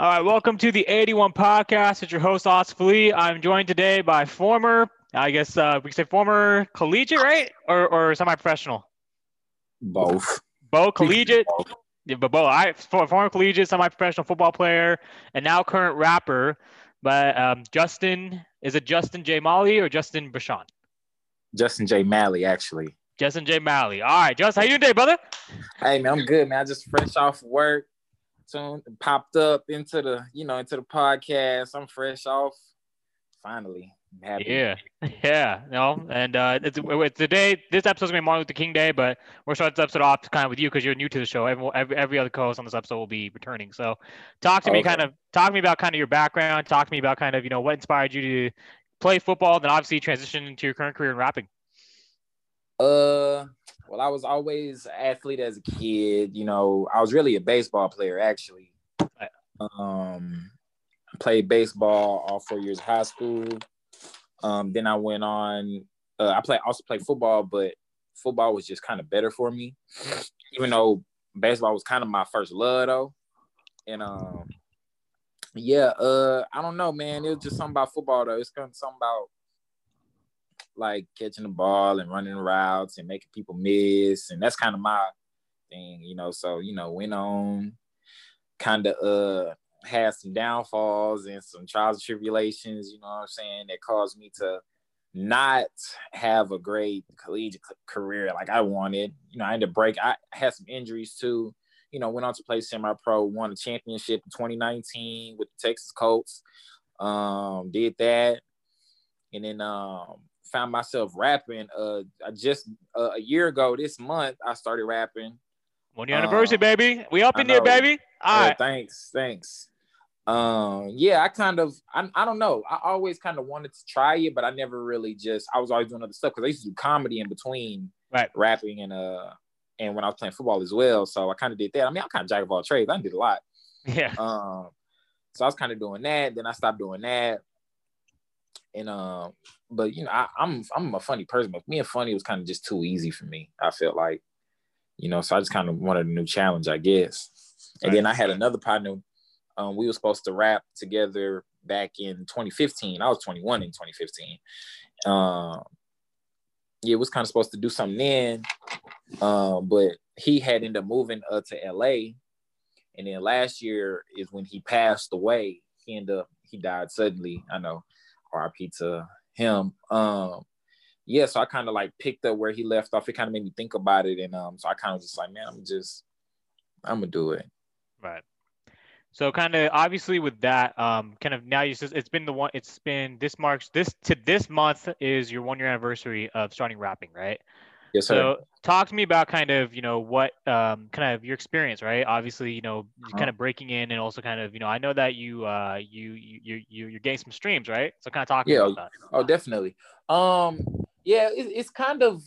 All right, welcome to the 81 podcast. It's your host, Oscar Lee. I'm joined today by former, I guess uh, we can say former collegiate, right? Or, or semi professional? Both. Both collegiate. Yeah, but both. I former collegiate, semi professional football player, and now current rapper. But um, Justin, is it Justin J. Mali or Justin Bashan? Justin J. Mali, actually. Justin J. Mali. All right, Justin, how you doing today, brother? Hey man, I'm good, man. I just fresh off work. Soon popped up into the, you know, into the podcast. I'm fresh off. Finally. Happy. Yeah, yeah, no, and uh, it's, it's today. This episode's gonna be Martin Luther King Day, but we're starting this episode off kind of with you because you're new to the show. Every, every, every other co-host on this episode will be returning. So, talk to me, Okay. kind of, talk to me about kind of your background. Talk to me about kind of, you know, what inspired you to play football, then obviously transition into your current career in rapping. Uh well, I was always an athlete as a kid. You know, I was really a baseball player actually. Um I played baseball all four years of high school. Um, then I went on uh, I play also played football, but football was just kind of better for me. Even though baseball was kind of my first love though. And um yeah, uh I don't know, man. It was just something about football though. It's kind of something about like catching the ball and running routes and making people miss. And that's kind of my thing, you know. So, you know, went on kind of uh had some downfalls and some trials and tribulations, you know what I'm saying, that caused me to not have a great collegiate career like I wanted. You know, I had to break. I had some injuries too. You know, went on to play semi-pro, won a championship in 2019 with the Texas Colts. Um, did that, and then um, found myself rapping. Uh, I just uh, a year ago this month I started rapping. One year anniversary, Uh, baby. We up in there, know. baby. All Yeah, right. thanks, thanks. Um, yeah, I kind of, I, I don't know. I always kind of wanted to try it, but I never really just. I was always doing other stuff because I used to do comedy in between Right. rapping and uh and when I was playing football as well. So I kind of did that. I mean, I'm kind of jack of all trades. I did a lot. Yeah. Um, so I was kind of doing that. Then I stopped doing that. And um, but you know, I, I'm I'm a funny person, but me and funny was kind of just too easy for me. I felt like, you know, so I just kind of wanted a new challenge, I guess. And then I had another partner. Um, we were supposed to rap together back in 2015. I was 21 in 2015. Um, yeah, it was kind of supposed to do something then, um, but he had ended up moving uh, to LA. And then last year is when he passed away. He ended up he died suddenly. I know, RIP to him. Um, yeah, so I kind of like picked up where he left off. It kind of made me think about it, and um, so I kind of just like, man, I'm just, I'm gonna do it. Right. So kind of obviously with that, um, kind of now you says it's been the one. It's been this marks this to this month is your one year anniversary of starting rapping, right? Yes, sir. So talk to me about kind of you know what um kind of your experience, right? Obviously, you know, Uh-huh. kind of breaking in and also kind of you know I know that you uh you you you you- you're getting some streams, right? So kind of talk Yeah. about that. Oh, definitely. Um, yeah, it, it's kind of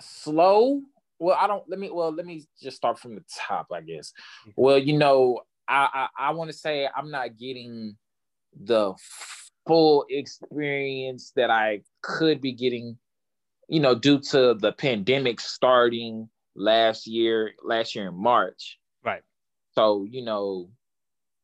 slow. Well, I don't. Let me. Well, let me just start from the top, I guess. Well, you know, I I, I want to say I'm not getting the full experience that I could be getting. You know, due to the pandemic starting last year, last year in March. Right. So you know,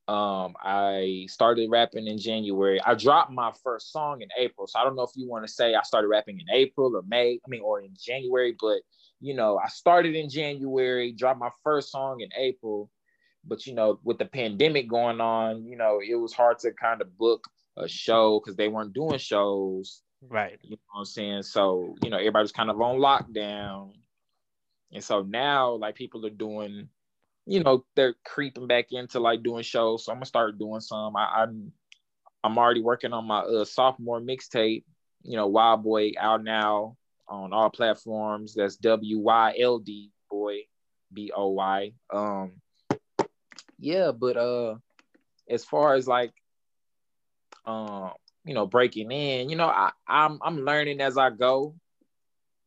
um, I started rapping in January. I dropped my first song in April. So I don't know if you want to say I started rapping in April or May, I mean, or in January, but you know, I started in January, dropped my first song in April. But you know, with the pandemic going on, you know, it was hard to kind of book a show because they weren't doing shows. Right. You know what I'm saying? So, you know, everybody's kind of on lockdown. And so now like people are doing, you know, they're creeping back into like doing shows. So I'm gonna start doing some. I, I'm I'm already working on my uh, sophomore mixtape, you know, Wild Boy out now on all platforms. That's W Y L D boy, B O Y. Um yeah, but uh as far as like um you know breaking in. You know I, i'm i'm learning as i go.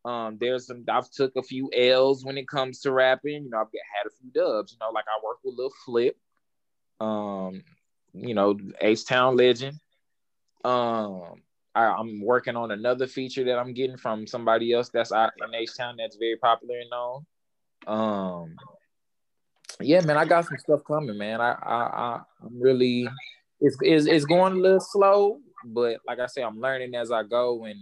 Um there's some i've took a few l's when it comes to rapping. You know i've had a few dubs. You know like i work with Lil Flip. Um you know H Town legend. Um I, i'm working on another feature that i'm getting from somebody else that's out in H Town that's very popular and known. Um yeah, man, I got some stuff coming, man. I I, I I'm really it's, it's it's going a little slow, but like I say, I'm learning as I go, and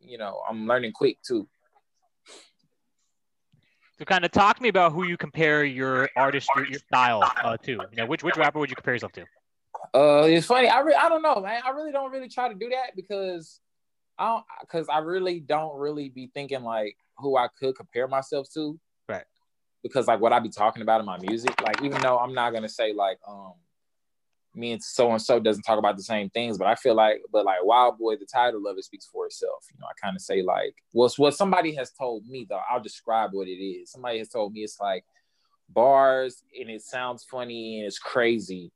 you know, I'm learning quick too. So, kind of talk to me about who you compare your artist, your, your style uh, to. You know, which which rapper would you compare yourself to? Uh, it's funny. I re- I don't know, man. I really don't really try to do that because I don't because I really don't really be thinking like who I could compare myself to. Right. Because like what I be talking about in my music, like even though I'm not gonna say like um me and so and so doesn't talk about the same things, but I feel like, but like Wild Boy, the title of it speaks for itself. You know, I kind of say like, well, what somebody has told me though, I'll describe what it is. Somebody has told me it's like bars and it sounds funny and it's crazy.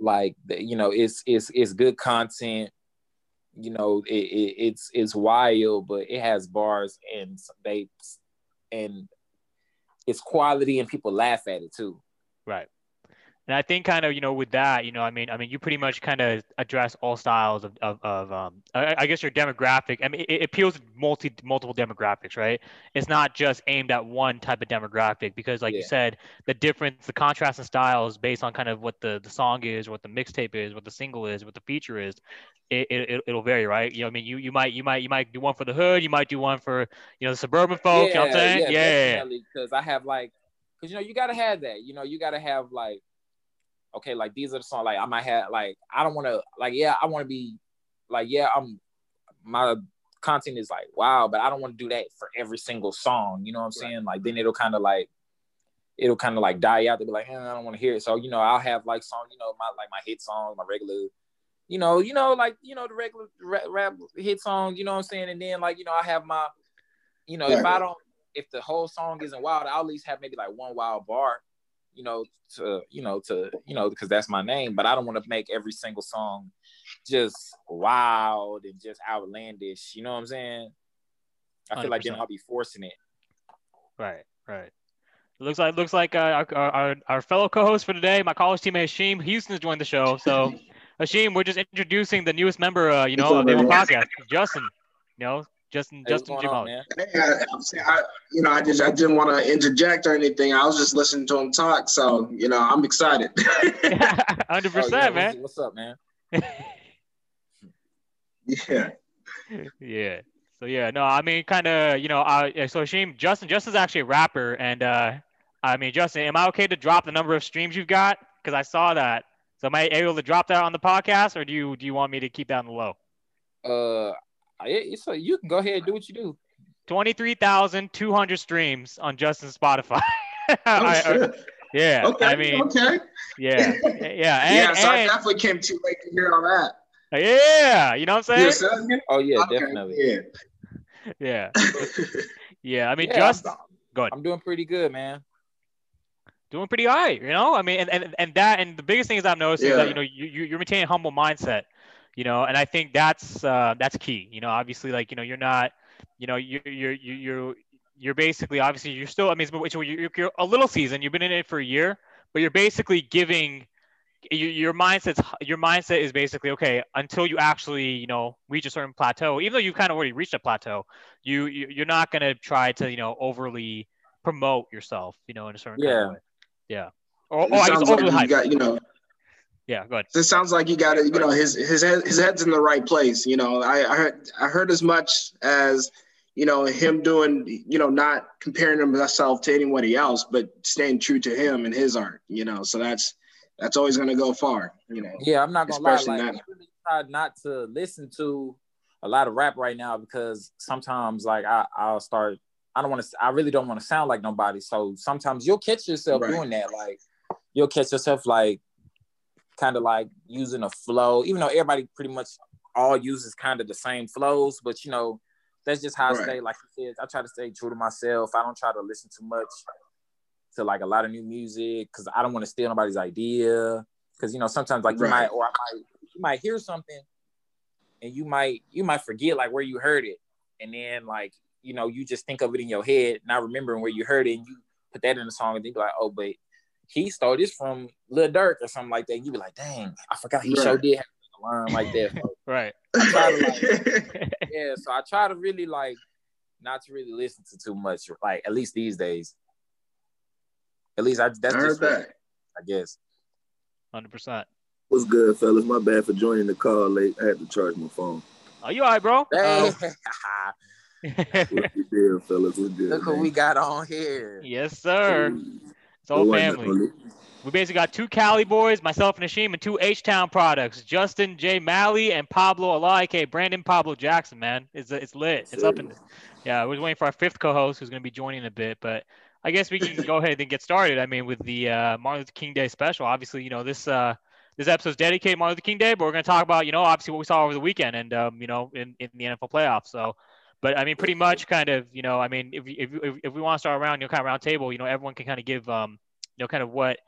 Like you know, it's it's it's good content. You know, it, it, it's it's wild, but it has bars and they and it's quality and people laugh at it too. Right. And I think kind of, you know, with that, you know, I mean, I mean, you pretty much kind of address all styles of, of, of um, I, I, guess your demographic. I mean, it, it, appeals to multi multiple demographics, right? It's not just aimed at one type of demographic because, like yeah. you said, the difference, the contrast in styles based on kind of what the, the song is, what the mixtape is, what the single is, what the feature is, it, it, it'll vary, right? You know, I mean, you, you might, you might, you might do one for the hood, you might do one for, you know, the suburban folk, Yeah, you know what I'm saying? Yeah, Because I have like, because you know, you gotta have that. You know, you gotta have like okay, like these are the songs like I might have like I don't want to like yeah I want to be like yeah I'm my content is like wow, but I don't want to do that for every single song. You know what I'm saying? Right. Like then it'll kind of like it'll kind of like die out. to be like, eh, I don't want to hear it. So you know, I'll have like songs, you know, my like my hit songs, my regular, you know, you know, like you know the regular rap, rap hit songs. You know what I'm saying? And then like you know, I have my, you know, if I don't, if the whole song isn't wild, I'll at least have maybe like one wild bar you know, to you know, to you know, because that's my name. But I don't want to make every single song just wild and just outlandish. You know what I'm saying? I feel 100%. like then I'll be forcing it. Right, right. It looks like looks like uh, our, our, our fellow co-host for today, my college teammate Hashim Houston has joined the show. So Hashim, we're just introducing the newest member, uh, you know, of the podcast, Justin. You know, Justin, hey, Justin Jamal. Hey, I, I, you know, I just I didn't want to interject or anything. I was just listening to him talk, so you know, I'm excited. Hundred oh, percent, man. What's up, man? yeah. Yeah. So yeah, no, I mean, kind of, you know, uh, so Hashim, Justin, Justin's actually a rapper, and uh, I mean, Justin, am I okay to drop the number of streams you've got? Because I saw that. So am I able to drop that on the podcast, or do you do you want me to keep that on the low? Uh, Uh, it's a, you can go ahead and do what you do. Twenty-three thousand two hundred streams on Justin's Spotify. oh, I, yeah. Okay. I mean, okay. Yeah. Yeah. And, yeah. So and, I definitely came too late to hear all that. Uh, yeah. You know what I'm saying? oh yeah, okay. definitely. Yeah. Yeah. yeah. I mean, yeah, just I'm, go ahead. I'm doing pretty good, man. Doing pretty all right, you know. I mean, and, and, and that, and the biggest thing is I've noticed yeah. is that you know you you're maintaining a humble mindset you know and i think that's uh, that's key you know obviously like you know you're not you know you're you're you're you're basically obviously you're still i mean you're, you're a little season you've been in it for a year but you're basically giving your mindset your mindset is basically okay until you actually you know reach a certain plateau even though you've kind of already reached a plateau you, you are not going to try to you know overly promote yourself you know in a certain yeah kind of way. yeah. Or, or I guess overly like you got you know yeah, go ahead. It sounds like you got it. You know, his his head, his head's in the right place. You know, I, I heard I heard as much as you know him doing. You know, not comparing himself to anybody else, but staying true to him and his art. You know, so that's that's always going to go far. You know. Yeah, I'm not gonna lie. Like, I really try not to listen to a lot of rap right now because sometimes like I I'll start. I don't want to. I really don't want to sound like nobody. So sometimes you'll catch yourself right. doing that. Like you'll catch yourself like kind of like using a flow, even though everybody pretty much all uses kind of the same flows, but you know, that's just how right. I stay. Like you said, I try to stay true to myself. I don't try to listen too much to like a lot of new music because I don't want to steal nobody's idea. Because you know, sometimes like you might or I might you might hear something and you might you might forget like where you heard it, and then like you know you just think of it in your head, not remembering where you heard it, and you put that in the song and then be like, oh, but he stole this from Lil Durk or something like that. And you be like, dang, I forgot he right. sure did have a line like that. right. like, yeah, so I try to really like not to really listen to too much, like at least these days. At least I that's I heard that. I guess. Hundred percent. What's good, fellas? My bad for joining the call late. I had to charge my phone. Are you all right, bro? Hey. Oh. Uh, What's deal, fellas? What's good, Look man? what we got on here. Yes, sir. It's all family. We basically got two Cali boys, myself and Hashim, and two H Town products. Justin J. Mali and Pablo Allah, aka Brandon Pablo Jackson, man. It's it's lit. It's up in the, yeah, we're waiting for our fifth co-host who's gonna be joining in a bit, but I guess we can go ahead and get started. I mean, with the uh, Martin Luther King Day special. Obviously, you know, this uh this episode's dedicated Martin Luther King Day, but we're gonna talk about, you know, obviously what we saw over the weekend and um, you know, in, in the NFL playoffs. So but I mean, pretty much, kind of, you know, I mean, if if if, we want to start around, you know, kind of round table, you know, everyone can kind of give, um, you know, kind of what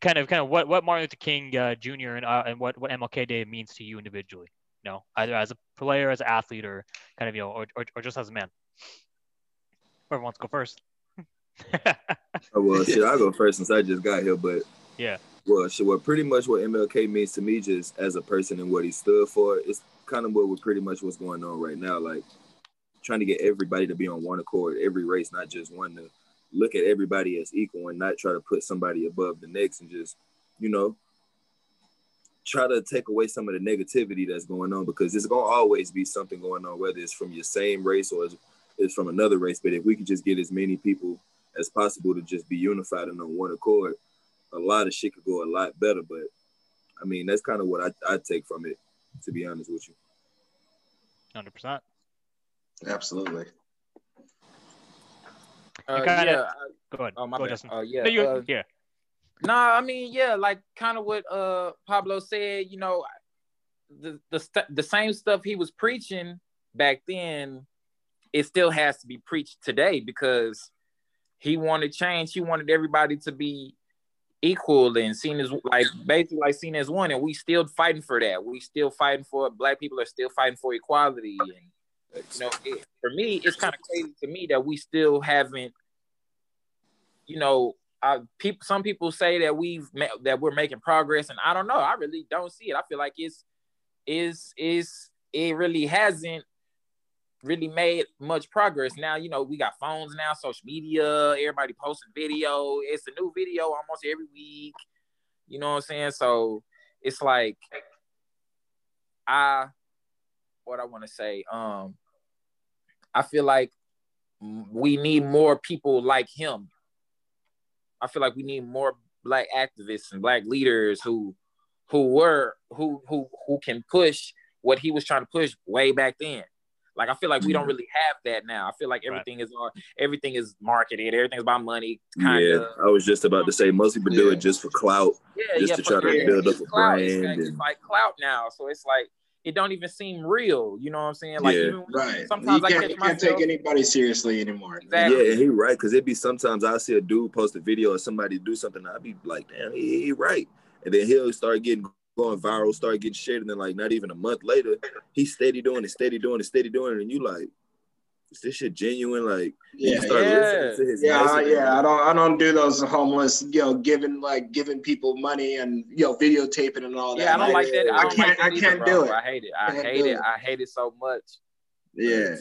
kind of kind of what what Martin Luther King uh, Jr. and uh, and what what MLK Day means to you individually. You know, either as a player, as an athlete, or kind of you know, or or, or just as a man. Whoever wants to go first. oh, well, shit, I'll go first since I just got here. But yeah, well, shit, what pretty much what MLK means to me, just as a person and what he stood for, is kind of what we're pretty much what's going on right now. Like trying to get everybody to be on one accord, every race, not just one to look at everybody as equal and not try to put somebody above the next and just, you know, try to take away some of the negativity that's going on because there's gonna always be something going on, whether it's from your same race or it's from another race. But if we could just get as many people as possible to just be unified and on one accord, a lot of shit could go a lot better. But I mean, that's kind of what I, I take from it, to be honest with you. Hundred percent. Absolutely. Uh, yeah. Go ahead. Oh, my Go, Justin. Uh, yeah. No, uh, yeah. No, nah, I mean, yeah, like kind of what uh Pablo said. You know, the the st- the same stuff he was preaching back then, it still has to be preached today because he wanted change. He wanted everybody to be equal and seen as like basically like seen as one, and we still fighting for that. We still fighting for black people are still fighting for equality and you know, it, for me, it's kind of crazy to me that we still haven't, you know, uh, people. Some people say that we've met, that we're making progress, and I don't know. I really don't see it. I feel like it's is is it really hasn't really made much progress. Now, you know, we got phones now, social media, everybody posting video. It's a new video almost every week. You know what I'm saying? So it's like I what I want to say. Um I feel like we need more people like him. I feel like we need more black activists and black leaders who who were who who who can push what he was trying to push way back then. Like I feel like we don't mm-hmm. really have that now. I feel like everything right. is on everything is marketed, everything's about money. Kinda. Yeah, I was just about to say most people do it just for clout, yeah, just yeah, to try to build up a clout. brand. It's, and... like clout now, so it's like it don't even seem real. You know what I'm saying? Like yeah, right. Sometimes you I can't, can't take anybody seriously anymore. Exactly. Yeah, he right. Cause it be sometimes I see a dude post a video or somebody do something, I'd be like, damn, he, he right. And then he'll start getting going viral, start getting shared, and then like not even a month later, he's steady doing it, steady doing it, steady doing it, and you like, is this shit genuine? Like, yeah, yeah, yeah, yeah. I don't, I don't do those homeless, you know, giving like giving people money and you know videotaping and all that. Yeah, I don't like that. I, I can't, like I can't either, do it. I hate it. I, hate it. it. I hate it so much. Yeah,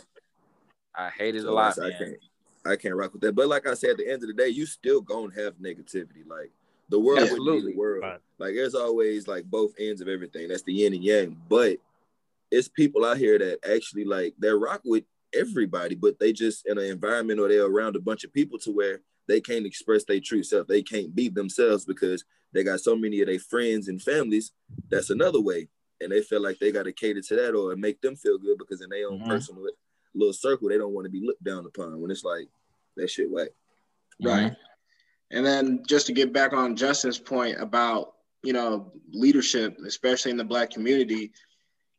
I hate it so a lot. I can't, I can't rock with that. But like I said, at the end of the day, you still gonna have negativity. Like the world Absolutely. the world. Right. Like there's always like both ends of everything. That's the yin and yang. But it's people out here that actually like they rock with everybody, but they just in an environment or they're around a bunch of people to where they can't express their true self. They can't be themselves because they got so many of their friends and families. That's another way. And they feel like they got to cater to that or make them feel good because in their own mm-hmm. personal little circle, they don't want to be looked down upon when it's like that shit whack. Right. And then just to get back on Justin's point about, you know, leadership, especially in the black community,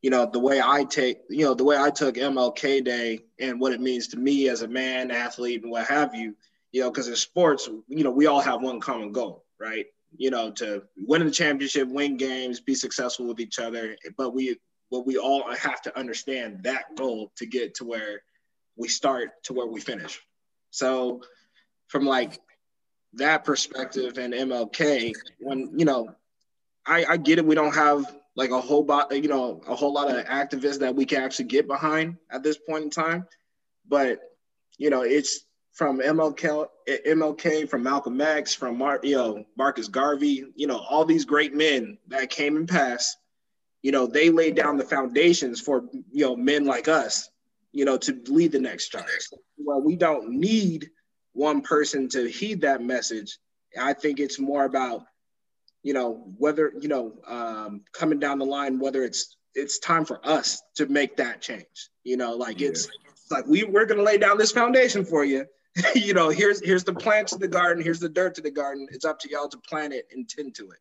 you know, the way I take, you know, the way I took MLK Day and what it means to me as a man, athlete, and what have you, you know, because in sports, you know, we all have one common goal, right? You know, to win the championship, win games, be successful with each other. But we, but we all have to understand that goal to get to where we start to where we finish. So, from like that perspective and MLK, when you know, I, I get it, we don't have like a whole lot, you know, a whole lot of activists that we can actually get behind at this point in time. But you know, it's from MLK, MLK, from Malcolm X, from Mar- you know Marcus Garvey, you know all these great men that came and passed. You know they laid down the foundations for you know men like us, you know, to lead the next charge. Well, we don't need one person to heed that message. I think it's more about you know whether you know um, coming down the line whether it's it's time for us to make that change. You know, like yeah. it's, it's like we we're gonna lay down this foundation for you you know, here's here's the plants to the garden, here's the dirt to the garden. It's up to y'all to plant it and tend to it.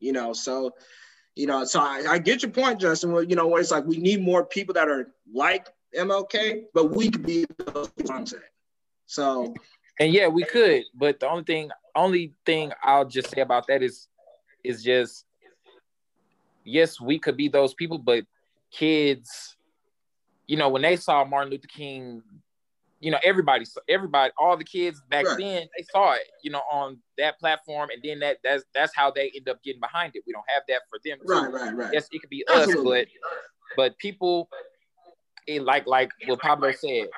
You know, so you know, so I, I get your point, Justin. Well, you know, where it's like we need more people that are like MLK, but we could be those. So and yeah, we could, but the only thing only thing I'll just say about that is is just yes, we could be those people, but kids, you know, when they saw Martin Luther King you know, everybody, everybody, all the kids back right. then, they saw it, you know, on that platform, and then that that's that's how they end up getting behind it. We don't have that for them. Right, right, right. Yes, it could be Absolutely. us, but but people, it, like like what Pablo said,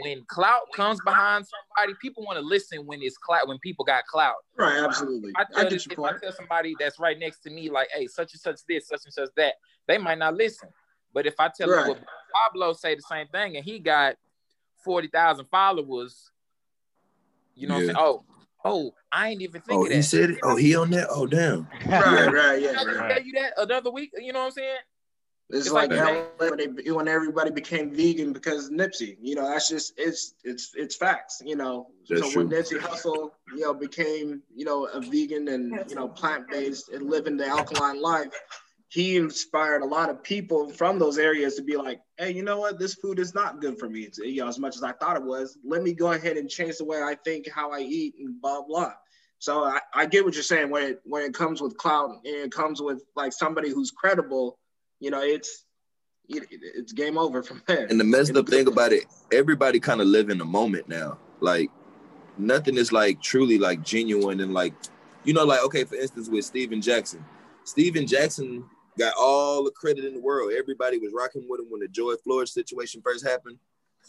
when clout comes behind somebody, people want to listen when it's clout when people got clout. Right, absolutely. I tell, I this, if I tell somebody that's right next to me, like, hey, such and such this, such and such that, they might not listen. But if I tell right. them what Pablo say the same thing, and he got forty thousand followers, you know, yeah. what I'm saying, oh, oh, I ain't even oh, thinking. Oh, he that. said it. Oh, he on that. Oh, damn. right, right, yeah. I right. tell you that another week. You know what I'm saying? It's, it's like, like when, they, when everybody became vegan because Nipsey. You know, that's just it's it's it's facts. You know, that's so true. when Nipsey Hussle, you know, became you know a vegan and you know plant based and living the alkaline life, he inspired a lot of people from those areas to be like, hey, you know what? This food is not good for me. It's, you know, as much as I thought it was. Let me go ahead and change the way I think, how I eat, and blah blah. So I, I get what you're saying when it when it comes with clout and it comes with like somebody who's credible. You know, it's it, it's game over from there. And the messed up thing about it, everybody kind of live in the moment now. Like nothing is like truly like genuine and like, you know, like okay, for instance, with Stephen Jackson. Stephen Jackson got all the credit in the world. Everybody was rocking with him when the George Floyd situation first happened.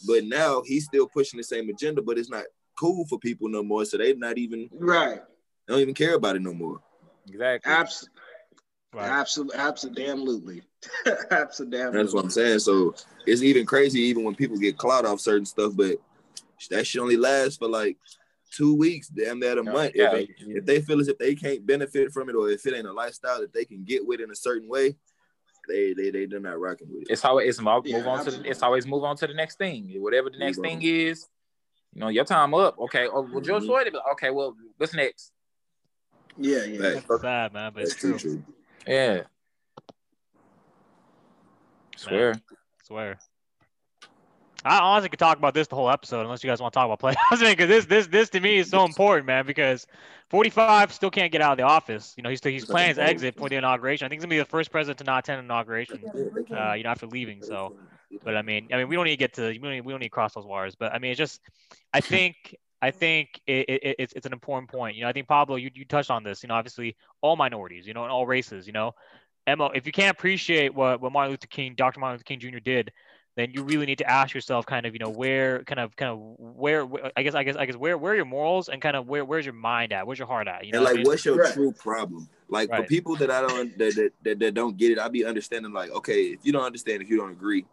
But now he's still pushing the same agenda, but it's not cool for people no more. So they're not even right. They don't even care about it no more. Exactly. Absolutely. Right. Absolutely, absolutely, absolutely. That's what I'm saying. So it's even crazy, even when people get clout off certain stuff, but that should only last for like two weeks, damn that a month. Yeah, if, they, if they feel as if they can't benefit from it, or if it ain't a lifestyle that they can get with in a certain way, they they they they're not rocking with it. It's always it's move yeah, on absolutely. to the, it's always move on to the next thing. Whatever the next thing is, you know, your time up. Okay. Oh, well, Joe mm-hmm. Floyd. Okay. Well, what's next? Yeah, yeah. That's sad, man, but That's it's true. true. Yeah. Swear. Man, swear. I honestly could talk about this the whole episode, unless you guys want to talk about playoffs. because this, this, this to me is so important, man. Because 45 still can't get out of the office. You know, he's still, he's planning his exit for the inauguration. I think he's gonna be the first president to not attend an inauguration. Uh, you know, after leaving. So, but I mean, I mean, we don't need to get to we don't need, we don't need to cross those wires. But I mean, it's just, I think. I think it, it, it's, it's an important point. You know, I think Pablo, you, you touched on this. You know, obviously all minorities, you know, in all races. You know, Emma, if you can't appreciate what, what Martin Luther King, Dr. Martin Luther King Jr. did, then you really need to ask yourself kind of you know where kind of kind of where, where I guess I guess I guess where where are your morals and kind of where where's your mind at where's your heart at you know and like what what's your right. true problem like right. for people that I don't that, that, that, that don't get it I'd be understanding like okay if you don't understand if you don't agree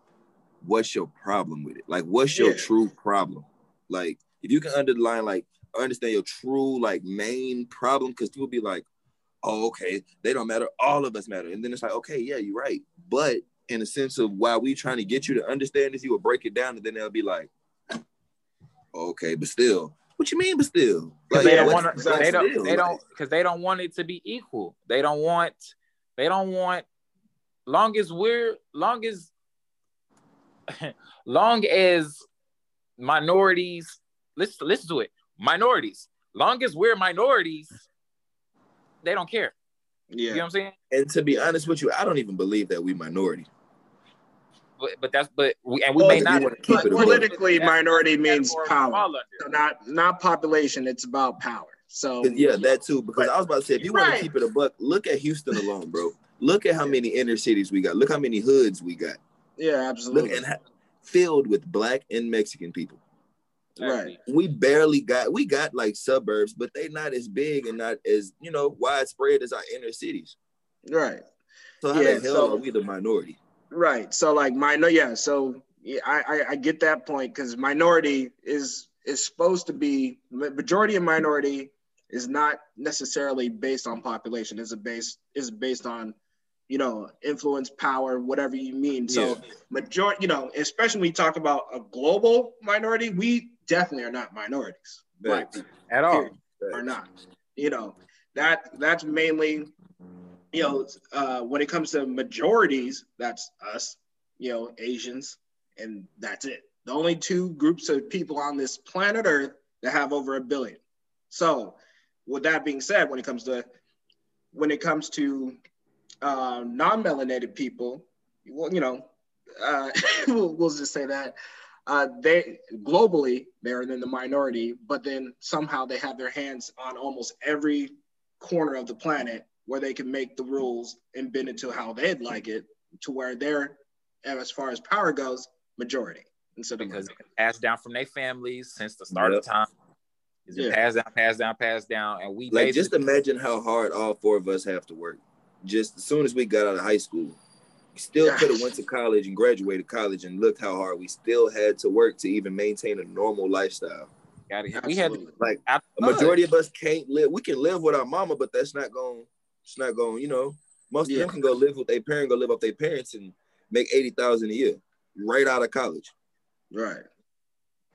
what's your problem with it like what's your yeah. true problem like if you can underline like understand your true like main problem because people be like oh okay they don't matter all of us matter and then it's like okay yeah you're right but in a sense of why we trying to get you to understand this, you will break it down, and then they'll be like, okay, but still, what you mean, but still? Like, they don't want to. They don't. They don't because they don't want it to be equal. They don't want. They don't want. Long as we're long as long as minorities. Let's let's do it. Minorities. Long as we're minorities, they don't care. Yeah. You know what I'm saying? And to be honest with you, I don't even believe that we minority but, but that's but we and we well, may not keep it politically minority means power so not not population it's about power so yeah that too because but, i was about to say if you right. want to keep it a buck look at houston alone bro look at how many inner cities we got look how many hoods we got yeah absolutely look, and filled with black and mexican people Right. We barely got we got like suburbs, but they not as big and not as you know widespread as our inner cities. Right. So how yeah, the hell so, are we the minority? Right. So like minor, yeah. So yeah, I, I, I get that point because minority is is supposed to be majority and minority is not necessarily based on population. Is a base is based on you know influence, power, whatever you mean. So yeah. majority, you know, especially when we talk about a global minority, we definitely are not minorities. But at all are not. You know that that's mainly you know uh, when it comes to majorities, that's us. You know, Asians, and that's it. The only two groups of people on this planet Earth that have over a billion. So, with that being said, when it comes to when it comes to uh, non-melanated people, well, you know, uh, we'll, we'll, just say that uh, they globally they're in the minority, but then somehow they have their hands on almost every corner of the planet where they can make the rules and bend it to how they'd like it, to where they're, as far as power goes, majority instead of because it's passed down from their families since the start yep. of time. is It's yeah. passed down, passed down, passed down, and we like just imagine how hard all four of us have to work. Just as soon as we got out of high school, we still could have went to college and graduated college, and looked how hard we still had to work to even maintain a normal lifestyle. We had like a majority of us can't live. We can live with our mama, but that's not going. It's not going. You know, most yeah. of them can go live with their parent, go live with their parents, and make eighty thousand a year right out of college. Right.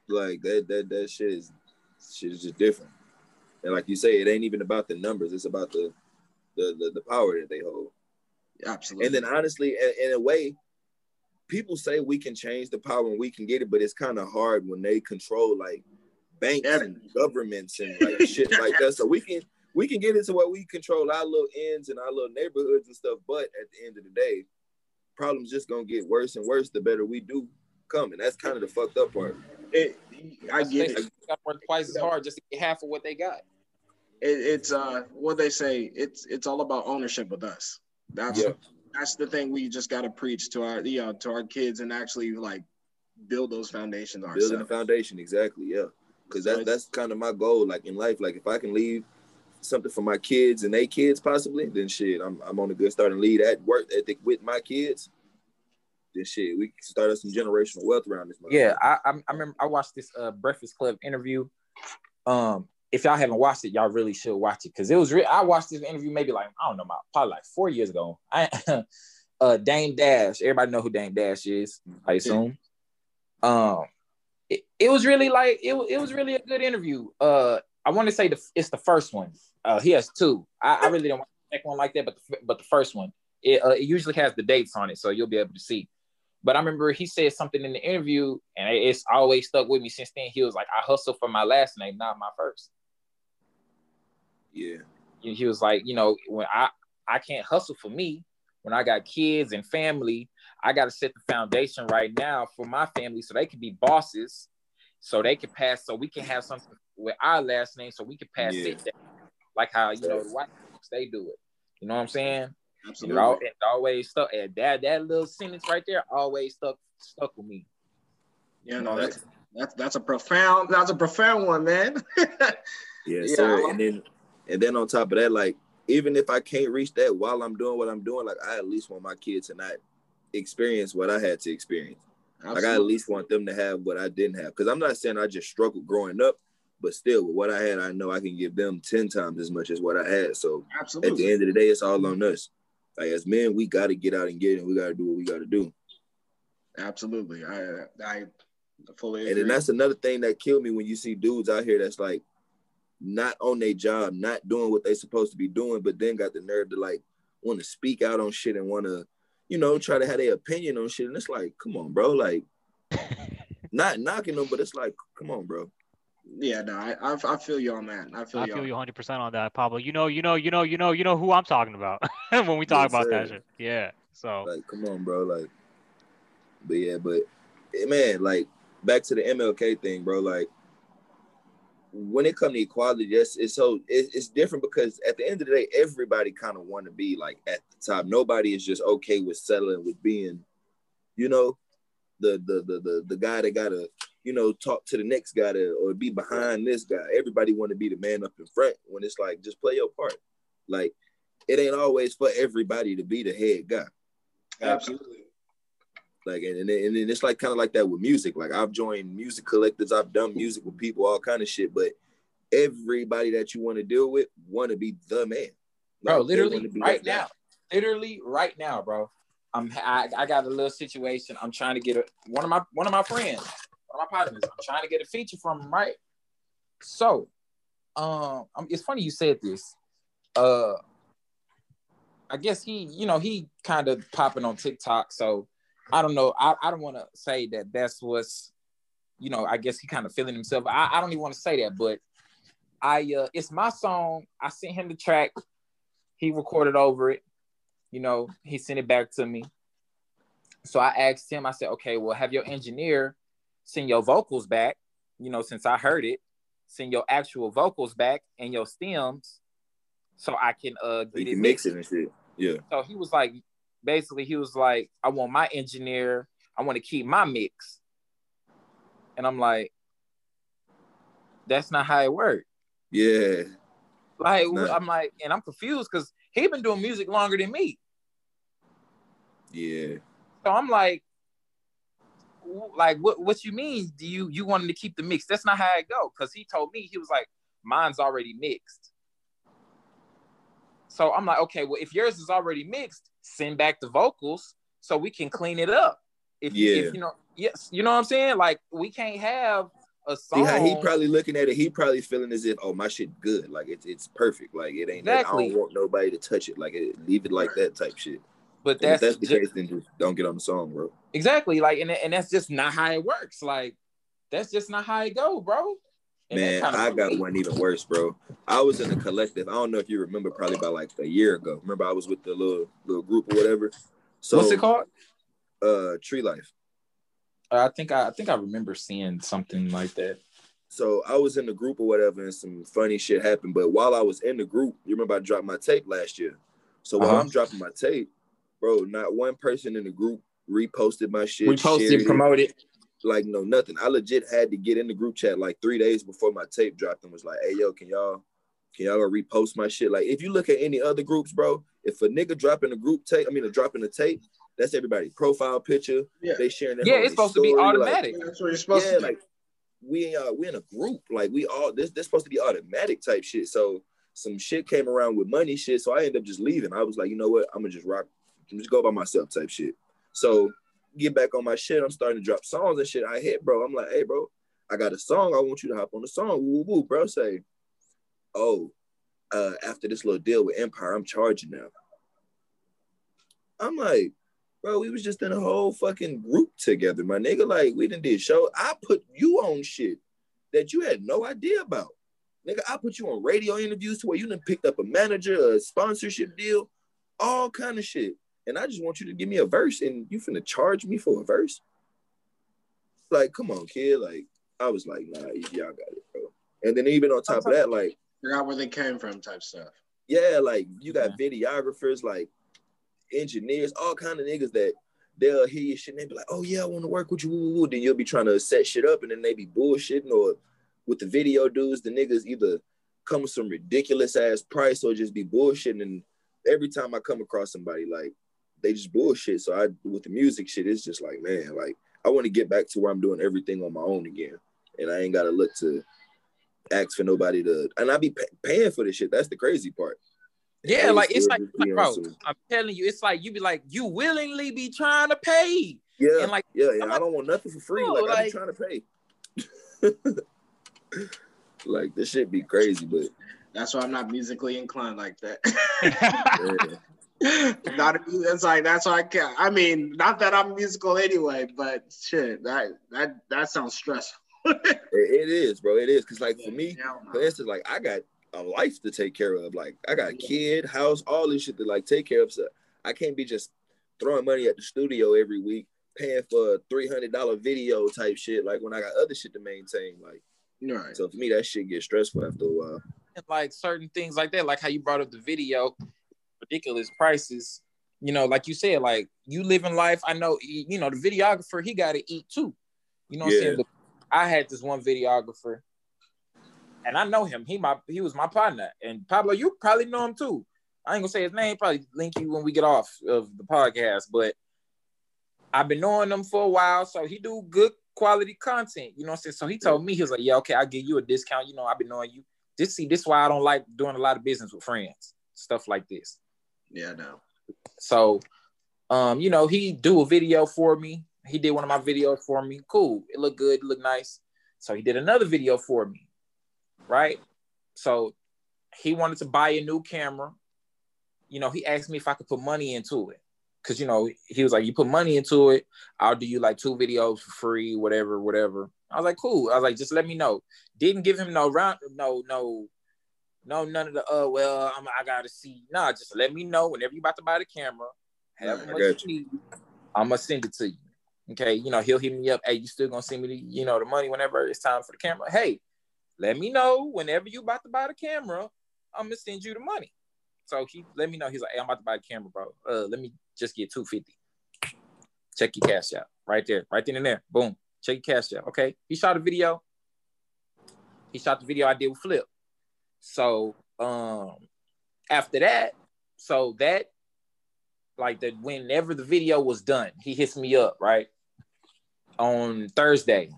Like that that that shit is shit is just different. And like you say, it ain't even about the numbers. It's about the the the, the power that they hold. Absolutely. And then honestly, in, in a way, people say we can change the power and we can get it, but it's kind of hard when they control like banks and governments and like shit like that. So we can we can get into what we control our little ends and our little neighborhoods and stuff. But at the end of the day, problems just gonna get worse and worse the better we do coming. That's kind of the fucked up part. It, I get it. Got work twice as hard just to get half of what they got. It, it's uh what they say. It's it's all about ownership with us. That's yeah. that's the thing we just got to preach to our you know to our kids and actually like build those foundations ourselves. Building a foundation, exactly. Yeah, because that's that's kind of my goal. Like in life, like if I can leave something for my kids and they kids possibly, then shit, I'm I'm on a good starting lead at work ethic with my kids this shit. We started some generational wealth around this. Yeah, I, I, I remember I watched this uh, Breakfast Club interview. Um, if y'all haven't watched it, y'all really should watch it because it was. Re- I watched this interview maybe like I don't know, probably like four years ago. I, uh, Dame Dash. Everybody know who Dame Dash is. I assume. Um, it, it was really like it, it was really a good interview. Uh, I want to say the it's the first one. Uh, he has two. I, I really don't want to make one like that, but the, but the first one, it, uh, it usually has the dates on it, so you'll be able to see. But I remember he said something in the interview, and it's always stuck with me since then. He was like, "I hustle for my last name, not my first. Yeah. He was like, you know, when I I can't hustle for me when I got kids and family. I got to set the foundation right now for my family so they can be bosses, so they can pass, so we can have something with our last name, so we can pass yeah. it down, like how you know the white folks they do it. You know what I'm saying? Absolutely. It, it always stuck. And that that little sentence right there always stuck stuck with me. Yeah, no, that's that's that's a profound that's a profound one, man. yeah, yeah, sir. And then and then on top of that, like even if I can't reach that while I'm doing what I'm doing, like I at least want my kids to not experience what I had to experience. Absolutely. Like I at least want them to have what I didn't have. Because I'm not saying I just struggled growing up, but still with what I had, I know I can give them 10 times as much as what I had. So Absolutely. at the end of the day, it's all on us like as men, we got to get out and get it. We got to do what we got to do. Absolutely, I I fully. Agree. And then that's another thing that killed me when you see dudes out here that's like not on their job, not doing what they're supposed to be doing, but then got the nerve to like want to speak out on shit and want to, you know, try to have their opinion on shit. And it's like, come on, bro, like. not knocking them, but it's like, come on, bro. Yeah, no, I, I, I feel you on that. I feel I you. feel you 100 percent on that, Pablo. You know, you know, you know, you know, you know who I'm talking about when we talk yes, about sir. that shit. Yeah. So like, come on, bro. Like, but yeah, but eh, man, like back to the MLK thing, bro. Like, when it comes to equality, yes, it's so it, it's different because at the end of the day, everybody kind of want to be like at the top. Nobody is just okay with settling with being, you know, the the the the, the guy that got a you know, talk to the next guy to, or be behind this guy. Everybody want to be the man up in front when it's like just play your part. Like it ain't always for everybody to be the head guy. Absolutely. Like and and, and it's like kind of like that with music. Like I've joined music collectives, I've done music with people, all kind of shit. But everybody that you want to deal with want to be the man. Like, bro, literally right now, literally right now, bro. I'm I, I got a little situation. I'm trying to get a one of my one of my friends, one of my partners. I'm trying to get a feature from him, right? So, um, it's funny you said this. Uh, I guess he, you know, he kind of popping on TikTok. So I don't know. I, I don't want to say that that's what's, you know, I guess he kind of feeling himself. I, I don't even want to say that, but I uh it's my song. I sent him the track. He recorded over it. You know, he sent it back to me. So I asked him, I said, okay, well, have your engineer send your vocals back, you know, since I heard it, send your actual vocals back and your stems so I can uh get it mix it and shit. Yeah. So he was like, basically, he was like, I want my engineer, I want to keep my mix. And I'm like, that's not how it worked. Yeah. Like I'm like, and I'm confused because he been doing music longer than me. Yeah. So I'm like, like what what you mean? Do you you wanted to keep the mix? That's not how it go. Cause he told me he was like, mine's already mixed. So I'm like, okay, well, if yours is already mixed, send back the vocals so we can clean it up. If, yeah. if you know, yes, you know what I'm saying? Like we can't have a song. See how he probably looking at it, he probably feeling as if, oh, my shit good. Like it's it's perfect. Like it ain't exactly. I don't want nobody to touch it. Like it, leave it like that type shit. But that's, that's the just, case, then just don't get on the song, bro. Exactly. Like and, and that's just not how it works. Like that's just not how it go, bro. And Man, I got one even worse, bro. I was in a collective. I don't know if you remember, probably about like a year ago. Remember, I was with the little little group or whatever. So what's it called? Uh, Tree Life. I think I, I think I remember seeing something like that. So I was in the group or whatever, and some funny shit happened. But while I was in the group, you remember I dropped my tape last year. So while uh-huh. I'm dropping my tape, bro, not one person in the group reposted my shit. We Reposted, promoted like no nothing. I legit had to get in the group chat like three days before my tape dropped and was like, hey yo, can y'all can y'all repost my shit? Like if you look at any other groups, bro, if a nigga dropping a group tape, I mean a dropping a tape, that's everybody profile picture. Yeah. They sharing Their Yeah, it's supposed story. to be automatic. Like, that's what you're supposed yeah, to do. like we uh we in a group. Like we all this this supposed to be automatic type shit. So some shit came around with money shit. So I ended up just leaving. I was like, you know what? I'm gonna just rock, just go by myself type shit. So get back on my shit. I'm starting to drop songs and shit. I hit, bro. I'm like, hey, bro, I got a song. I want you to hop on the song. Woo woo, bro. Say, oh, uh, after this little deal with Empire, I'm charging now. I'm like, bro, we was just in a whole fucking group together, my nigga. Like, we didn't did show. I put you on shit that you had no idea about. Nigga, I put you on radio interviews to where you done picked up a manager, a sponsorship deal, all kind of shit and I just want you to give me a verse and you finna charge me for a verse? Like, come on, kid. Like, I was like, nah, y'all got it, bro. And then even on top of that, like forgot where they came from type stuff. Yeah, like you got yeah. videographers, like engineers, all kind of niggas that they'll hear your shit and they be like, oh yeah, I want to work with you. Then you'll be trying to set shit up and then they be bullshitting or with the video dudes, the niggas either come with some ridiculous ass price or just be bullshitting. And every time I come across somebody like they just bullshit. So I with the music shit, it's just like, man, like I want to get back to where I'm doing everything on my own again. And I ain't gotta look to ask for nobody to and I be pay, paying for this shit. That's the crazy part. Yeah, like it's like, like bro, some, I'm telling you, it's like you be like, you willingly be trying to pay. Yeah, and like yeah, yeah. I don't want nothing for free. like, like I be trying to pay. like this shit be crazy, but that's why I'm not musically inclined like that. yeah. Not a, it's like that's why I can't. I mean, not that I'm musical anyway, but shit, that that that sounds stressful. it, it is, bro. It is because, like, for me, for instance, like I got a life to take care of. Like, I got a kid, house, all this shit to like take care of. So I can't be just throwing money at the studio every week, paying for a three hundred dollar video type shit. Like when I got other shit to maintain. Like, right. So for me, that shit gets stressful after a while. And like certain things like that, like how you brought up the video ridiculous prices. You know, like you said, like you live in life. I know, you know, the videographer he got to eat too. You know, what yeah. I'm saying. I had this one videographer, and I know him. He my he was my partner. And Pablo, you probably know him too. I ain't gonna say his name. Probably link you when we get off of the podcast. But I've been knowing him for a while, so he do good quality content. You know what I'm saying? So he told me he was like, "Yeah, okay, I'll give you a discount. You know, I've been knowing you. This see, this is why I don't like doing a lot of business with friends, stuff like this." Yeah, no. So, um, you know, he do a video for me. He did one of my videos for me. Cool. It looked good. It looked nice. So he did another video for me. Right. So he wanted to buy a new camera. You know, he asked me if I could put money into it. Cause you know, he was like, you put money into it, I'll do you like two videos for free, whatever, whatever. I was like, cool. I was like, just let me know. Didn't give him no round, no, no, no, none of the uh well, I'm, I gotta see. Nah, just let me know whenever you about to buy the camera. Have much you need, I'm gonna send it to you. Okay, you know, he'll hit me up. Hey, you still gonna send me the, you know, the money whenever it's time for the camera? Hey, let me know whenever you about to buy the camera. I'm gonna send you the money. So he let me know. He's like, hey, I'm about to buy the camera, bro. Uh, let me just get 250. Check your cash out. Right there, right then and there. Boom. Check your cash out. Okay. He shot a video. He shot the video I did with Flip. So um after that, so that like that whenever the video was done, he hits me up, right? On Thursday.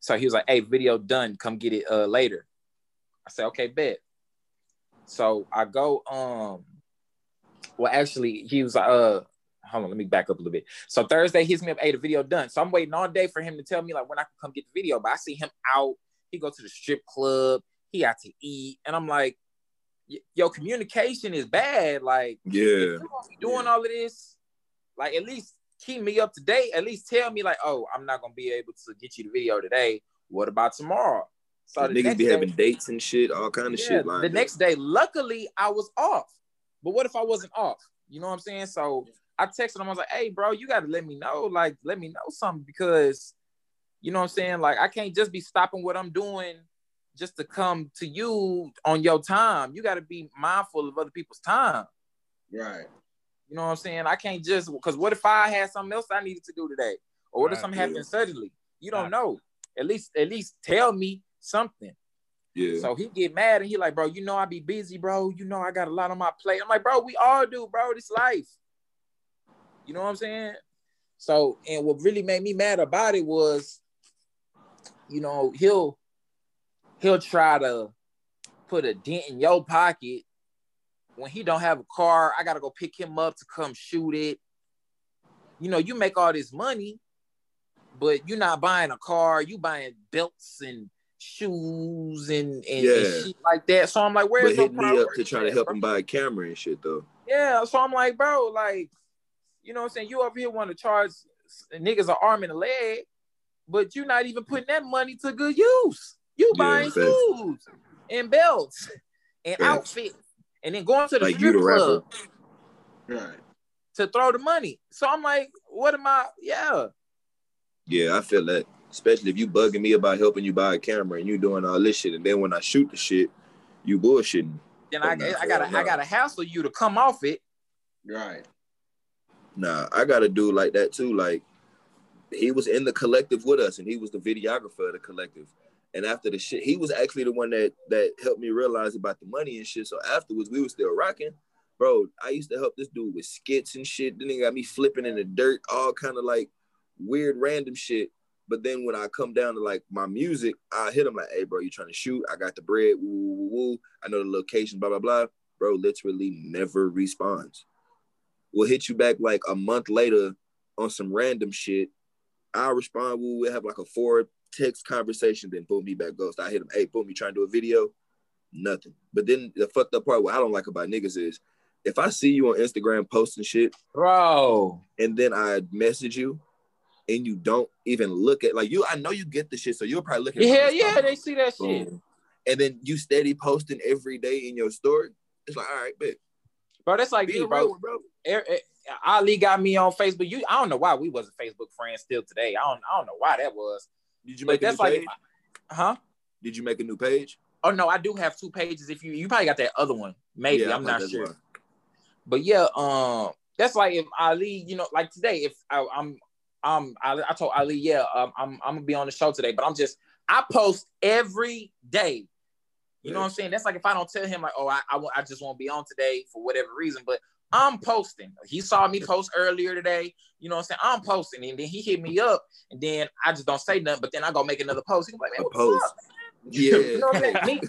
So he was like, hey, video done, come get it uh later. I said, okay, bet. So I go, um, well, actually, he was like, uh, hold on, let me back up a little bit. So Thursday, hits me up, hey, the video done. So I'm waiting all day for him to tell me like when I can come get the video. But I see him out. He go to the strip club. He got to eat, and I'm like, yo, communication is bad. Like, yeah, doing all of this, like at least keep me up to date. At least tell me like, oh, I'm not gonna be able to get you the video today. What about tomorrow? So the niggas be day, having dates and shit, all kind of yeah, shit. the next day, luckily, I was off. But what if I wasn't off? You know what I'm saying? So I texted him. I was like, "Hey, bro, you got to let me know. Like, let me know something because, you know what I'm saying? Like, I can't just be stopping what I'm doing just to come to you on your time. You got to be mindful of other people's time. Right. You know what I'm saying? I can't just because what if I had something else I needed to do today, or what right, if something yeah. happened suddenly? You don't right. know. At least, at least tell me something. Yeah. So he get mad and he like, bro, you know I be busy, bro. You know I got a lot on my plate. I'm like, bro, we all do, bro. This life. You know what I'm saying? So, and what really made me mad about it was, you know, he'll he'll try to put a dent in your pocket when he don't have a car. I gotta go pick him up to come shoot it. You know, you make all this money, but you're not buying a car. You buying belts and shoes and, and, yeah. and shit like that. So I'm like, where's but hit me up to try to help bro? him buy a camera and shit though. Yeah, so I'm like, bro, like, you know what I'm saying? You over here want to charge niggas an arm and a leg, but you're not even putting that money to good use. You yeah, buying shoes and belts and outfits and then going to the like strip club right. to throw the money. So I'm like, what am I? Yeah. Yeah, I feel that especially if you bugging me about helping you buy a camera and you doing all this shit, and then when I shoot the shit, you bullshitting. Then oh, I, I gotta I gotta hassle you to come off it. Right. Nah, I gotta do like that too. Like he was in the collective with us, and he was the videographer of the collective. And after the shit, he was actually the one that that helped me realize about the money and shit. So afterwards, we were still rocking. Bro, I used to help this dude with skits and shit. Then he got me flipping in the dirt, all kind of like weird random shit. But then when I come down to like my music, I hit him like, hey, bro, you trying to shoot? I got the bread. Woo, woo, woo. I know the location, blah, blah, blah. Bro, literally never responds. We'll hit you back like a month later on some random shit. I'll respond. We'll have like a four text conversation. Then boom, he back ghost. I hit him. Hey, boom, you trying to do a video? Nothing. But then the fucked up part, what I don't like about niggas is if I see you on Instagram posting shit, bro, and then I message you and you don't even look at like you. I know you get the shit, so you'll probably look at. Yeah, yeah, they see that Boom. shit. And then you steady posting every day in your story. It's like, all right, bet. Bro, that's like me, bro. bro. Er, er, Ali got me on Facebook. You, I don't know why we wasn't Facebook friends still today. I don't, I don't know why that was. Did you make that's like, page? huh? Did you make a new page? Oh no, I do have two pages. If you, you probably got that other one. Maybe yeah, I'm not sure. One. But yeah, um, that's like if Ali, you know, like today, if I, I'm um, I, I told Ali, yeah, um, I'm I'm gonna be on the show today, but I'm just I post every day. You know what I'm saying? That's like if I don't tell him like, oh, I, I, I just won't be on today for whatever reason, but I'm posting. He saw me post earlier today. You know what I'm saying? I'm posting, and then he hit me up, and then I just don't say nothing. But then I go make another post. He's like, man, what post. Up, yeah. you know what I'm saying?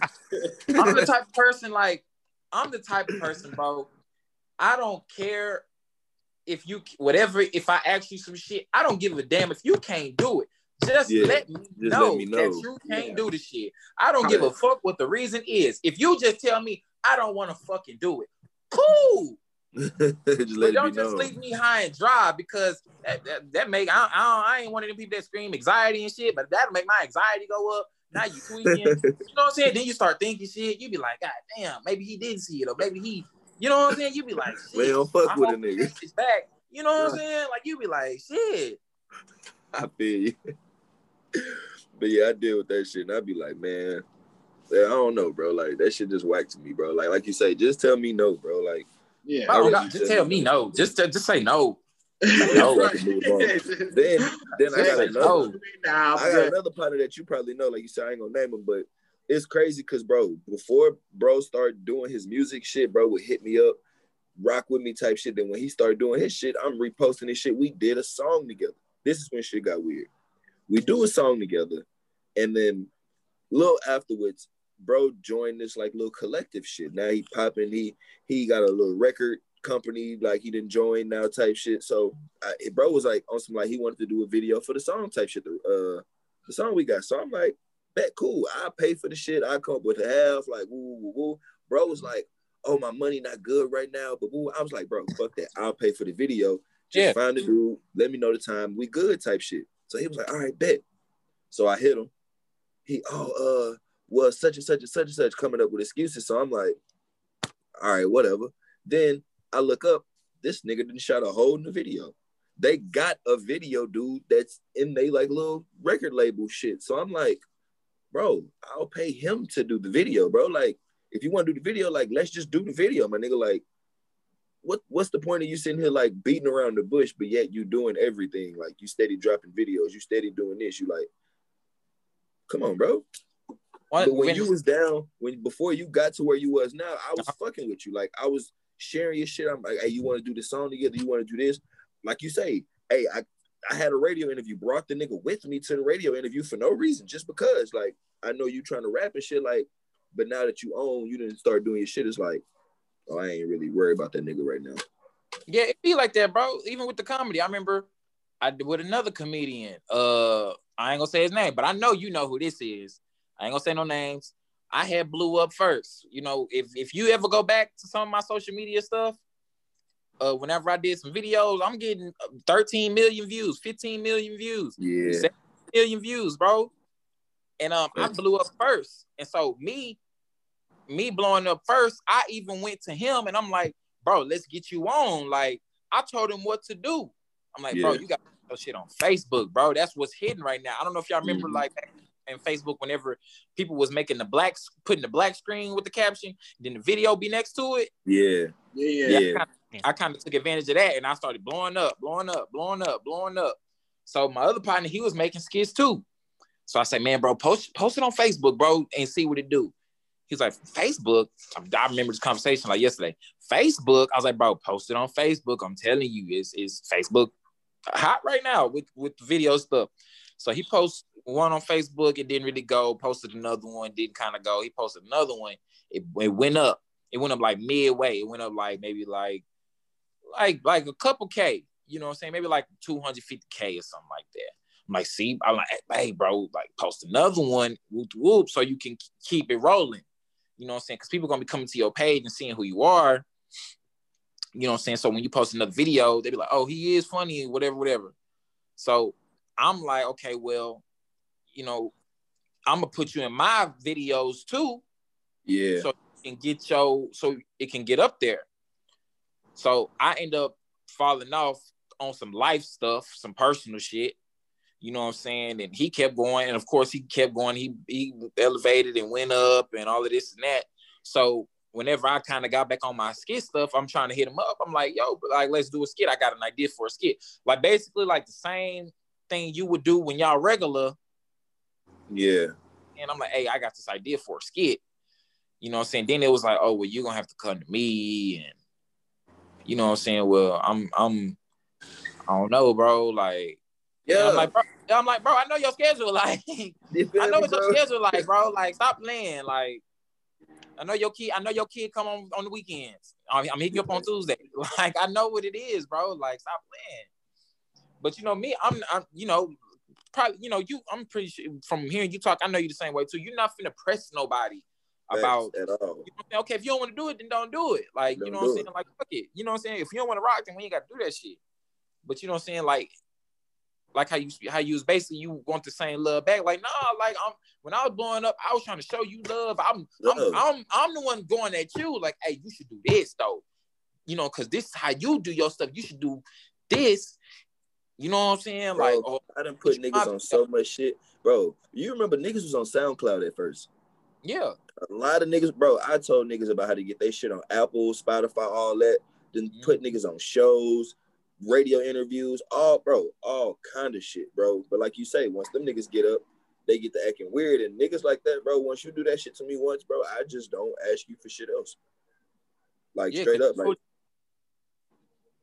I'm the type of person like I'm the type of person, bro. I don't care if you whatever if I ask you some shit, I don't give a damn if you can't do it. Just, yeah, let, me just know let me know that you can't yeah. do the shit. I don't give a fuck what the reason is. If you just tell me I don't want to fucking do it, cool. but don't just know. leave me high and dry because that, that, that make I, I, I ain't one of them people that scream anxiety and shit, but that'll make my anxiety go up. Now you tweaking, you know what I'm saying? Then you start thinking shit. You be like, God damn, maybe he didn't see it, or maybe he you know what I'm saying? You be like, shit. Don't fuck with a nigga. It's back. You know what I'm saying? Like you be like, shit. I feel you. but yeah, I deal with that shit, and I be like, man, I don't know, bro. Like that shit just whacked me, bro. Like, like you say, just tell me no, bro. Like, yeah, bro, really just tell me no. Just, just say no. no. then, then I got another. I got another partner that you probably know. Like you said, I ain't gonna name him, but it's crazy because bro, before bro started doing his music shit, bro would hit me up, rock with me type shit. Then when he started doing his shit, I'm reposting his shit. We did a song together. This is when shit got weird. We do a song together, and then little afterwards, bro joined this like little collective shit. Now he popping. He he got a little record company like he didn't join now type shit. So I, bro was like on some like he wanted to do a video for the song type shit. The, uh, the song we got. So I'm like, bet cool. I pay for the shit. I come up with a half, like woo woo woo. Bro was like, oh my money not good right now, but woo. I was like, bro, fuck that. I'll pay for the video. Just yeah. find the dude. Let me know the time. We good type shit. So he was like, all right, bet. So I hit him. He oh uh was such and such and such and such coming up with excuses. So I'm like, all right, whatever. Then I look up. This nigga didn't shot a hole in the video. They got a video, dude, that's in they like little record label shit. So I'm like, bro, I'll pay him to do the video, bro. Like, if you want to do the video, like, let's just do the video, my nigga. Like, what what's the point of you sitting here like beating around the bush, but yet you doing everything? Like, you steady dropping videos, you steady doing this. You like, come on, bro. What, but when, when you was down, when before you got to where you was now, I was fucking with you. Like, I was sharing your shit. I'm like, hey, you want to do the song together? You want to do this? Like you say, hey, I I had a radio interview, brought the nigga with me to the radio interview for no reason, just because. Like, I know you trying to rap and shit, like, but now that you own, you didn't start doing your shit. It's like, oh, I ain't really worried about that nigga right now. Yeah, it be like that, bro. Even with the comedy, I remember I did with another comedian. Uh, I ain't gonna say his name, but I know you know who this is. I ain't gonna say no names. I had blew up first. You know, if if you ever go back to some of my social media stuff, uh, whenever I did some videos, I'm getting uh, 13 million views, 15 million views, yeah, 7 million views, bro. And um, I blew up first, and so me, me blowing up first, I even went to him and I'm like, bro, let's get you on. Like, I told him what to do. I'm like, yeah. bro, you got shit on Facebook, bro. That's what's hidden right now. I don't know if y'all remember mm-hmm. like in Facebook whenever people was making the black putting the black screen with the caption, then the video be next to it. Yeah. Yeah. Yeah. yeah. I kind of took advantage of that and I started blowing up, blowing up, blowing up, blowing up. So my other partner, he was making skits too. So I said, man, bro, post post it on Facebook, bro, and see what it do. He's like, Facebook. I remember this conversation like yesterday. Facebook. I was like, bro, post it on Facebook. I'm telling you, it's, it's Facebook hot right now with with video stuff. So he posts one on Facebook. It didn't really go. Posted another one, didn't kind of go. He posted another one. It, it went up. It went up like midway. It went up like maybe like like like a couple K, you know what I'm saying? Maybe like 250K or something like that. I'm like, see, I'm like, hey, bro, like post another one, whoop, whoop, so you can keep it rolling. You know what I'm saying? Because people are gonna be coming to your page and seeing who you are. You know what I'm saying? So when you post another video, they be like, oh, he is funny, whatever, whatever. So I'm like, okay, well, you know, I'm gonna put you in my videos too. Yeah. So you can get your so it can get up there. So I end up falling off on some life stuff, some personal shit. You know what I'm saying? And he kept going, and of course he kept going. He he elevated and went up and all of this and that. So whenever I kind of got back on my skit stuff, I'm trying to hit him up. I'm like, yo, like, let's do a skit. I got an idea for a skit. Like basically like the same thing you would do when y'all regular. Yeah. And I'm like, hey, I got this idea for a skit. You know what I'm saying? Then it was like, oh, well, you're gonna have to come to me. And you know what I'm saying? Well, I'm I'm I don't know, bro. Like, yeah, I'm like, bro, I'm like, bro, I know your schedule. Like, I know what your schedule like, bro. Like, stop playing. Like, I know your kid. I know your kid come on on the weekends. I'm, I'm hitting you up on Tuesday. Like, I know what it is, bro. Like, stop playing. But you know me, I'm, I'm, you know, probably, you know, you. I'm pretty sure from hearing you talk, I know you the same way too. You're not finna press nobody about at all. You know okay, if you don't want to do it, then don't do it. Like, don't you know what I'm saying? Like, fuck it. You know what I'm saying? If you don't want to rock, then we ain't got to do that shit. But you know what I'm saying? Like, like how you how you was basically you want the same love back. Like, nah, like I'm when I was blowing up, I was trying to show you love. I'm love. I'm, I'm I'm the one going at you, like, hey, you should do this though. You know, cause this is how you do your stuff. You should do this. You know what I'm saying? Bro, like, oh, I done put niggas on so much shit, bro. You remember niggas was on SoundCloud at first? Yeah. A lot of niggas, bro. I told niggas about how to get their shit on Apple, Spotify, all that. Then mm-hmm. put niggas on shows, radio interviews, all bro, all kind of shit, bro. But like you say, once them niggas get up, they get to acting weird. And niggas like that, bro, once you do that shit to me once, bro, I just don't ask you for shit else. Like yeah, straight up, like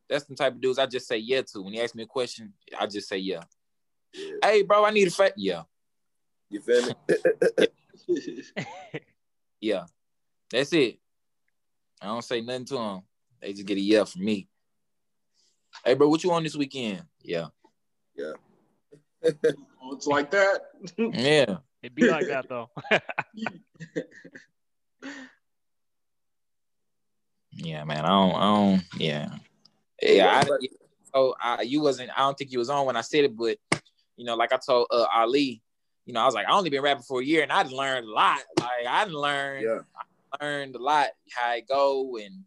that's the type of dudes I just say yeah to. When he asks me a question, I just say yeah. yeah. Hey, bro, I need a fat yeah. You feel me? yeah, that's it. I don't say nothing to them. They just get a yeah from me. Hey, bro, what you on this weekend? Yeah. Yeah. oh, it's like that. yeah. It'd be like that though. yeah, man. I don't. I don't. Yeah. Yeah. I, so I, you wasn't. I don't think you was on when I said it, but you know, like I told uh, Ali, you know, I was like, I only been rapping for a year, and I learned a lot. Like I learned. Yeah. I learned a lot how I go, and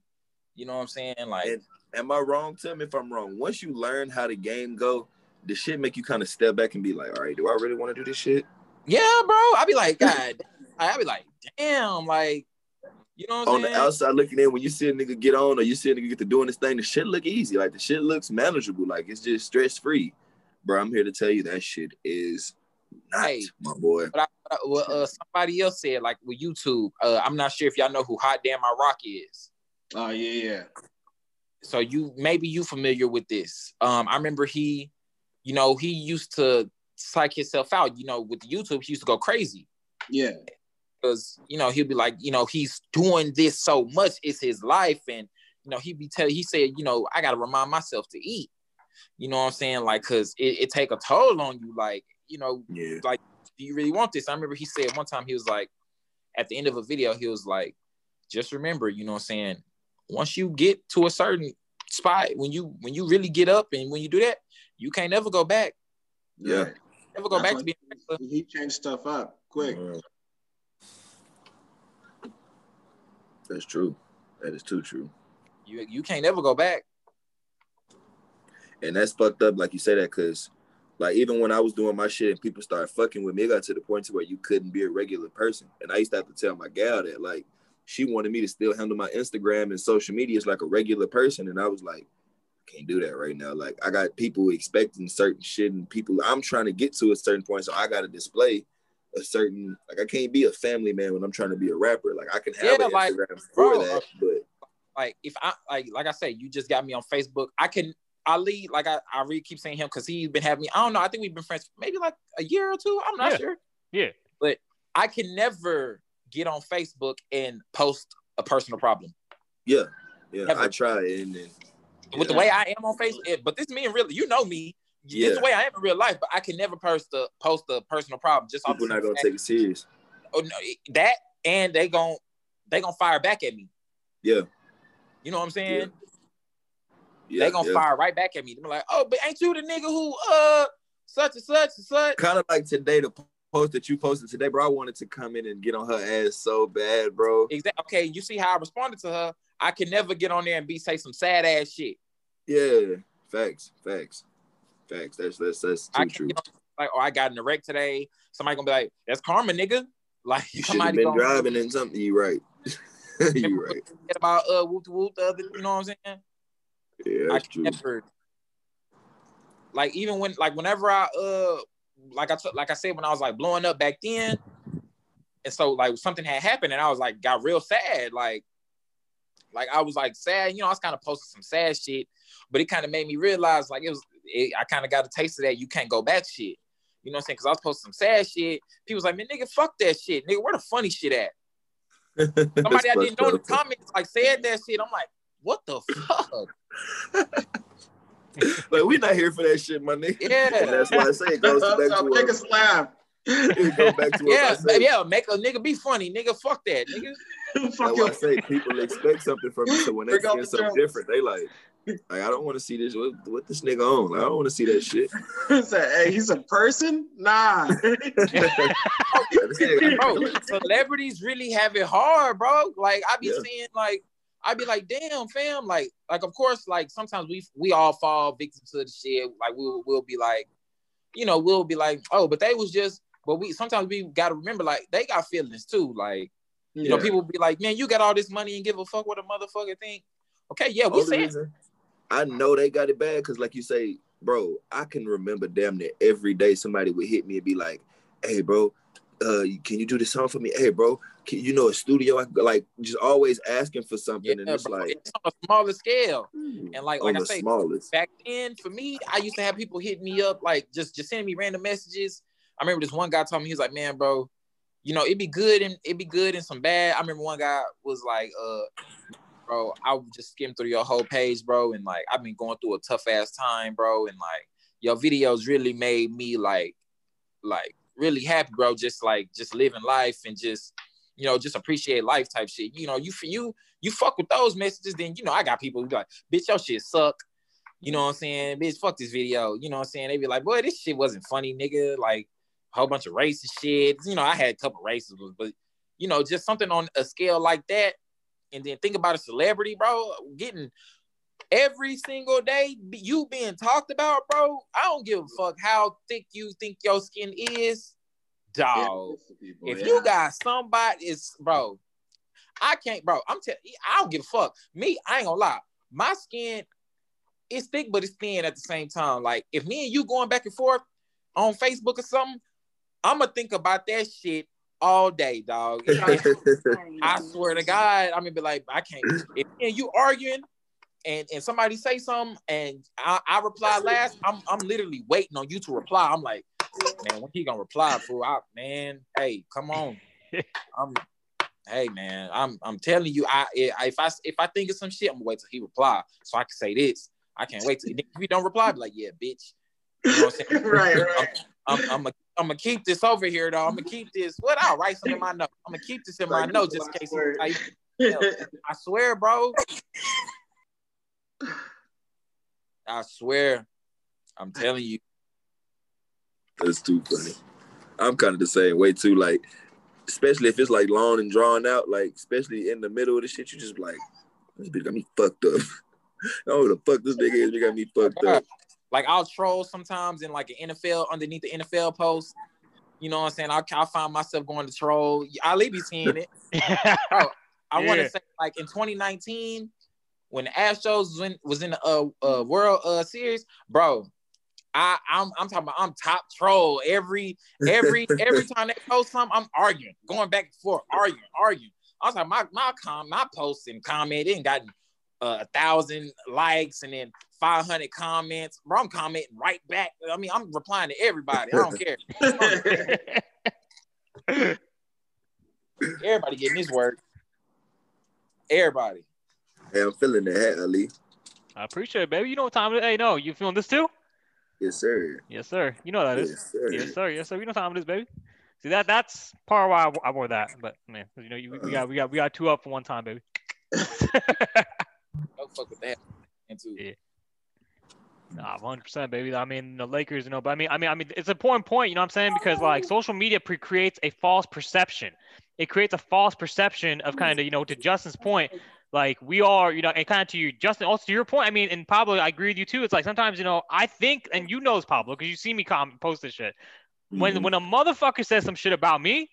you know what I'm saying, like. And- am I wrong? Tell me if I'm wrong. Once you learn how the game go, the shit make you kind of step back and be like, all right, do I really want to do this shit? Yeah, bro. I'd be like, God, I'd be like, damn, like, you know on saying? the outside looking in, when you see a nigga get on or you see a nigga get to doing this thing, the shit look easy. Like the shit looks manageable. Like it's just stress free. Bro, I'm here to tell you that shit is not, hey, my boy. But I, well, uh, somebody else said, like with YouTube, uh, I'm not sure if y'all know who Hot Damn My Rock is. Oh yeah, yeah so you maybe you familiar with this. Um, I remember he, you know, he used to psych himself out. You know, with YouTube, he used to go crazy. Yeah. Because you know he'll be like, you know, he's doing this so much, it's his life, and you know he'd be telling, he said, you know, I got to remind myself to eat. You know what I'm saying? Like, cause it, it take a toll on you. Like, you know, yeah. like, do you really want this? I remember he said one time he was like, at the end of a video, he was like, just remember, you know what I'm saying? once you get to a certain spot, when you when you really get up and when you do that, you can't never go back. Yeah. Never go That's back to being he changed stuff up quick. That's true. That is too true. You you can't never go back. And that's fucked up, like you say that, because like even when I was doing my shit and people started fucking with me, it got to the point to where you couldn't be a regular person. And I used to have to tell my gal that, like, she wanted me to still handle my Instagram and social media as like a regular person. And I was like, I can't do that right now. Like I got people expecting certain shit and people I'm trying to get to a certain point. So I gotta display a certain like I can't be a family man when I'm trying to be a rapper. Like I can have yeah, an like, Instagram for bro, that, but like if I like like I say, you just got me on Facebook. I can Ali, like I, I really keep saying him because he's been having me. I don't know. I think we've been friends maybe like a year or two. I'm not yeah. sure. Yeah. But I can never get on Facebook and post a personal problem. Yeah, yeah, Never. I try and then with the way I am on Facebook, eh, but this me and really, you know me. Yeah. It's the way I am in real life, but I can never post a post a personal problem. Just people not gonna take it serious. Oh no, that and they gon' they gonna fire back at me. Yeah, you know what I'm saying. Yeah they gonna yeah. fire right back at me. They're like, "Oh, but ain't you the nigga who uh such and such and such?" Kind of like today, the post that you posted today, bro. I wanted to come in and get on her ass so bad, bro. Exactly. Okay, you see how I responded to her. I can never get on there and be say some sad ass shit. Yeah, facts, facts, facts. That's that's that's too true. like, oh, I got in the wreck today. Somebody gonna be like, "That's karma, nigga." Like you should have been gonna, driving in something. You right. You're right. About uh, whoop whoop the other, you know what I'm saying? Yeah, that's I true. never, like even when like whenever I uh like I took like I said when I was like blowing up back then, and so like something had happened and I was like got real sad like like I was like sad you know I was kind of posting some sad shit, but it kind of made me realize like it was it, I kind of got a taste of that you can't go back shit. You know what I'm saying? Because I was posting some sad shit. People was like, man, nigga, fuck that shit. Nigga, where the funny shit at? Somebody I didn't know in the comments like said that shit. I'm like, what the fuck? like we not here for that shit, my nigga. Yeah. And that's why I say it goes back to so make what, us laugh. go back to what Yeah, yeah, make a nigga be funny. Nigga, fuck that, nigga. That's Fuck why your I say people expect something from me. So when they Bring out see something different, they like, like I don't want to see this. What, what this nigga on? I don't want to see that shit. Say, hey, he's a person? Nah. bro, celebrities really have it hard, bro. Like I be Yeah. seeing, like I be like, damn, fam. Like, like of course, like sometimes we we all fall victim to the shit. Like we'll we'll be like, you know, we'll be like, oh, but they was just. But we sometimes we gotta remember, like they got feelings too. Like you know, people be like, man, you got all this money and give a fuck what a motherfucker think. Okay, yeah, we Only said reason I know they got it bad because, like you say, bro, I can remember damn near every day somebody would hit me and be like, "Hey, bro, uh, can you do this song for me? Hey, bro, can you know a studio? I like just always asking for something, yeah, and it's bro, like it's on a smaller scale. And like, like I say, smallest. back then for me, I used to have people hit me up like just just sending me random messages. I remember this one guy told me he was like, "Man, bro, you know it'd be good and it'd be good and some bad." I remember one guy was like, "Uh, bro, I just skim through your whole page, bro, and like I've been going through a tough ass time, bro, and like your videos really made me like like really happy, bro. Just like just living life and just." You know, just appreciate life type shit. You know, you you you fuck with those messages, then you know I got people who be like, bitch, your shit suck. You know what I'm saying? Bitch, fuck this video. You know what I'm saying? They be like, boy, this shit wasn't funny, nigga. Like a whole bunch of racist shit. You know, I had a couple racist ones, but you know, just something on a scale like that. And then think about a celebrity, bro, getting every single day you being talked about, bro. I don't give a fuck how thick you think your skin is, dog. If you got somebody, it's bro. I can't, bro. I'm telling I don't give a fuck. Me, I ain't gonna lie. My skin is thick, but it's thin at the same time. Like if me and you going back and forth on Facebook or something, I'm gonna think about that shit all day, dog. I swear to God, I'm gonna be like, I can't. If and you arguing and, and somebody say something and I, I reply last, I'm I'm literally waiting on you to reply. I'm like, man, when he gonna reply, fool? I, man, hey, come on. I'm hey man, I'm I'm telling you, I if I if I think of some shit, I'm gonna wait till he reply so I can say this. I can't wait till if you don't reply, I'll be like, yeah, bitch. You know what I'm right, right. I'm, I'm, I'm, I'm gonna keep this over here, though. I'm gonna keep this. What I'll write something in my note. I'm gonna keep this in my Like, note just in case. I, I swear, bro. I swear. I'm telling you. That's too funny. I'm kind of the same way too. Like, especially if it's like long and drawn out. Like, especially in the middle of the shit, you just be like, this bitch got me fucked up. I don't know who the fuck this nigga is. He got me fucked up. Like I'll troll sometimes in like an NFL underneath the NFL post. You know what I'm saying? I'll, I'll find myself going to troll. I'll be seeing it. Bro, I want to say like in 2019 when the Astros was in, was in the uh, uh, World uh, Series, bro. I, I'm I'm talking about I'm top troll every every every time they post something I'm arguing going back and forth arguing arguing I was like my my com my post and comment it ain't gotten uh, a thousand likes and then 500 comments bro I'm commenting right back I mean I'm replying to everybody I don't care everybody getting this work everybody Hey, I'm feeling the hat, Ali. I appreciate it, baby. You know what time it is. Hey, no, you feeling this too? Yes, sir. Yes, sir. You know that is. Yes, sir. Yes, sir. Yes, sir. You know what time it is, baby. See that? That's part of why I wore that. But man, you know, you, we got we got we got two up for one time, baby. don't fuck with that and too Yeah. Nah, 100 percent, baby. I mean, the Lakers, you know, but I mean, I mean, I mean, it's an important point, you know what I'm saying? Because like social media pre- creates a false perception. It creates a false perception of kind of, you know, to Justin's point, like we are, you know, and kind of to you, Justin, also to your point. I mean, and Pablo, I agree with you too. It's like sometimes, you know, I think, and you know, this Pablo, because you see me comment, post this shit. When Mhm. when a motherfucker says some shit about me,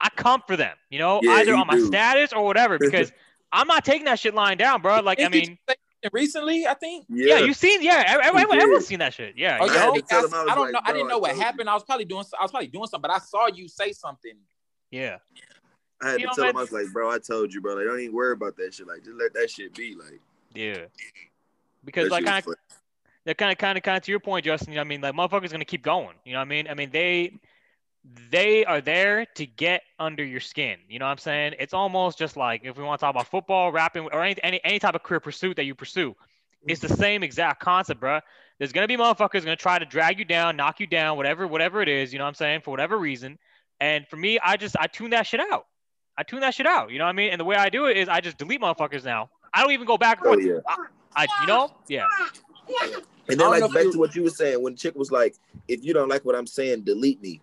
I come for them, you know, yeah, either on my do. status or whatever, because I'm not taking that shit lying down, bro. Like, I mean, recently, I think. Yeah, yeah you seen, yeah, everyone, everyone's seen that shit. Yeah, oh, you know? I, I, I, don't like, know, I didn't know what happened. I was probably doing, I was probably doing something, but I saw you say something. Yeah. I had you to tell him, I was like, bro, I told you, bro, like, don't even worry about that shit. Like, just let that shit be. Like, yeah, because like kind of, that kind of, kind of, kind of to your point, Justin. You know, I mean, like, motherfuckers gonna keep going. You know, what I mean, I mean, they they are there to get under your skin. You know what I'm saying? It's almost just like if we want to talk about football, rapping, or any any, any type of career pursuit that you pursue, it's the mm-hmm. same exact concept, bro. There's gonna be motherfuckers gonna try to drag you down, knock you down, whatever whatever it is. You know what I'm saying? For whatever reason. And for me, I just I tune that shit out. I tune that shit out. You know what I mean? And the way I do it is I just delete motherfuckers now. I don't even go back and forth. Oh, yeah. I, I, you know, yeah. And then like back you... to what you were saying when chick was like, if you don't like what I'm saying, delete me.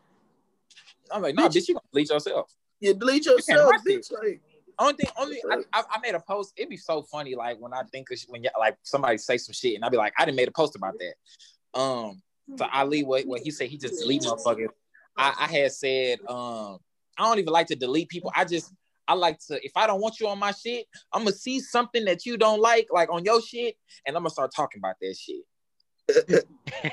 I'm like, no, nah, bitch, you gonna delete yourself. You delete yourself, you bitch. Like, only thing, only I, I, made a post. It'd be so funny, like when I think of, when like somebody say some shit, and I'd be like, I didn't made a post about that. Um, so Ali, what what he said, he just delete motherfuckers. I, I had said, um, I don't even like to delete people. I just I like to, if I don't want you on my shit, I'm gonna see something that you don't like, like on your shit, and I'm gonna start talking about that shit.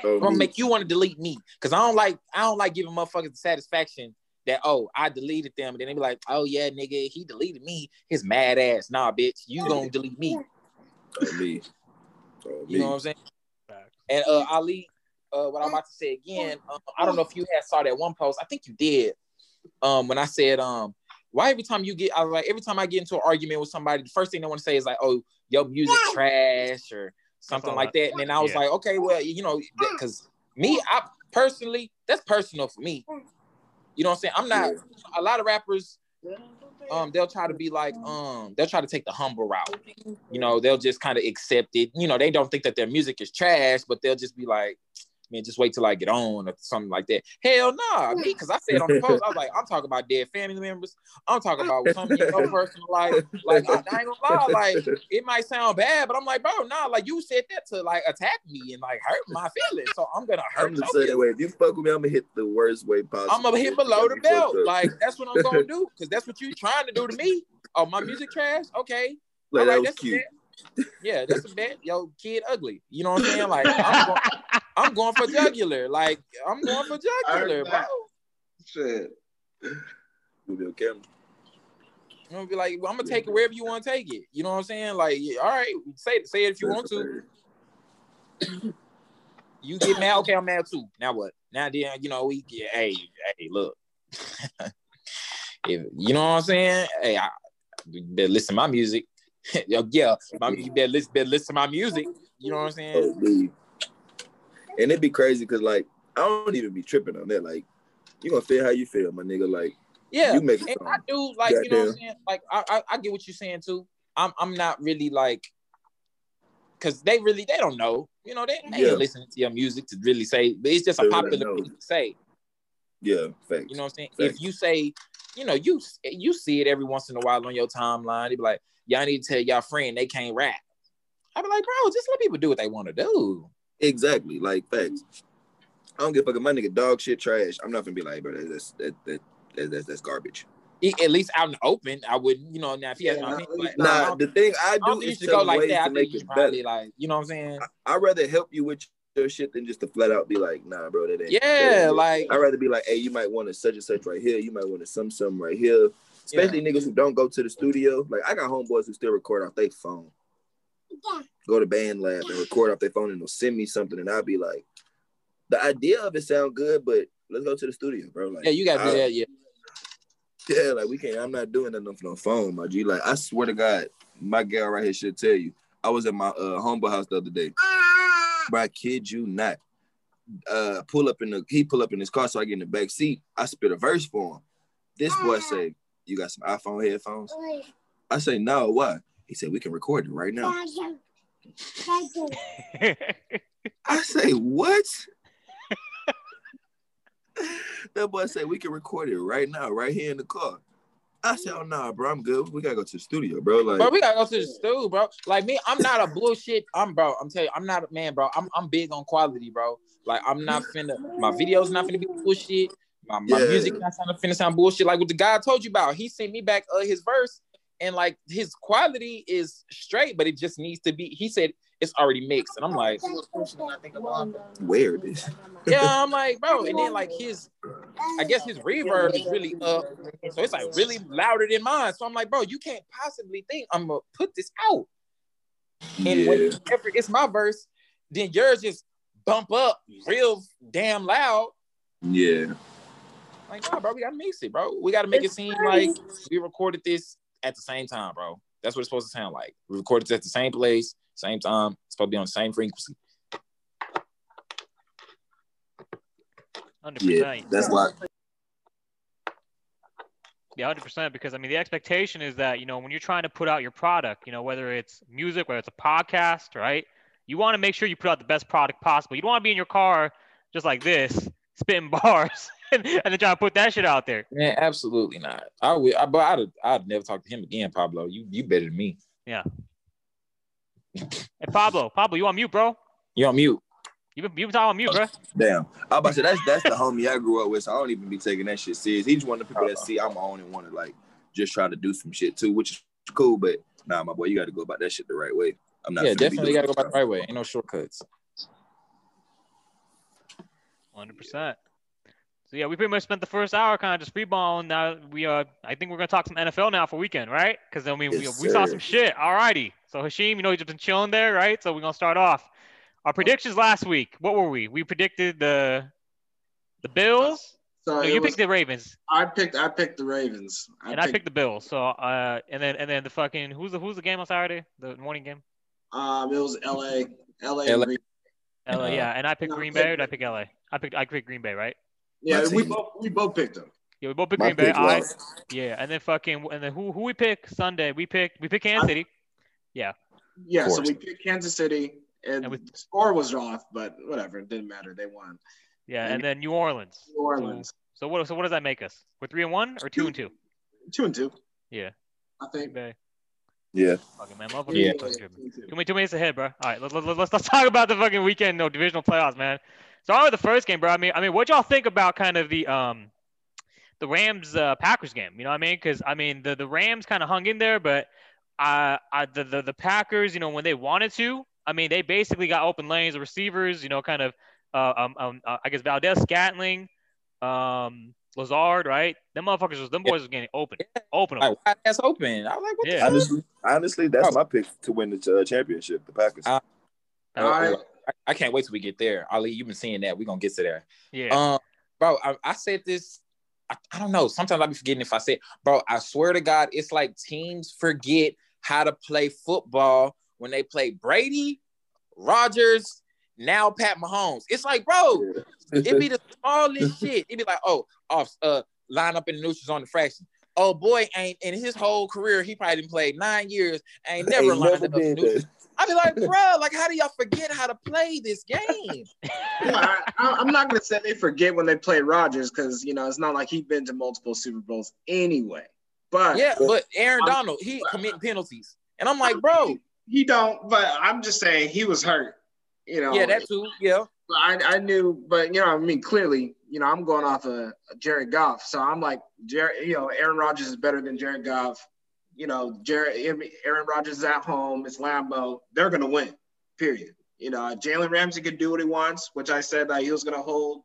I'm gonna make you want to delete me because I don't like I don't like giving motherfuckers the satisfaction that oh I deleted them and then they be like oh yeah nigga he deleted me his mad ass nah bitch you gonna delete me. Oh, me. Oh, you know what I'm saying? And uh, Ali, uh, what I'm about to say again, um, I don't know if you had saw that one post. I think you did. Um, when I said um, why every time you get, I was like every time I get into an argument with somebody, the first thing they want to say is like, oh, your music trash or something like that. And then I was yeah. like, okay, well, you know, because me, I personally, that's personal for me. You know what I'm saying? I'm not a lot of rappers. Um, they'll try to be like, um, they'll try to take the humble route. You know, they'll just kind of accept it. You know, they don't think that their music is trash, but they'll just be like, man, just wait till I get on or something like that. Hell nah, me, because I said on the post, I was like, I'm talking about dead family members. I'm talking about something in your personal life. Like, I, I ain't gonna lie, like, it might sound bad, but I'm like, bro, nah, like, you said that to, like, attack me and, like, hurt my feelings. So I'm gonna hurt I'm that way. If you fuck with me, I'm gonna hit the worst way possible. I'm gonna hit below the belt. Like, that's what I'm gonna do, because that's what you trying to do to me. Oh, my music trash? Okay. Like, All right, that that's cute. Yeah, that's a bet. Yo, kid ugly. You know what I'm saying? Like, I'm going, I'm going for jugular. Like I'm going for jugular, bro. Shit. We'll be okay. I'm gonna be like, well, I'm gonna take it wherever you want to take it. You know what I'm saying? Like, all right, say it, say it if you want to. you get mad, okay, I'm mad too. Now what? Now then, you know, we get, hey, hey, look. if you know what I'm saying, hey, I better listen to my music. yeah, my, you better listen, better listen to my music. You know what I'm saying? And it'd be crazy because like I don't even be tripping on that. Like you gonna feel how you feel, my nigga. Like yeah, you make it. I do like you know what I'm saying. Like I, I, I get what you're saying too. I'm I'm not really like because they really they don't know. You know they, they yeah. ain't listening to your music to really say, but it's just a popular thing to say. Yeah, thanks. You know what I'm saying? If you say, you know, you you see it every once in a while on your timeline, they be like, y'all need to tell y'all friend they can't rap. I be like, bro, just let people do what they want to do. Exactly, like facts. I don't give a fuck if my nigga dog shit trash. I'm not gonna be like, bro, that's that that, that that's that's garbage. at least out in the open, I wouldn't, you know. Now if he has, yeah, like, nah, the thing I do I is to go like that. I think you probably better. like, you know what I'm saying. I, would rather help you with your shit than just to flat out be like, nah, bro, that ain't. Yeah, that ain't like I'd rather be like, hey, you might want to such and such right here. You might want to some some right here. Especially yeah. niggas who don't go to the studio. Like I got homeboys who still record off their phone go to BandLab and record off their phone and they'll send me something and I'll be like, the idea of it sound good, but let's go to the studio, bro. Like, yeah, you gotta do that, yeah. Yeah, like we can't. I'm not doing nothing for no phone, my G. Like I swear to God, my gal right here should tell you. I was at my uh, humble house the other day, but I kid you not. Uh, pull up in the he pull up in his car, so I get in the back seat. I spit a verse for him. This boy say, "You got some iPhone headphones?" I say, "No, what?" He said, "We can record it right now." I say, what? that boy said we can record it right now, right here in the car. I said, oh nah, bro, I'm good. We gotta go to the studio, bro. Like, bro, we gotta go to the studio, bro. Like me, I'm not a bullshit. I'm bro. I'm telling you, I'm not a man, bro. I'm I'm big on quality, bro. Like I'm not finna. My videos not finna be bullshit. my, my yeah. music not trying to finish sound bullshit. Like what the guy I told you about, he sent me back uh, his verse, and like his quality is straight, but it just needs to be. He said it's already mixed, and I'm like, weird. this? yeah, I'm like, bro, and then like his, I guess his reverb is really up, so it's like really louder than mine. So I'm like, bro, you can't possibly think I'm gonna put this out. And yeah. whenever it's my verse, then yours just bump up real damn loud. Yeah. Like, nah, bro, we gotta mix it, bro. We gotta make it seem like we recorded this at the same time, bro. That's what it's supposed to sound like. We recorded it at the same place, same time. It's supposed to be on the same frequency. 100%. Yeah, that's why. Yeah, hundred percent. Because I mean, the expectation is that you know when you're trying to put out your product, you know whether it's music, whether it's a podcast, right? You want to make sure you put out the best product possible. You don't want to be in your car just like this, spitting bars, and, and then trying to put that shit out there. Man, absolutely not. I would, I, but I'd, I'd never talk to him again, Pablo. You, you better than me. Yeah. Hey, Pablo, Pablo, you on mute, bro? You on mute? You been, you been talking on mute, bro? Damn. I about to say that's that's the homie I grew up with, so I don't even be taking that shit serious. He's one of the people that uh-huh. see I'm the only one to like just try to do some shit too, which is cool. But nah, my boy, you got to go about that shit the right way. I'm not. Yeah, definitely got to go about the right way. Ain't no shortcuts. Hundred percent. So yeah, we pretty much spent the first hour kind of just freeballing. Now we uh, I think we're gonna talk some NFL now for weekend, right? Because then we, yes, we, we saw some shit. Alrighty. So Hashim, you know, you've just been chilling there, right? So we're gonna start off. Our predictions last week. What were we? We predicted the the Bills. So no, you was, picked the Ravens. I picked I picked the Ravens. I and picked, I picked the Bills. So uh, and then and then the fucking who's the who's the game on Saturday? The morning game. Um, it was L.A. L.A. LA, LA uh, yeah. And I picked no, Green Bay. Or did I pick L.A.? I picked I picked Green Bay, right? Yeah, we both we both picked them. Yeah, we both picked My Green Bay. I, yeah, and then fucking and then who who we pick Sunday? We picked we picked Kansas City. Yeah. Yeah, so we picked Kansas City, and, and we, the score was off, but whatever, it didn't matter. They won. Yeah, and, and then New Orleans. New Orleans. So, so, what so what does that make us? We're three and one or two, two and two? Two and two. Yeah. I think. Bay. Yeah. Fucking man, motherfucker. Yeah. Two, two minutes ahead, bro. All right, let, let, let's let's talk about the fucking weekend, no divisional playoffs, man. So on with the first game, bro. I mean, I mean, what y'all think about kind of the um the Rams uh, Packers game? You know what I mean? Because I mean, the the Rams kind of hung in there, but uh, I, the, the the Packers, you know, when they wanted to, I mean, they basically got open lanes, the receivers, you know, kind of, uh, um, um uh, I guess Valdes-Scantling, um, Lazard, right? Them motherfuckers was them boys was getting open, open. Like, that's open. I was like, what yeah. honestly, honestly, that's my pick to win the uh, championship, the Packers. Uh, I, I, can't wait till we get there. Ali, you've been seeing that. We're gonna get to there. Yeah. Um, bro, I, I said this. I, I don't know. Sometimes I'll be forgetting if I said, bro. I swear to God, it's like teams forget how to play football when they play Brady, Rodgers, now Pat Mahomes. It's like, bro, it'd be the smallest shit. It'd be like, oh, off uh line up in the neutrals on the fraction. Oh boy, ain't in his whole career, he probably didn't play nine years, ain't never ain't lined never up in neutrals. I'd be like, bro, like, how do y'all forget how to play this game? I, am not gonna say they forget when they play Rodgers because you know it's not like he's been to multiple Super Bowls anyway. But yeah, but Aaron Donald, he committing penalties, and I'm like, bro, he don't. But I'm just saying he was hurt. You know. Yeah, that too. Yeah. I, I knew, but you know, I mean, clearly, you know, I'm going off of Jared Goff, so I'm like, Jared, you know, Aaron Rodgers is better than Jared Goff. You know, Jared, Aaron Rodgers is at home. It's Lambeau. They're gonna win. Period. You know, Jalen Ramsey can do what he wants, which I said that he was gonna hold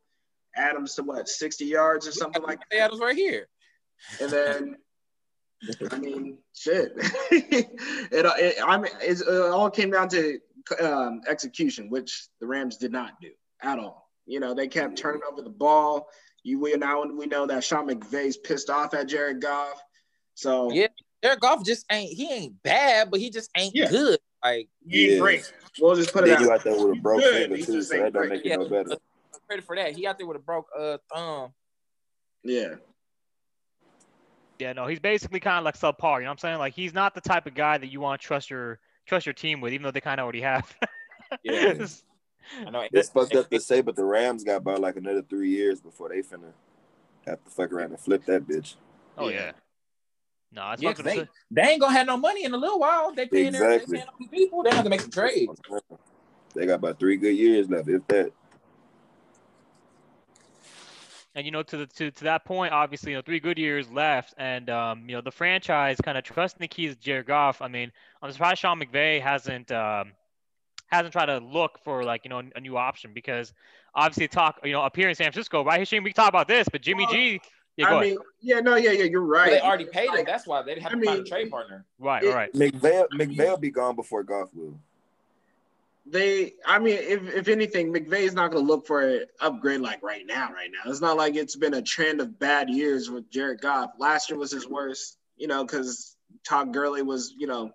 Adams to what 60 yards or something like that. Adams right here. And then I mean, shit. it, it, I mean, it all came down to um, execution, which the Rams did not do at all. You know, they kept turning over the ball. You we now we know that Sean McVay's pissed off at Jared Goff. So yeah, Jared Goff just ain't he ain't bad, but he just ain't yeah. good. Like he yeah. great. We'll just put it out. You out there with a broke finger too, so that don't make it yeah, no better. Credit for that. He out there with a broke uh thumb. Yeah. Yeah, no, he's basically kind of like subpar. You know what I'm saying? Like he's not the type of guy that you want to trust your trust your team with, even though they kind of already have. yeah. I know it's fucked up to say, but the Rams got about like another three years before they finna have to fuck around and flip that bitch. Oh yeah. No, it's yeah, they, they ain't gonna have no money in a little while. They paying exactly. their they people. They have to make some trades. They got about three good years left, if that. And you know, to the to, to that point, obviously, you know, three good years left, and um, you know, the franchise kind of trusting the keys of Jared Goff. I mean, I'm surprised Sean McVay hasn't um, hasn't tried to look for like you know a new option because obviously talk you know up here in San Francisco, right? Shane, we can talk about this, but Jimmy G. Yeah, I mean, yeah, no, yeah, yeah, you're right. Well, they already paid him. That's why they didn't have I to mean, find a trade partner. Right, it, right. McVay, McVay will be gone before Goff will they I mean, if if anything, McVay's not gonna look for an upgrade like right now, right now. It's not like it's been a trend of bad years with Jared Goff. Last year was his worst, you know, because Todd Gurley was, you know,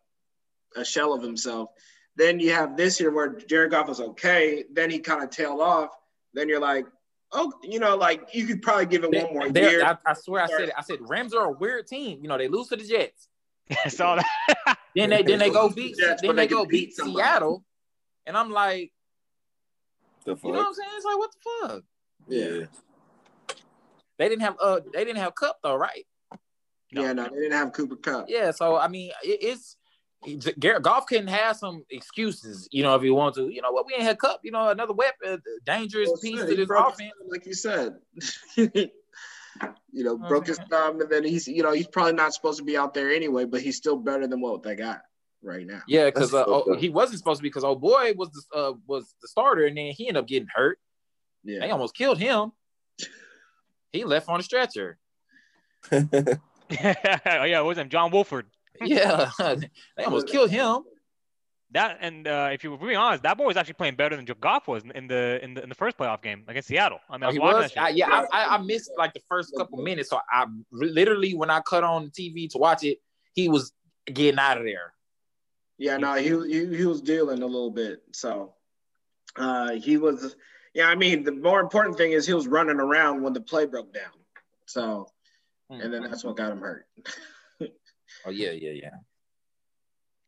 a shell of himself. Then you have this year where Jared Goff was okay, then he kind of tailed off. Then you're like, oh, you know, like you could probably give it they, one more year. I, I, swear I said it. I said Rams are a weird team. You know, they lose to the Jets. I saw that. then they then they go beat Jets, then they, they go beat Seattle. And I'm like, the fuck? You know what I'm saying? It's like, what the fuck? Yeah. They didn't have uh they didn't have Kupp though, right? No. Yeah, no, they didn't have Cooper Kupp. Yeah, so I mean, it, it's Jared Goff can have some excuses, you know, if he wants to. You know what? We ain't had Kupp. You know, another weapon, dangerous well, piece to this offense. Like you said, you know, broke his thumb, and then he's, you know, he's probably not supposed to be out there anyway, but he's still better than what they got right now. Yeah, because uh, oh, he wasn't supposed to be because old boy was the uh, was the starter, and then he ended up getting hurt. Yeah, they almost killed him. he left on a stretcher. yeah, yeah, it was him, John Wolford. yeah, they almost killed him. That and uh, if you were being honest, that boy was actually playing better than Joe Goff was in the in the in the first playoff game against Seattle. I mean, I was, oh, was? I, yeah, I, I missed like the first couple minutes, so I literally when I cut on the TV to watch it, he was getting out of there. Yeah, no, he, he he was dealing a little bit. So uh, he was. Yeah, I mean, the more important thing is he was running around when the play broke down. So, hmm. and then that's what got him hurt. oh yeah, yeah, yeah.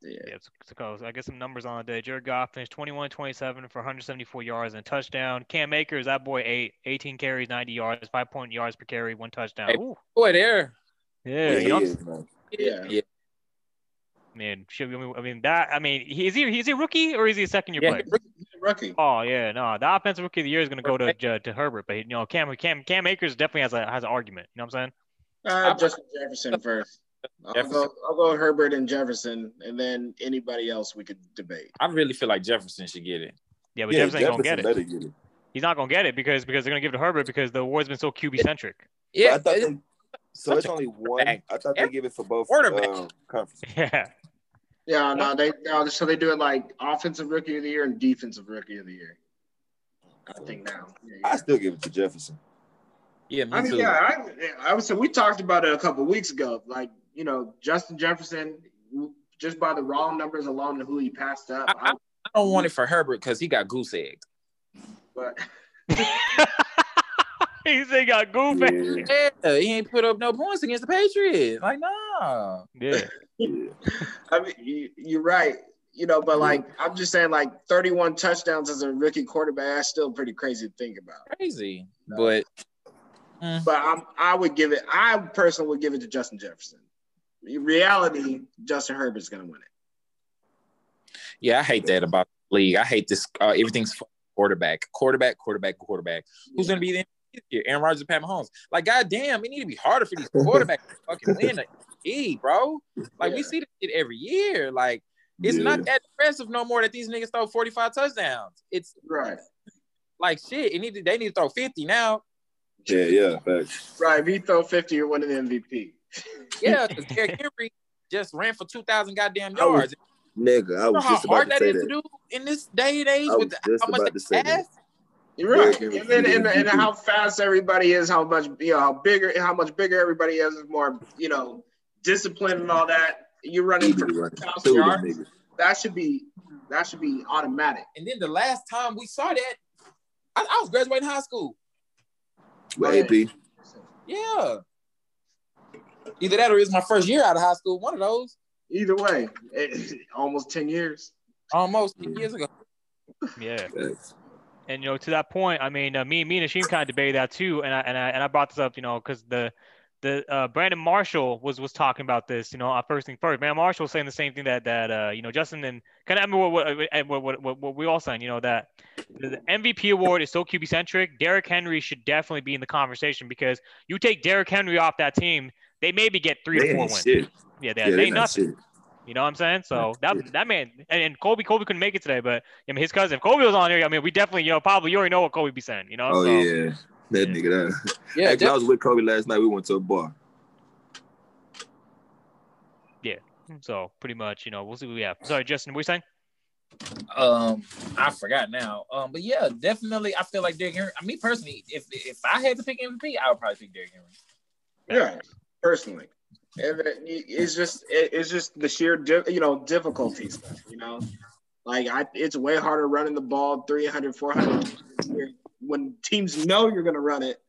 Yeah. yeah so I get some numbers on the day. Jared Goff finished 21 27 for 174 yards and a touchdown. Cam Akers, that boy, eight, 18 carries, 90 yards, five point yards per carry, one touchdown. Hey, boy, there. Yeah, yeah, is, yeah. Yeah man, should we, I mean that. I mean, is he he's a rookie or is he a second year yeah, player? Rookie. Oh yeah, no, the offensive rookie of the year is going to go to to Herbert, but you know, Cam Cam Cam Akers definitely has a has an argument. You know what I'm saying? Uh, Justin Jefferson first. I'll go, I'll go Herbert and Jefferson, and then anybody else we could debate. I really feel like Jefferson should get it. Yeah, but yeah, Jefferson, Jefferson ain't gonna get it. get it. He's not gonna get it because because they're gonna give it to Herbert because the award's been so QB centric. Yeah, they, so it's only one. I thought they give it for both uh, conferences. Yeah. Yeah, no, they no, so they do it like offensive rookie of the year and defensive rookie of the year. I think now. Yeah, yeah. I still give it to Jefferson. Yeah, I mean, too. yeah, I, I would say we talked about it a couple weeks ago. Like, you know, Justin Jefferson, just by the raw numbers alone, and who he passed up. I, I, I don't want it for Herbert because he got goose eggs. But he said he got goose egged. Yeah, he ain't put up no points against the Patriots. Like, nah. Yeah. I mean, you, are right. You know, but like I'm just saying, like 31 touchdowns as a rookie quarterback, that's still pretty crazy to think about. Crazy, but mm. but I'm, I would give it. I personally would give it to Justin Jefferson. In reality, Justin Herbert's gonna win it. Yeah, I hate that about the league. I hate this. Uh, everything's quarterback, quarterback, quarterback, quarterback. Who's gonna be the here? Aaron Rodgers, Pat Mahomes. Like, goddamn, it need to be harder for these quarterbacks to fucking win bro. Like yeah. we see this shit every year. Like it's yeah. not that impressive no more that these niggas throw 45 touchdowns. It's right. Like shit. It need to, they need to throw 50 now. Yeah, yeah, facts. Right. If you throw 50, you're winning the MVP. yeah, because Derrick Henry just ran for 2,000 goddamn yards. nigga, I was you know just how hard that is to do in this day and age with the, how much they pass? You're right, and then and, and how fast everybody is, how much you know, how bigger, how much bigger everybody is, is more you know discipline and all that. You're running for yards. That should be that should be automatic. And then the last time we saw that, I, I was graduating high school. With AP. Yeah. Either that or it's my first year out of high school. One of those. Either way, it, almost ten years. Almost ten years ago. Yeah. And you know, to that point, I mean, uh, me, me and Hashim kind of debated that too, and I and I and I brought this up, you know, because the the uh, Brandon Marshall was was talking about this. You know, uh, first thing first, Brandon Marshall was saying the same thing that that uh, you know Justin and kind of I mean, what, what, what, what, what we all saying. You know that the MVP award is so QB centric. Derrick Henry should definitely be in the conversation because you take Derrick Henry off that team, they maybe get three They or four wins. shit. Yeah, they, Yeah, they they ain't nothing. shit. You know what I'm saying? So that that man and, and Kobe Kobe couldn't make it today, but I mean his cousin if Kobe was on here. I mean we definitely you know probably you already know what Kobe be saying. You know? Oh so, yeah, that Yeah. nigga. That. Yeah, Actually, I was with Kobe last night. We went to a bar. Yeah. So pretty much you know we'll see what we have. Sorry, Justin, what you saying? Um, I forgot now. Um, but yeah, definitely, I feel like Derrick Henry. I mean, personally, if if I had to pick MVP, I would probably pick Derrick Henry. Yeah, personally, and it- it's just it's just the sheer you know difficulties. You know, like I, it's way harder running the ball 300, 400 when teams know you're going to run it.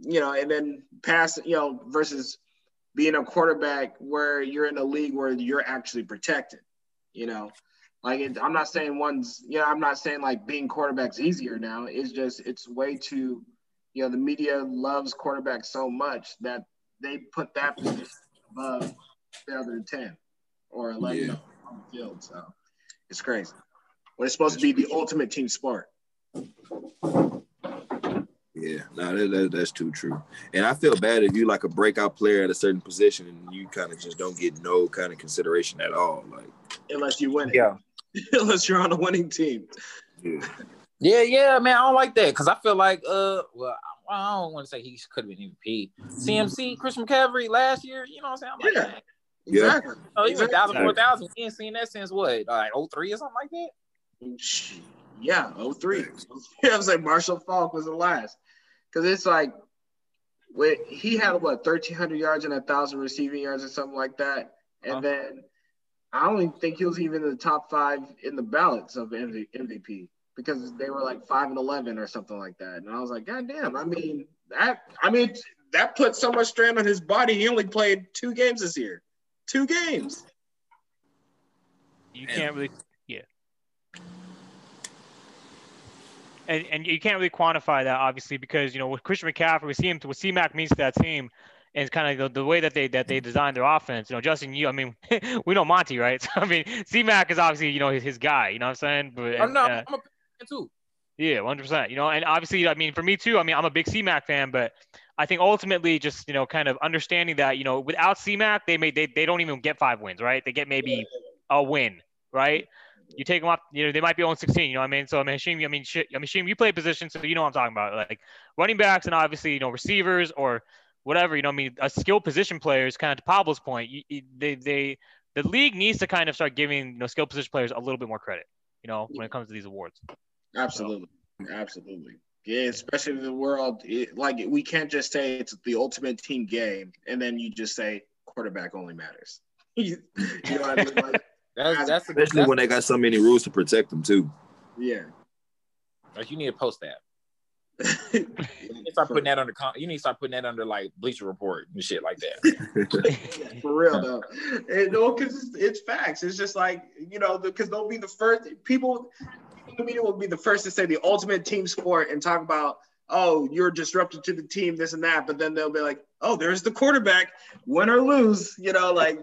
You know, and then pass. You know, versus being a quarterback where you're in a league where you're actually protected. You know, like it, I'm not saying one's. You know, I'm not saying like being quarterback's easier now. It's just it's way too. You know, the media loves quarterbacks so much that they put that position above the other 10 or 11 Yeah. on the field. So it's crazy. When it's supposed to be the ultimate team sport. Yeah, no, that, that, that's too true. And I feel bad if you like a breakout player at a certain position and you kind of just don't get no kind of consideration at all. Like, Unless you win it. Yeah. Unless you're on a winning team. yeah, Yeah, yeah, man, I don't like that because I feel like, uh, well, I I don't want to say he could have been MVP. CMC, Chris McCaffrey last year, you know what I'm saying? I'm like, Yeah. man, Yeah. Exactly. oh, he went Exactly. thousand, four thousand. We ain't seen that since what, like 03 or something like that? Yeah, 03. I was like Marshall Faulk was the last. Because it's like when he had what 1,300 yards and a thousand receiving yards or something like that, and Uh-huh. then I don't even think he was even in the top five in the ballots of MVP because they were like five and 11 or something like that. And I was like, God damn! I mean that. I mean that put so much strain on his body. He only played two games this year. Two games. You can't really, yeah. And, and you can't really quantify that obviously because you know with Christian McCaffrey, we see him what C-Mac means to that team, and it's kind of the, the way that they that they designed their offense. You know, Justin, you I mean, we know Monty, right? So I mean, C-Mac is obviously you know his, his guy. You know what I'm saying? But I'm not, uh, I'm a fan too. yeah, 100. percent You know, and obviously, I mean, for me too. I mean, I'm a big C-Mac fan, but I think ultimately, just you know, kind of understanding that you know, without C-Mac, they may they, they don't even get five wins, right? They get maybe a win, right? You take them up, you know, they might be on 16. You know what I mean? So I mean, Hashim, I mean, shit, I mean, Hashim, you play position, so you know what I'm talking about, like running backs and obviously you know receivers or whatever. You know, I mean, a skilled position players, kind of to Pablo's point, you, they they the league needs to kind of start giving you know skilled position players a little bit more credit. You know, when it comes to these awards. Absolutely, absolutely. Yeah, especially in the world, it, like we can't just say it's the ultimate team game, and then you just say quarterback only matters. you know what I mean? Like, That's that's, especially that's when they got so many rules to protect them too. yeah. like you need to post that. You need to start putting that under. con- You need to start putting that under like Bleacher Report and shit like that. For real though, and, no, because it's, it's facts. It's just like you know, because they'll be the first people. The media will be the first to say the ultimate team sport and talk about, oh, you're disruptive to the team, this and that. But then they'll be like, oh, there's the quarterback, win or lose. You know, like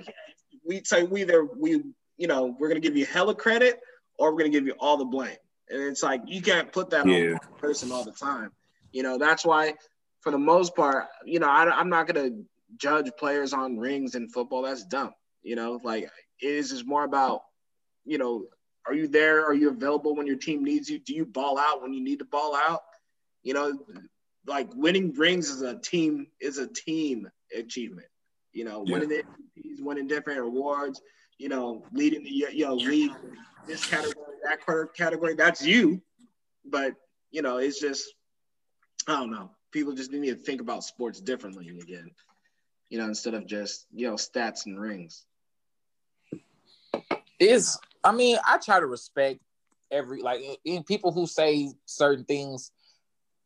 we say we either we you know we're gonna give you hella credit or we're gonna give you all the blame. And it's like you can't put that Yeah. on one person all the time. You know, that's why for the most part, you know, I, I'm not gonna judge players on rings in football. That's dumb. You know, like it is just more about, you know, are you there? Are you available when your team needs you? Do you ball out when you need to ball out? You know, like winning rings is a team is a team achievement. You know, Yeah. winning the MVPs, winning different awards. You know, leading the you know league this category, that quarter category. That's you. But you know, it's just I don't know. People just need to think about sports differently again. You know, instead of just you know stats and rings. Is I mean, I try to respect every like in people who say certain things,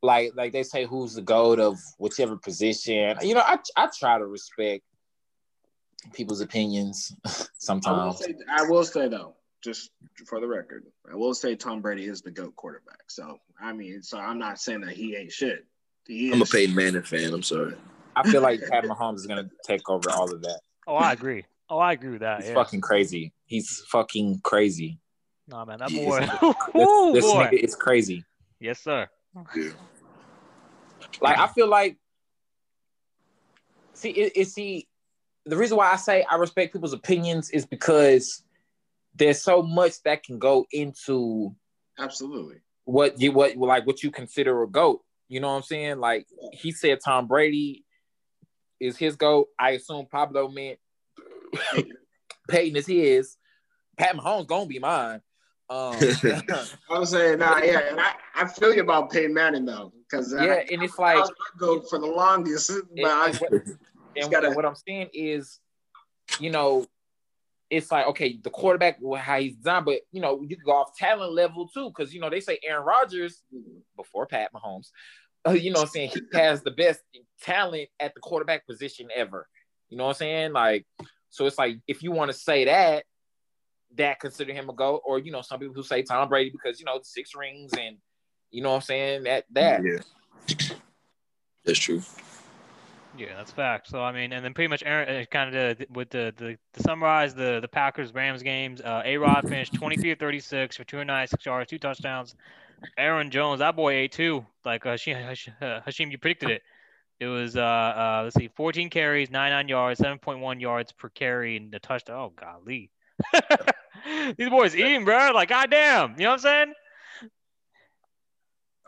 like like they say who's the goat of whichever position. You know, I I try to respect people's opinions I will sometimes. say, I will say though, just for the record, I will say Tom Brady is the goat quarterback. So I mean, so I'm not saying that he ain't shit. He I'm a is. Peyton Manning fan. I'm sorry. I feel like Pat Mahomes is gonna take over all of that. Oh, I agree. Oh, I agree with that. It's Yeah. fucking crazy. He's fucking crazy. No man, that boy. Ooh, this, this boy. nigga is crazy. Yes, sir. Yeah. Like I feel like, see, it, it see, the reason why I say I respect people's opinions is because there's so much that can go into absolutely what you what like what you consider a goat. You know what I'm saying? Like he said, Tom Brady is his goat. I assume Pablo meant Peyton is his. Pat Mahomes gonna be mine. Um, I was saying, nah, yeah, and I, I feel you about Peyton Manning though, because yeah, I, and it's like I go for the longest, but and, I, and, gotta, what I'm saying is, you know, it's like okay, the quarterback how he's done, but you know, you can go off talent level too, because you know they say Aaron Rodgers before Pat Mahomes, uh, you know, I'm saying he has the best talent at the quarterback position ever. You know what I'm saying? Like, so it's like if you want to say that, that consider him a goat, or you know, some people who say Tom Brady because you know six rings and you know what I'm saying that that. Yeah, that's true. Yeah, that's fact. So I mean, and then pretty much Aaron uh, kind of with the, the to summarize the the Packers Rams games. Uh, A Rod finished 23 of 36 for 296 yards, two touchdowns. Aaron Jones, that boy ate two. Like uh, Hashim, uh, Hashim, you predicted it. It was uh, uh let's see, 14 carries, 99 yards, 7.1 yards per carry, and the touchdown. Oh golly, these boys eating, bro. Like goddamn, you know what I'm saying?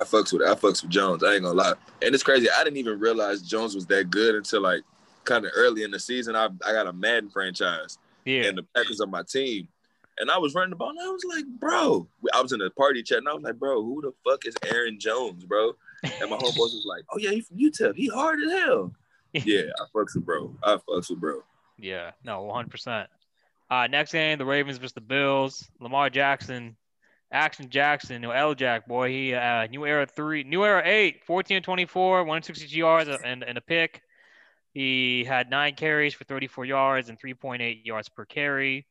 I fucks with I fucks with Jones. I ain't gonna lie, and it's crazy. I didn't even realize Jones was that good until like kind of early in the season. I I got a Madden franchise, yeah, and the Packers on my team, and I was running the ball, and I was like, bro, I was in the party chat, and I was like, bro, who the fuck is Aaron Jones, bro? And my homeboy was like, oh yeah, he from UTEP, he hard as hell. yeah, I fucks with bro. I fucks with bro. Yeah, no, 100. percent uh, next game, the Ravens versus the Bills. Lamar Jackson Action Jackson, no L Jack boy. He uh, new era three, new era eight, 14 24, 160 yards and, and a pick. He had nine carries for 34 yards and 3.8 yards per carry.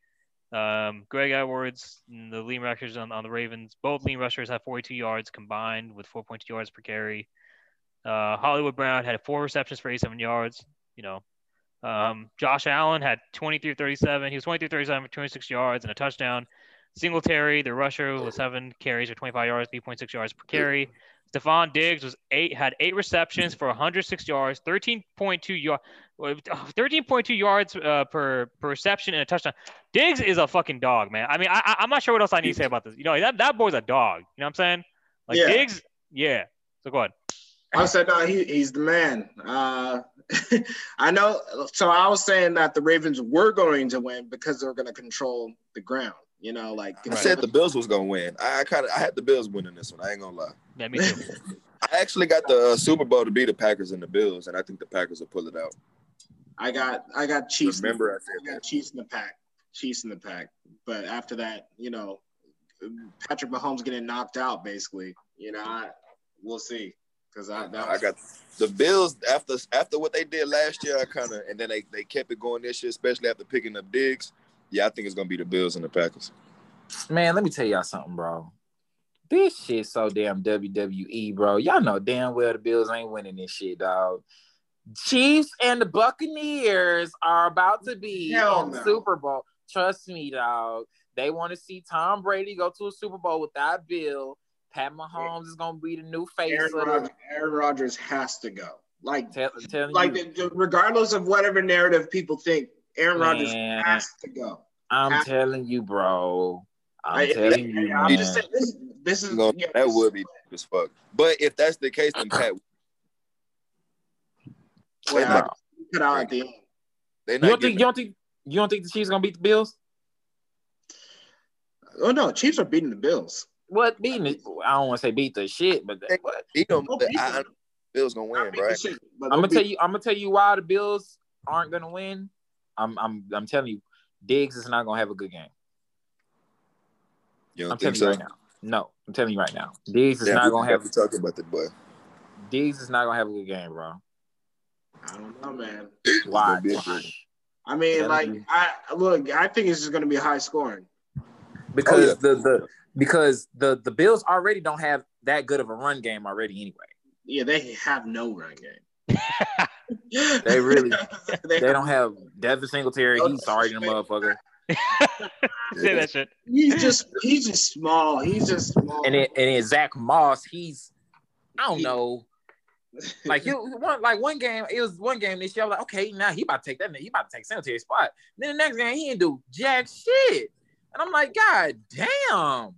Um, Greg Edwards, and the lean rushers on, on the Ravens, both lean rushers had 42 yards combined with 4.2 yards per carry. Uh, Hollywood Brown had four receptions for 87 yards. You know, um, Josh Allen had 23 37. He was 23 37 for 26 yards and a touchdown. Singletary, the rusher, was seven carries for 25 yards, 3.6 yards per carry. Stefon Diggs was eight, had eight receptions for 106 yards, 13.2 yards, 13.2 yards uh, per per reception and a touchdown. Diggs is a fucking dog, man. I mean, I, I'm not sure what else I need to say about this. You know, that, that boy's a dog. You know what I'm saying? Like yeah. Diggs, yeah. So go ahead. I said no, he, he's the man. Uh, I know. So I was saying that the Ravens were going to win because they were going to control the ground. You know, like I said, the Bills was gonna win. I, I kind of I had the Bills winning this one. I ain't gonna lie. Yeah, me too. I actually got the uh, Super Bowl to be the Packers and the Bills, and I think the Packers will pull it out. I got I got Chiefs. Remember, I said I got Chiefs in the pack. Chiefs in the pack. But after that, you know, Patrick Mahomes getting knocked out, basically. You know, I, we'll see. Because I, was... I got the Bills after after what they did last year. I kind of and then they, they kept it going this year, especially after picking up Diggs yeah, I think it's gonna be the Bills and the Packers. Man, let me tell y'all something, bro. This shit so damn WWE, bro. Y'all know damn well the Bills ain't winning this shit, dog. Chiefs and the Buccaneers are about to be Hell on no. Super Bowl. Trust me, dog. They want to see Tom Brady go to a Super Bowl without Bill. Pat Mahomes is gonna be the new face. Aaron, of Rodgers, Aaron Rodgers has to go. Like, tell, like you. regardless of whatever narrative people think, Aaron Rodgers has to go. I'm has telling you, bro. I'm I, telling you. I'm just saying this. This is yeah, that would be as fuck. But if that's the case, then Pat. Well, not, cut out at the end. You don't think? You don't think? You don't think the Chiefs are gonna beat the Bills? Oh no, Chiefs are beating the Bills. What beating? It? I don't want to say beat the shit, but what? Beat them. I, Bills gonna win, right? Shit, I'm gonna tell you. I'm gonna tell you why the Bills aren't gonna win. I'm I'm I'm telling you, Diggs is not gonna have a good game. You I'm telling so? you right now. No, I'm telling you right now. Diggs is not gonna have. To talk about the boy. Diggs is not gonna have a good game, bro. I don't know, man. Why? I mean, like, I look. I think it's just gonna be high scoring. Because oh, yeah. the the because the the Bills already don't have that good of a run game already anyway. Yeah, they have no run game. they really they don't have Devin Singletary. He's sorry to the motherfucker. Say that shit. He's just he's just small. He's just small. And then, and then Zach Moss, he's I don't know. Like he one like one game, it was one game this year. I was like, okay, now he about to take that. He about to take Singletary spot. And Then the next game, he didn't do jack shit. And I'm like, God damn.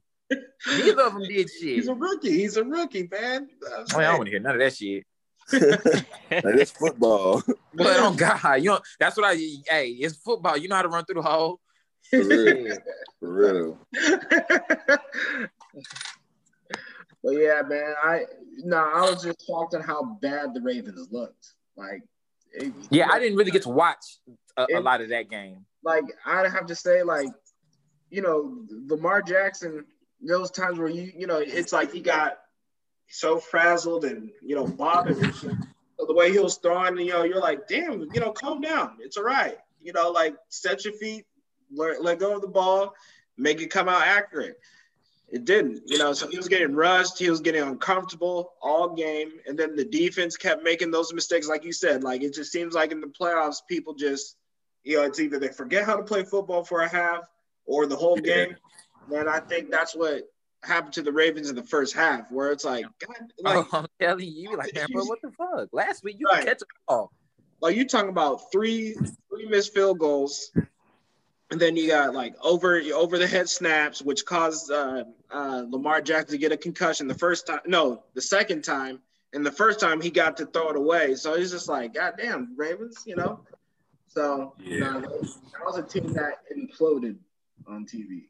Neither of them did shit. He's a rookie. He's a rookie, man. I, I don't want to hear none of that shit. Like, that's football. But oh God, you know that's what I. Hey, it's football. You know how to run through the hole. For real. For real. but yeah, man. I no, I was just shocked at how bad the Ravens looked. Like, it, yeah, I didn't really get to watch a, it, a lot of that game. Like, I'd have to say, like, you know, Lamar Jackson. Those times where you, you know, it's like he got so frazzled and you know bobbing. So the way he was throwing, you know, you're like, damn, you know, calm down. It's all right. You know, like set your feet, let, let go of the ball, make it come out accurate. It didn't, you know. So he was getting rushed. He was getting uncomfortable all game, and then the defense kept making those mistakes, like you said. Like it just seems like in the playoffs, people just, you know, it's either they forget how to play football for a half or the whole game. And I think that's what happened to the Ravens in the first half, where it's like, God, like oh, I'm telling you, like, man, bro, what the fuck? Last week you right. catch a ball. Like you talking about three three missed field goals, and then you got like over over the head snaps, which caused uh, uh, Lamar Jackson to get a concussion the first time. No, the second time, and the first time he got to throw it away. So he's just like, God damn, Ravens, you know. So yeah, that was a team that imploded on TV.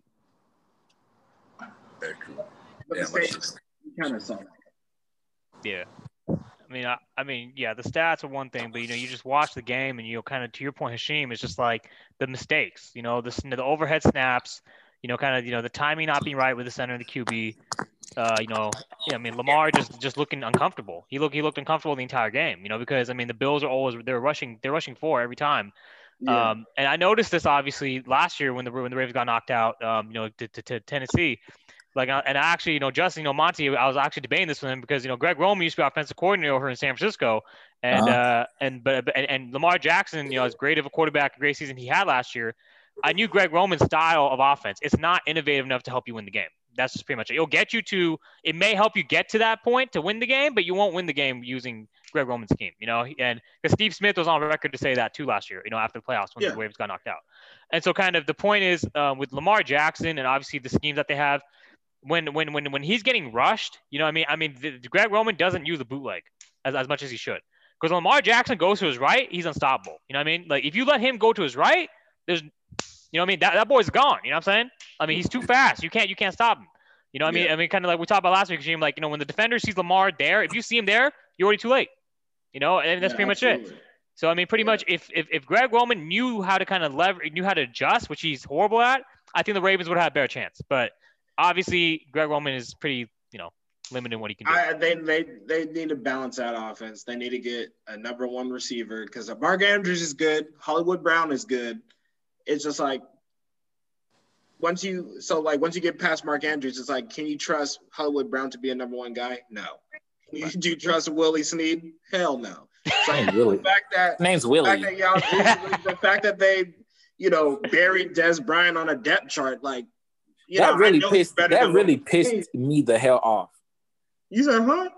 Very true. Yeah, kind of saw that. Yeah. I mean, I, I, mean, yeah, the stats are one thing, but you know, you just watch the game, and you know, kind of to your point, Hashim, it's just like the mistakes. You know, the the overhead snaps. You know, kind of you know the timing not being right with the center and the QB. Uh, you know, yeah, I mean, Lamar just just looking uncomfortable. He looked he looked uncomfortable the entire game. You know, because I mean, the Bills are always they're rushing they're rushing four every time. Yeah. Um, and I noticed this obviously last year when the when the Ravens got knocked out, um, you know, to, to, to Tennessee. Like, uh, and actually, you know, Justin, you know, Monty, I was actually debating this with him because, you know, Greg Roman used to be offensive coordinator over in San Francisco. And, uh-huh. uh, and, but, and, and Lamar Jackson, you know, as great of a quarterback, great season he had last year, I knew Greg Roman's style of offense. It's not innovative enough to help you win the game. That's just pretty much it. It'll get you to, it may help you get to that point to win the game, but you won't win the game using Greg Roman's scheme, you know? And because Steve Smith was on record to say that too last year, you know, after the playoffs when yeah. the Waves got knocked out. And so, kind of the point is um, with Lamar Jackson and obviously the schemes that they have, when when when when he's getting rushed, you know, I mean, I mean, the, Greg Roman doesn't use the bootleg as, as much as he should. Because Lamar Jackson goes to his right, he's unstoppable. You know what I mean? Like if you let him go to his right, there's, you know, what I mean, that, that boy's gone. You know what I'm saying? I mean, he's too fast. You can't you can't stop him. You know what yeah. I mean? I mean, kind of like we talked about last week, Jim. Like you know, when the defender sees Lamar there, if you see him there, you're already too late. You know, and that's yeah, pretty absolutely. much it. So I mean, pretty yeah. much, if, if if Greg Roman knew how to kind of lever, knew how to adjust, which he's horrible at, I think the Ravens would have had a better chance. But obviously Greg Roman is pretty, you know, limited in what he can do. I, they they they need to balance that offense. They need to get a number one receiver because Mark Andrews is good, Hollywood Brown is good. It's just like once you so like once you get past Mark Andrews, it's like, can you trust Hollywood Brown to be a number one guy? No. You, do you trust Willie Snead? Hell no. Like, Willie. The fact that name's Willie. The fact that, the fact that they, you know, buried Dez Bryant on a depth chart, like you that know, really pissed that really pissed me the hell off. You said, huh?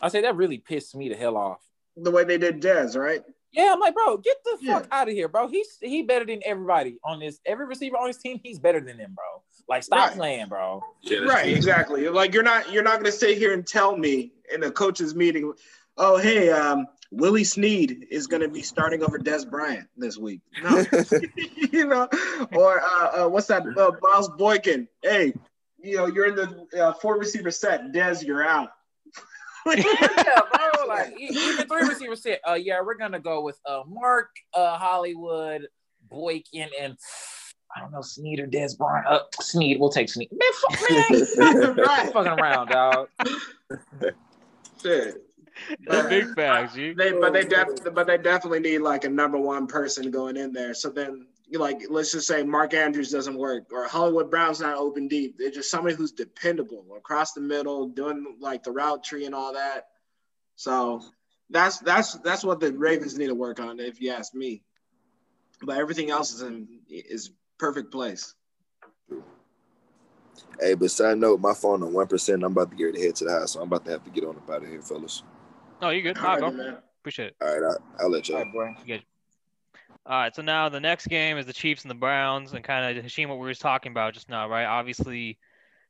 I say that really pissed me the hell off. The way they did Dez, right? Yeah, I'm like, bro, get the fuck out of here, bro. He's he better than everybody on this. Every receiver on his team, he's better than them, bro. Like, stop right. playing, bro. Yeah, right, true. exactly. Like, you're not you're not gonna sit here and tell me in a coach's meeting, oh, hey, um, Willie Snead is going to be starting over Dez Bryant this week. No. you know, or uh, uh, what's that? Uh, Miles Boykin. Hey, you know, you're in the uh, four receiver set. Dez, you're out. yeah, bro. Like even three receiver set. Uh, yeah, we're gonna go with uh Mark, uh Hollywood, Boykin, and I don't know Snead or Dez Bryant. Uh, Snead. We'll take Snead. Man, fuck, man. fucking around, dog. Shit. But, big facts, you. They, but they oh, def- but they definitely need like a number one person going in there. So then, like, let's just say Mark Andrews doesn't work, or Hollywood Brown's not open deep. They're just somebody who's dependable across the middle, doing like the route tree and all that. So that's that's that's what the Ravens need to work on, if you ask me. But everything else is in, is perfect place. Hey, but side note, my phone on one percent. I'm about to get ready to head to the house, so I'm about to have to get on up out of here, fellas. No, you're good. All right, bro. Appreciate it. All right, I, will let you. All right, boy. You. All right, so now the next game is the Chiefs and the Browns, and kind of Hashim, what we were talking about just now, right? Obviously, you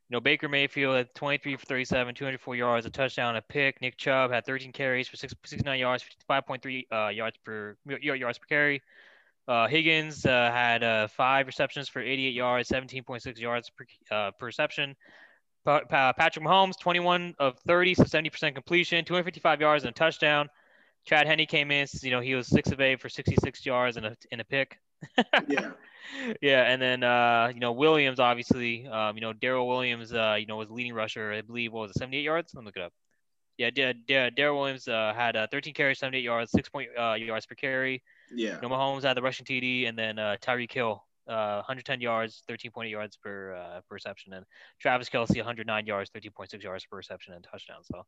know Baker Mayfield had 23 for 37, 204 yards, a touchdown, a pick. Nick Chubb had 13 carries for 69 yards, 5.3 uh, yards per yards per carry. Uh, Higgins uh, had uh, five receptions for 88 yards, 17.6 yards per, uh, per reception. Pa- pa- Patrick Mahomes, 21 of 30, so 70% completion, 255 yards and a touchdown. Chad Henne came in, you know, he was six of eight for 66 yards and a, and a pick. yeah. Yeah. And then, uh, you know, Williams, obviously, um, you know, Darrel Williams, uh, you know, was leading rusher, I believe, what was it, 78 yards? Let me look it up. Yeah, yeah, Darrel Williams uh, had uh, 13 carries, 78 yards, six point uh, yards per carry. Yeah. You know, Mahomes had the rushing TD, and then uh, Tyreek Hill, uh, 110 yards, 13.8 yards per uh, per reception, and Travis Kelce, 109 yards, 13.6 yards per reception and touchdown. So,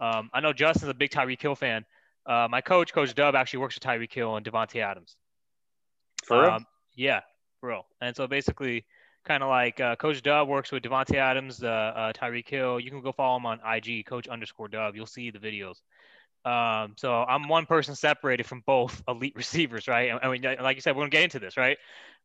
um, I know Justin's a big Tyreek Hill fan. Uh, my coach, Coach Dub, actually works with Tyreek Hill and Davante Adams. For real? Um, yeah, for real. And so basically, kind of like uh, Coach Dub works with Davante Adams, uh, uh, Tyreek Hill. You can go follow him on IG, Coach underscore Dub. You'll see the videos. Um, so I'm one person separated from both elite receivers, right? I mean, like you said, we're gonna get into this, right?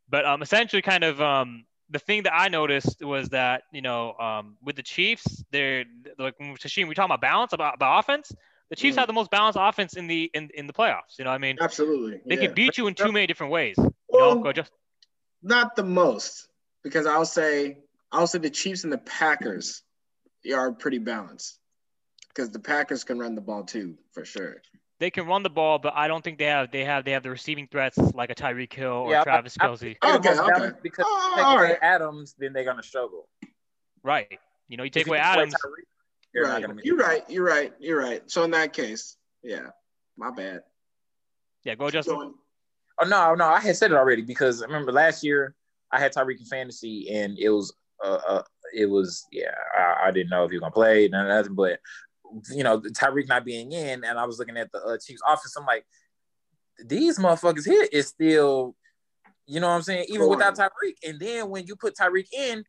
But um, essentially, kind of um, the thing that I noticed was that you know um, with the Chiefs, they're like Hashim, we talking about balance about, about offense. The Chiefs mm. have the most balanced offense in the in, in the playoffs. You know, I mean, absolutely, they yeah. can beat you in too many different ways. Well, know, just not the most because I'll say I'll say the Chiefs and the Packers are pretty balanced because the Packers can run the ball too for sure. They can run the ball, but I don't think they have they have they have the receiving threats like a Tyreek Hill or yeah, Travis I, Kelce. I, okay, okay. Because oh, take away right. Adams, then they're gonna struggle. Right. You know, you take away Adams. You're right. You're right. You're right. You're right. So in that case, yeah, my bad. Yeah, go Justin. Oh no, no, I had said it already because I remember last year I had Tyreek in fantasy and it was uh, uh it was yeah I, I, didn't know if he was gonna play and nothing but you know Tyreek not being in and I was looking at the uh, Chiefs offense I'm like these motherfuckers here is still you know what I'm saying even without Tyreek and then when you put Tyreek in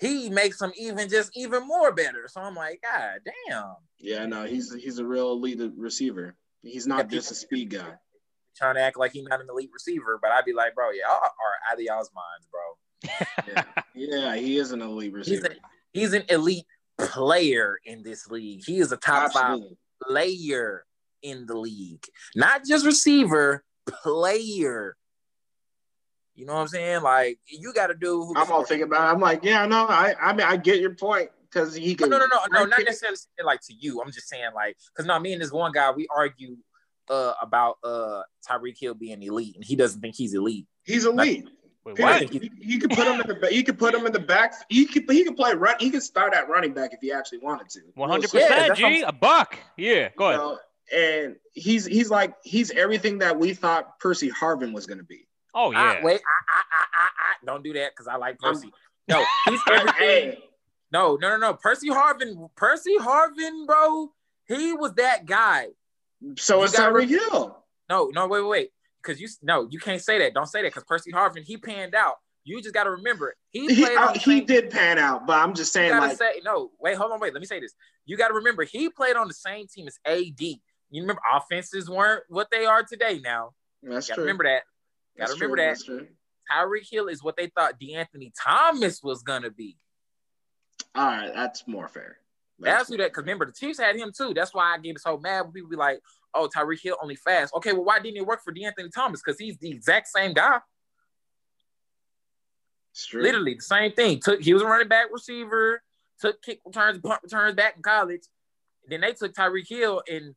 he makes them even just even more better so I'm like god damn yeah no he's he's a real elite receiver he's not just a speed guy trying to act like he's not an elite receiver, but I'd be like, bro, y'all are out of y'all's minds, bro. yeah. yeah, he is an elite receiver. He's, he's, an elite player in this league. He is a top Absolutely. five player in the league, not just receiver, player. You know what I'm saying? Like you got to do. I'm all thinking about. It. I'm like, yeah, no, I, I mean, I get your point because he can. No, no, no, no, no, not necessarily like to you. I'm just saying like, because now me and this one guy, we argue uh, about uh, Tyreek Hill being elite, and he doesn't think he's elite. He's elite. Wait, he, he, he, could put him in the he could put him in the back. He could he could play run. He could start at running back if he actually wanted to. One hundred percent, G, a buck. Yeah, go ahead. know, and he's he's like he's everything that we thought Percy Harvin was going to be. Oh yeah. Uh, wait, I, I, I, don't do that because I like Percy. no, he's everything. no, no, no, no. Percy Harvin, Percy Harvin, bro. He was that guy. So is Tyreek Hill. No, no, wait, wait, wait. Because you no, you can't say that. Don't say that because Percy Harvin he panned out. You just got to remember he played. He, he did pan out, but I'm just saying. like, say, no, wait, hold on, wait. Let me say this. You got to remember he played on the same team as AD. You remember offenses weren't what they are today. Now, that's true. Remember that. Got to remember that. Tyreek Hill is what they thought DeAnthony Thomas was gonna be. All right, that's more fair. That's who that because remember the Chiefs had him too. That's why I get so mad when people be like, "Oh, Tyreek Hill only fast." Okay, well, why didn't it work for DeAnthony Thomas? Because he's the exact same guy. Literally the same thing. Took he was a running back receiver, took kick returns, punt returns back in college. Then they took Tyreek Hill and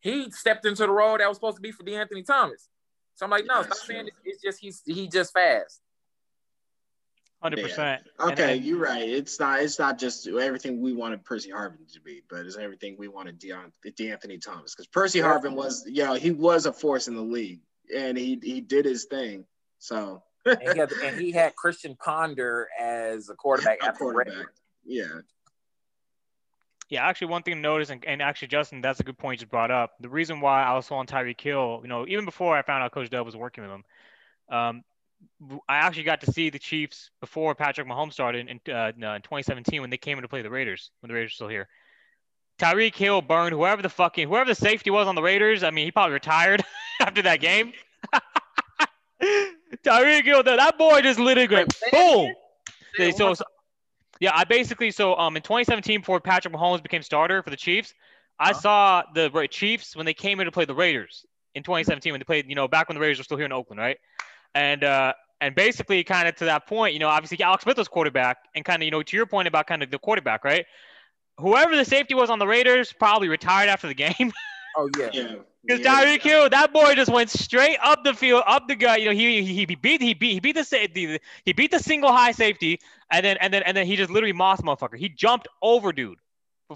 he stepped into the role that was supposed to be for DeAnthony Thomas. So I'm like, no, stop saying it. it's just he's he just fast. Hundred percent. Okay, and, you're right. It's not. It's not just everything we wanted Percy Harvin to be, but it's everything we wanted Deon, DeAnthony Thomas. Because Percy Harvin was, you know, he was a force in the league, and he he did his thing. So. and, he had, and, he had, Christian Ponder as a quarterback. A quarterback. Yeah. Yeah, actually, one thing to notice, and, and, actually, Justin, that's a good point you just brought up. The reason why I was so on Tyreek Hill, you know, even before I found out Coach Dub was working with him, um, I actually got to see the Chiefs before Patrick Mahomes started in, uh, in 2017 when they came in to play the Raiders when the Raiders were still here. Tyreek Hill burned whoever the fucking whoever the safety was on the Raiders. I mean, he probably retired after that game. Tyreek Hill, that boy just literally went boom. So, so, yeah, I basically so um in 2017 before Patrick Mahomes became starter for the Chiefs, I huh? saw the Chiefs when they came in to play the Raiders in 2017 when they played, you know, back when the Raiders were still here in Oakland, right? And uh and basically kind of to that point, you know, obviously Alex Smith was quarterback and kind of, you know, to your point about kind of the quarterback, right? whoever the safety was on the Raiders probably retired after the game. oh yeah. yeah. Because yeah, Tyreek Hill, that boy just went straight up the field, up the gut. You know, he he, he beat he beat he beat the safety, he beat the single high safety, and then and then and then he just literally mossed motherfucker. He jumped over dude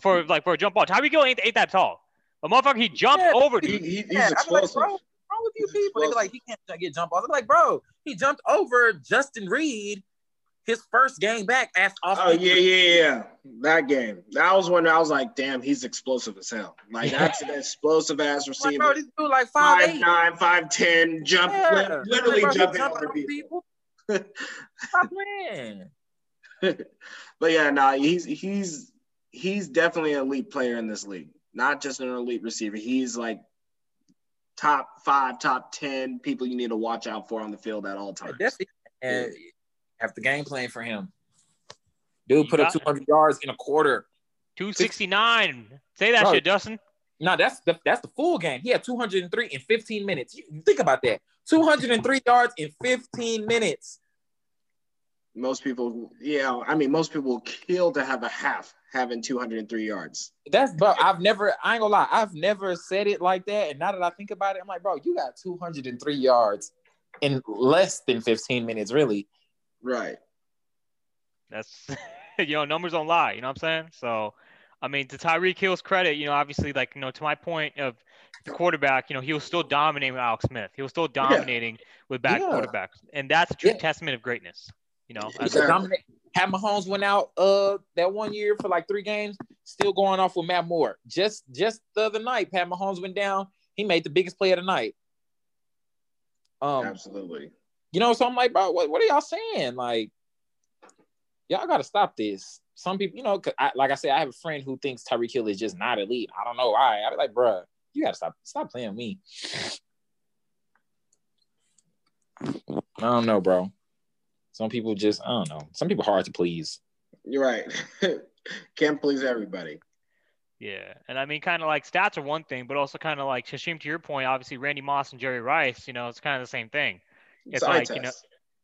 for like for a jump ball. Tyreek Hill ain't, ain't that tall, but motherfucker he jumped yeah, over dude. He, he, he's yeah, explosive. Like, bro, wrong with you people? They be like, he can't get jump balls. I'm like, bro, he jumped over Justin Reed his first game back as Oh yeah, yeah, yeah. That game. That was when I was like, damn, he's explosive as hell. Like that's an explosive ass receiver. Like, bro, this dude like five, five eight. nine, five ten, jump yeah. literally like, jumping over people. people. Stop playing. but yeah, no, nah, he's he's he's definitely an elite player in this league. Not just an elite receiver. He's like top five, top ten people you need to watch out for on the field at all times. And have the game plan for him. Dude put up 200 yards in a quarter. 269. Say that Bro, shit, Justin. No, that's the that's the full game. He had 203 in 15 minutes. You, think about that. 203 yards in 15 minutes. Most people, yeah, I mean, most people kill to have a half having 203 yards. That's but I've never, I ain't gonna lie, I've never said it like that. And now that I think about it, I'm like, bro, you got 203 yards in less than 15 minutes, really. Right. That's you know, numbers don't lie, you know what I'm saying? So I mean to Tyreek Hill's credit, you know, obviously like, you know, to my point of the quarterback, you know, he was still dominating with Alex Smith. He was still dominating yeah. with back yeah. quarterbacks. And that's a true yeah. testament of greatness. You know, exactly. Pat Mahomes went out uh that one year for like three games, still going off with Matt Moore. Just just the other night, Pat Mahomes went down. He made the biggest play of the night. Um, Absolutely. You know, so I'm like, bro, what, what are y'all saying? Like, y'all got to stop this. Some people, you know, I, like I said, I have a friend who thinks Tyreek Hill is just not elite. I don't know why. I be like, bro, you got to stop, stop playing me. I don't know, bro. Some people just, I don't know. Some people hard to please. You're right. Can't please everybody. Yeah, and I mean, kind of like stats are one thing, but also kind of like Hashim, to your point, obviously Randy Moss and Jerry Rice, you know, it's kind of the same thing. It's, it's like, you know,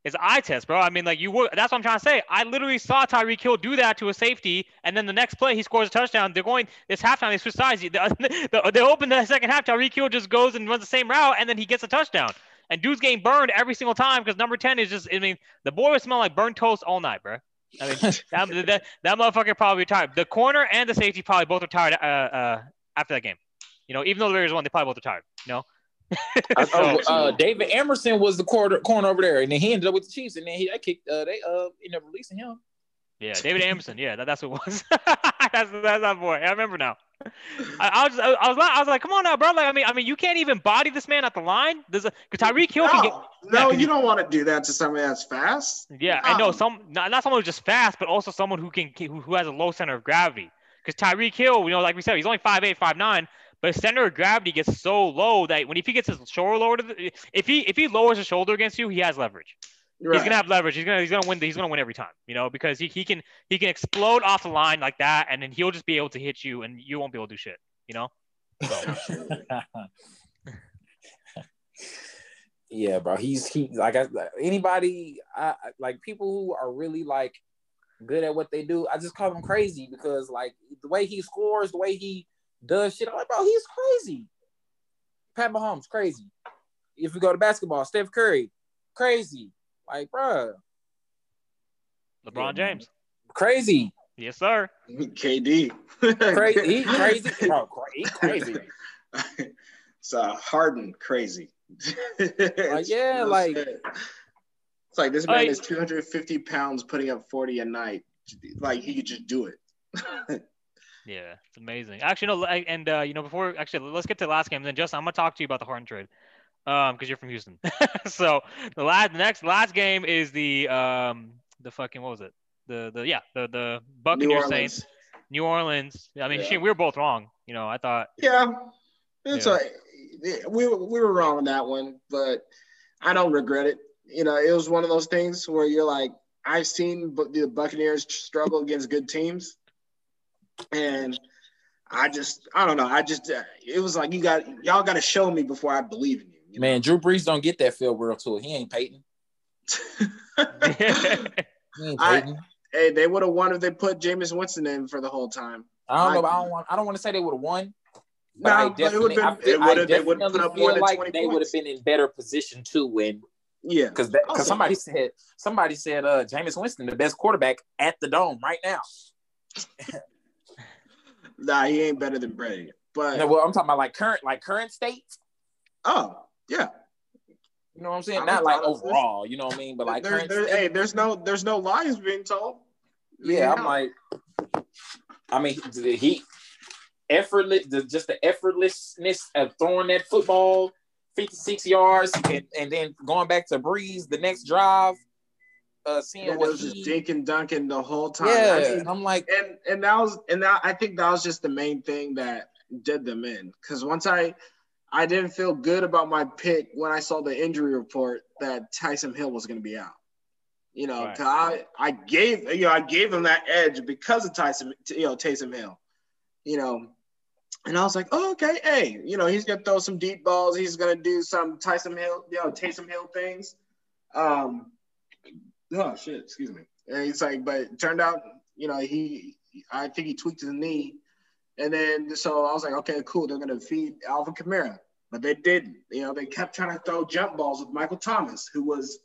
it's eye test, bro. I mean, like you would. That's what I'm trying to say. I literally saw Tyreek Hill do that to a safety, and then the next play he scores a touchdown. They're going. It's halftime. They switch sides. They, they open the second half. Tyreek Hill just goes and runs the same route, and then he gets a touchdown. And dude's getting burned every single time because number ten is just. I mean, the boy would smell like burnt toast all night, bro. I mean, that, that, that motherfucker probably retired. The corner and the safety probably both retired uh, uh, after that game. You know, even though the Raiders won, they probably both retired. You know. so, uh, David Amerson was the corner corner over there, and then he ended up with the Chiefs, and then he I kicked. Uh, they uh ended up releasing him. Yeah, David Amerson. Yeah, that, that's what it was. that's that's that boy. I remember now. I, I, was I was like, I was like, come on now, bro. Like, I mean, I mean, you can't even body this man at the line. There's a because Tyreek Hill no, can get. No, yeah, you don't want to do that to somebody that's fast. Yeah, no. I know some not, not someone who's just fast, but also someone who can who, who has a low center of gravity. Because Tyreek Hill, you know, like we said, he's only five eight, five nine, but his center of gravity gets so low that when if he gets his shoulder lower, the, if he if he lowers his shoulder against you, he has leverage. Right. He's gonna have leverage. He's gonna he's gonna win. He's gonna win every time, you know, because he, he can he can explode off the line like that, and then he'll just be able to hit you, and you won't be able to do shit, you know. So. yeah, bro. He's he like I, anybody I, like people who are really like good at what they do. I just call them crazy because like the way he scores, the way he does shit. I'm like, bro, he's crazy. Pat Mahomes, crazy. If we go to basketball, Steph Curry, crazy. Like, bro. LeBron James. Crazy. Yes, sir. KD. crazy. He crazy. Bro, he crazy. it's uh, Harden crazy. like, yeah, like it's like this man is 250 pounds putting up 40 a night. Like he could just do it. Yeah, it's amazing. Actually, no, and uh, you know, before actually, let's get to the last game. Then, Justin, I'm gonna talk to you about the Harden trade. Um, because you're from Houston. so the last, the next, last game is the um, the fucking what was it? The the yeah, the the Buccaneers Saints, New Orleans. I mean, yeah. we were both wrong. You know, I thought. Yeah, it's yeah. like we we were wrong on that one, but I don't regret it. You know, it was one of those things where you're like, I've seen the Buccaneers struggle against good teams, and I just I don't know. I just it was like you got y'all got to show me before I believe in you. You Man, know? Drew Brees don't get that field world tour. He ain't Peyton. he ain't I, hey, they would have won if they put Jameis Winston in for the whole time. I don't know. I, I don't want. I don't want to say they would have won. But no, I definitely, been, I, feel, I definitely put up feel like they would have been in better position to win. Yeah, because because somebody said somebody said uh Jameis Winston the best quarterback at the dome right now. nah, he ain't better than Brady. But no, well, I'm talking about like current like current state. Oh yeah, you know what I'm saying? I'm Not like overall, you know what I mean, but like there, there, hey, there's no there's no lies being told. Yeah, yeah. I'm like, I mean, he effortless, the, just the effortlessness of throwing that football 56 yards and, and then going back to Brees the next drive. Uh, seeing yeah, what was he, just dinking dunking the whole time. Yeah, I mean, I'm like, and and that was and that I think that was just the main thing that did them in. Because once I I didn't feel good about my pick when I saw the injury report that Tyson Hill was going to be out. You know, right. I I gave you know I gave him that edge because of Tyson you know Taysom Hill. You know, and I was like, oh, okay, hey, you know, he's gonna throw some deep balls. He's gonna do some Tyson Hill, you know, Taysom Hill things. Um, oh shit, excuse me. And he's like, but it turned out, you know, he, I think he tweaked his knee, and then so I was like, okay, cool. They're gonna feed Alvin Kamara, but they didn't. You know, they kept trying to throw jump balls with Michael Thomas, who was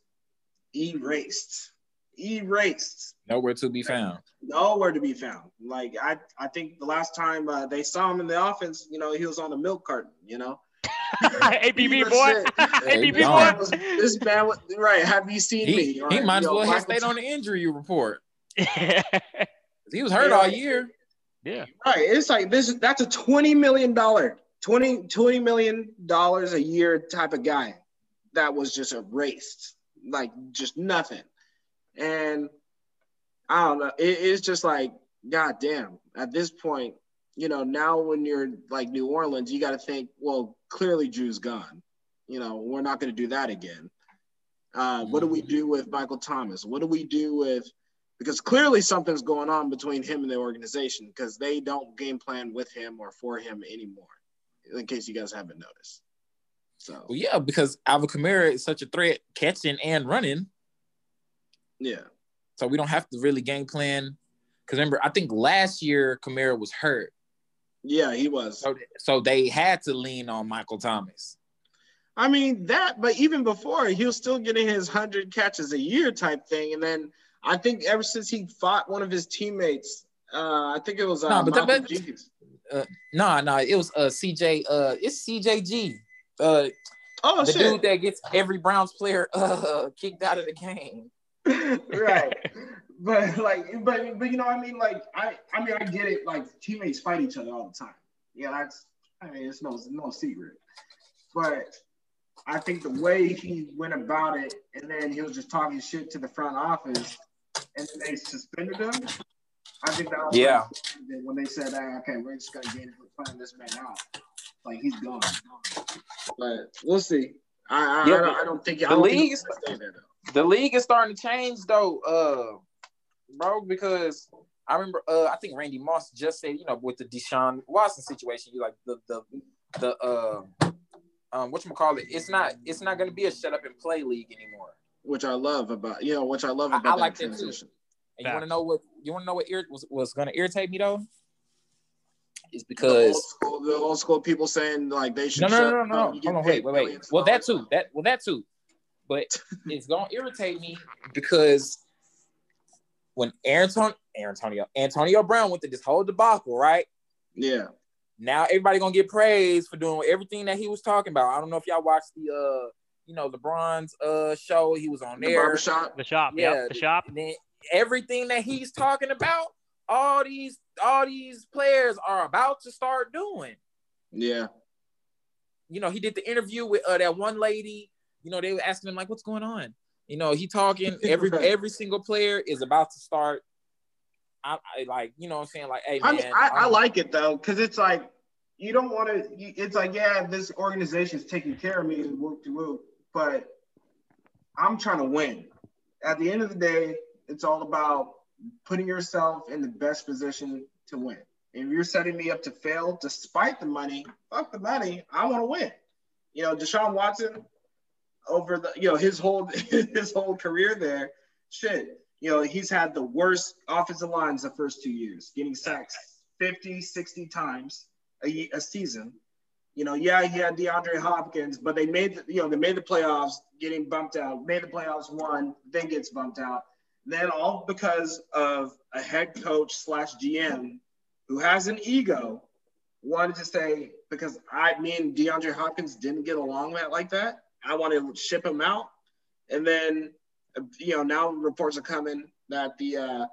erased erased. Nowhere to be found. Nowhere to be found. Like I, I think the last time uh, they saw him in the offense, you know, he was on the milk carton. You know. ABB boy, ABB boy. This man, was, right? Have you seen he, me? Or, he might as well have stayed on the injury report. he was hurt yeah. all year. Yeah. Right. It's like this. That's a twenty million dollar, 20, 20 million dollars a year type of guy that was just erased, like just nothing. And I don't know. It, it's just like, God damn, at this point, you know, now when you're like New Orleans, you got to think, well, clearly Drew's gone. You know, we're not going to do that again. Uh, what do we do with Michael Thomas? What do we do with, because clearly something's going on between him and the organization because they don't game plan with him or for him anymore, in case you guys haven't noticed. So, well, yeah, because Alvin Kamara is such a threat catching and running. Yeah. So we don't have to really game plan. Because remember, I think last year Kamara was hurt. Yeah, he was. So, so they had to lean on Michael Thomas. I mean that, but even before he was still getting his hundred catches a year type thing, and then I think ever since he fought one of his teammates, uh, I think it was uh, no, but, but uh, no, no, it was uh CJ. Uh, it's CJG. Uh, oh, the shit. dude that gets every Browns player uh kicked out of the game. right. But like, but but you know, I mean, like, I I mean, I get it. Like, teammates fight each other all the time. Yeah, that's. I mean, it's no no secret. But I think the way he went about it, and then he was just talking shit to the front office, and then they suspended him. I think that was yeah. when they said, ah, "Okay, we're just gonna get into playing this man out," like he's gone. But we'll see. I I, yeah, I, don't, I don't think the league is stay there though the league is starting to change though, uh, bro, because I remember uh I think Randy Moss just said, you know, with the Deshaun Watson situation, you like the the the uh um what you call it, it's not it's not gonna be a shut up and play league anymore. Which I love about you know, which I love about I, I like that transition. And you wanna know what you wanna know what ir- was was gonna irritate me though? Is because the old, school, the old school people saying like they should no no no no, no. hold on wait wait wait well that too that well that too but it's gonna irritate me because when Aaron, Antonio Antonio Brown went through this whole debacle, right? Yeah. Now everybody gonna get praised for doing everything that he was talking about. I don't know if y'all watched the uh, you know, LeBron's uh show. He was on the there. Shop. The shop. Yeah. Yep, the shop. Then everything that he's talking about, all these all these players are about to start doing. Yeah. you know, he did the interview with uh, that one lady. You know, they were asking him like, "What's going on?" You know, he talking. Every every single player is about to start. I, I like, you know, what I'm saying like, hey, man, I mean, I, I like it though, because it's like you don't want to. It's like, yeah, this organization is taking care of me and whoop to whoop, but I'm trying to win. At the end of the day, it's all about putting yourself in the best position to win. If you're setting me up to fail despite the money, fuck the money. I want to win. You know, Deshaun Watson over the you know his whole his whole career there, shit. You know, he's had the worst offensive lines the first two years, getting sacks 50, 60 times a, a season. You know, yeah, he had DeAndre Hopkins, but they made the, you know they made the playoffs, getting bumped out. Made the playoffs, won, then gets bumped out. Then all because of a head coach slash GM who has an ego wanted to say because I me and DeAndre Hopkins didn't get along that like that. I want to ship him out, and then you know now reports are coming that the uh,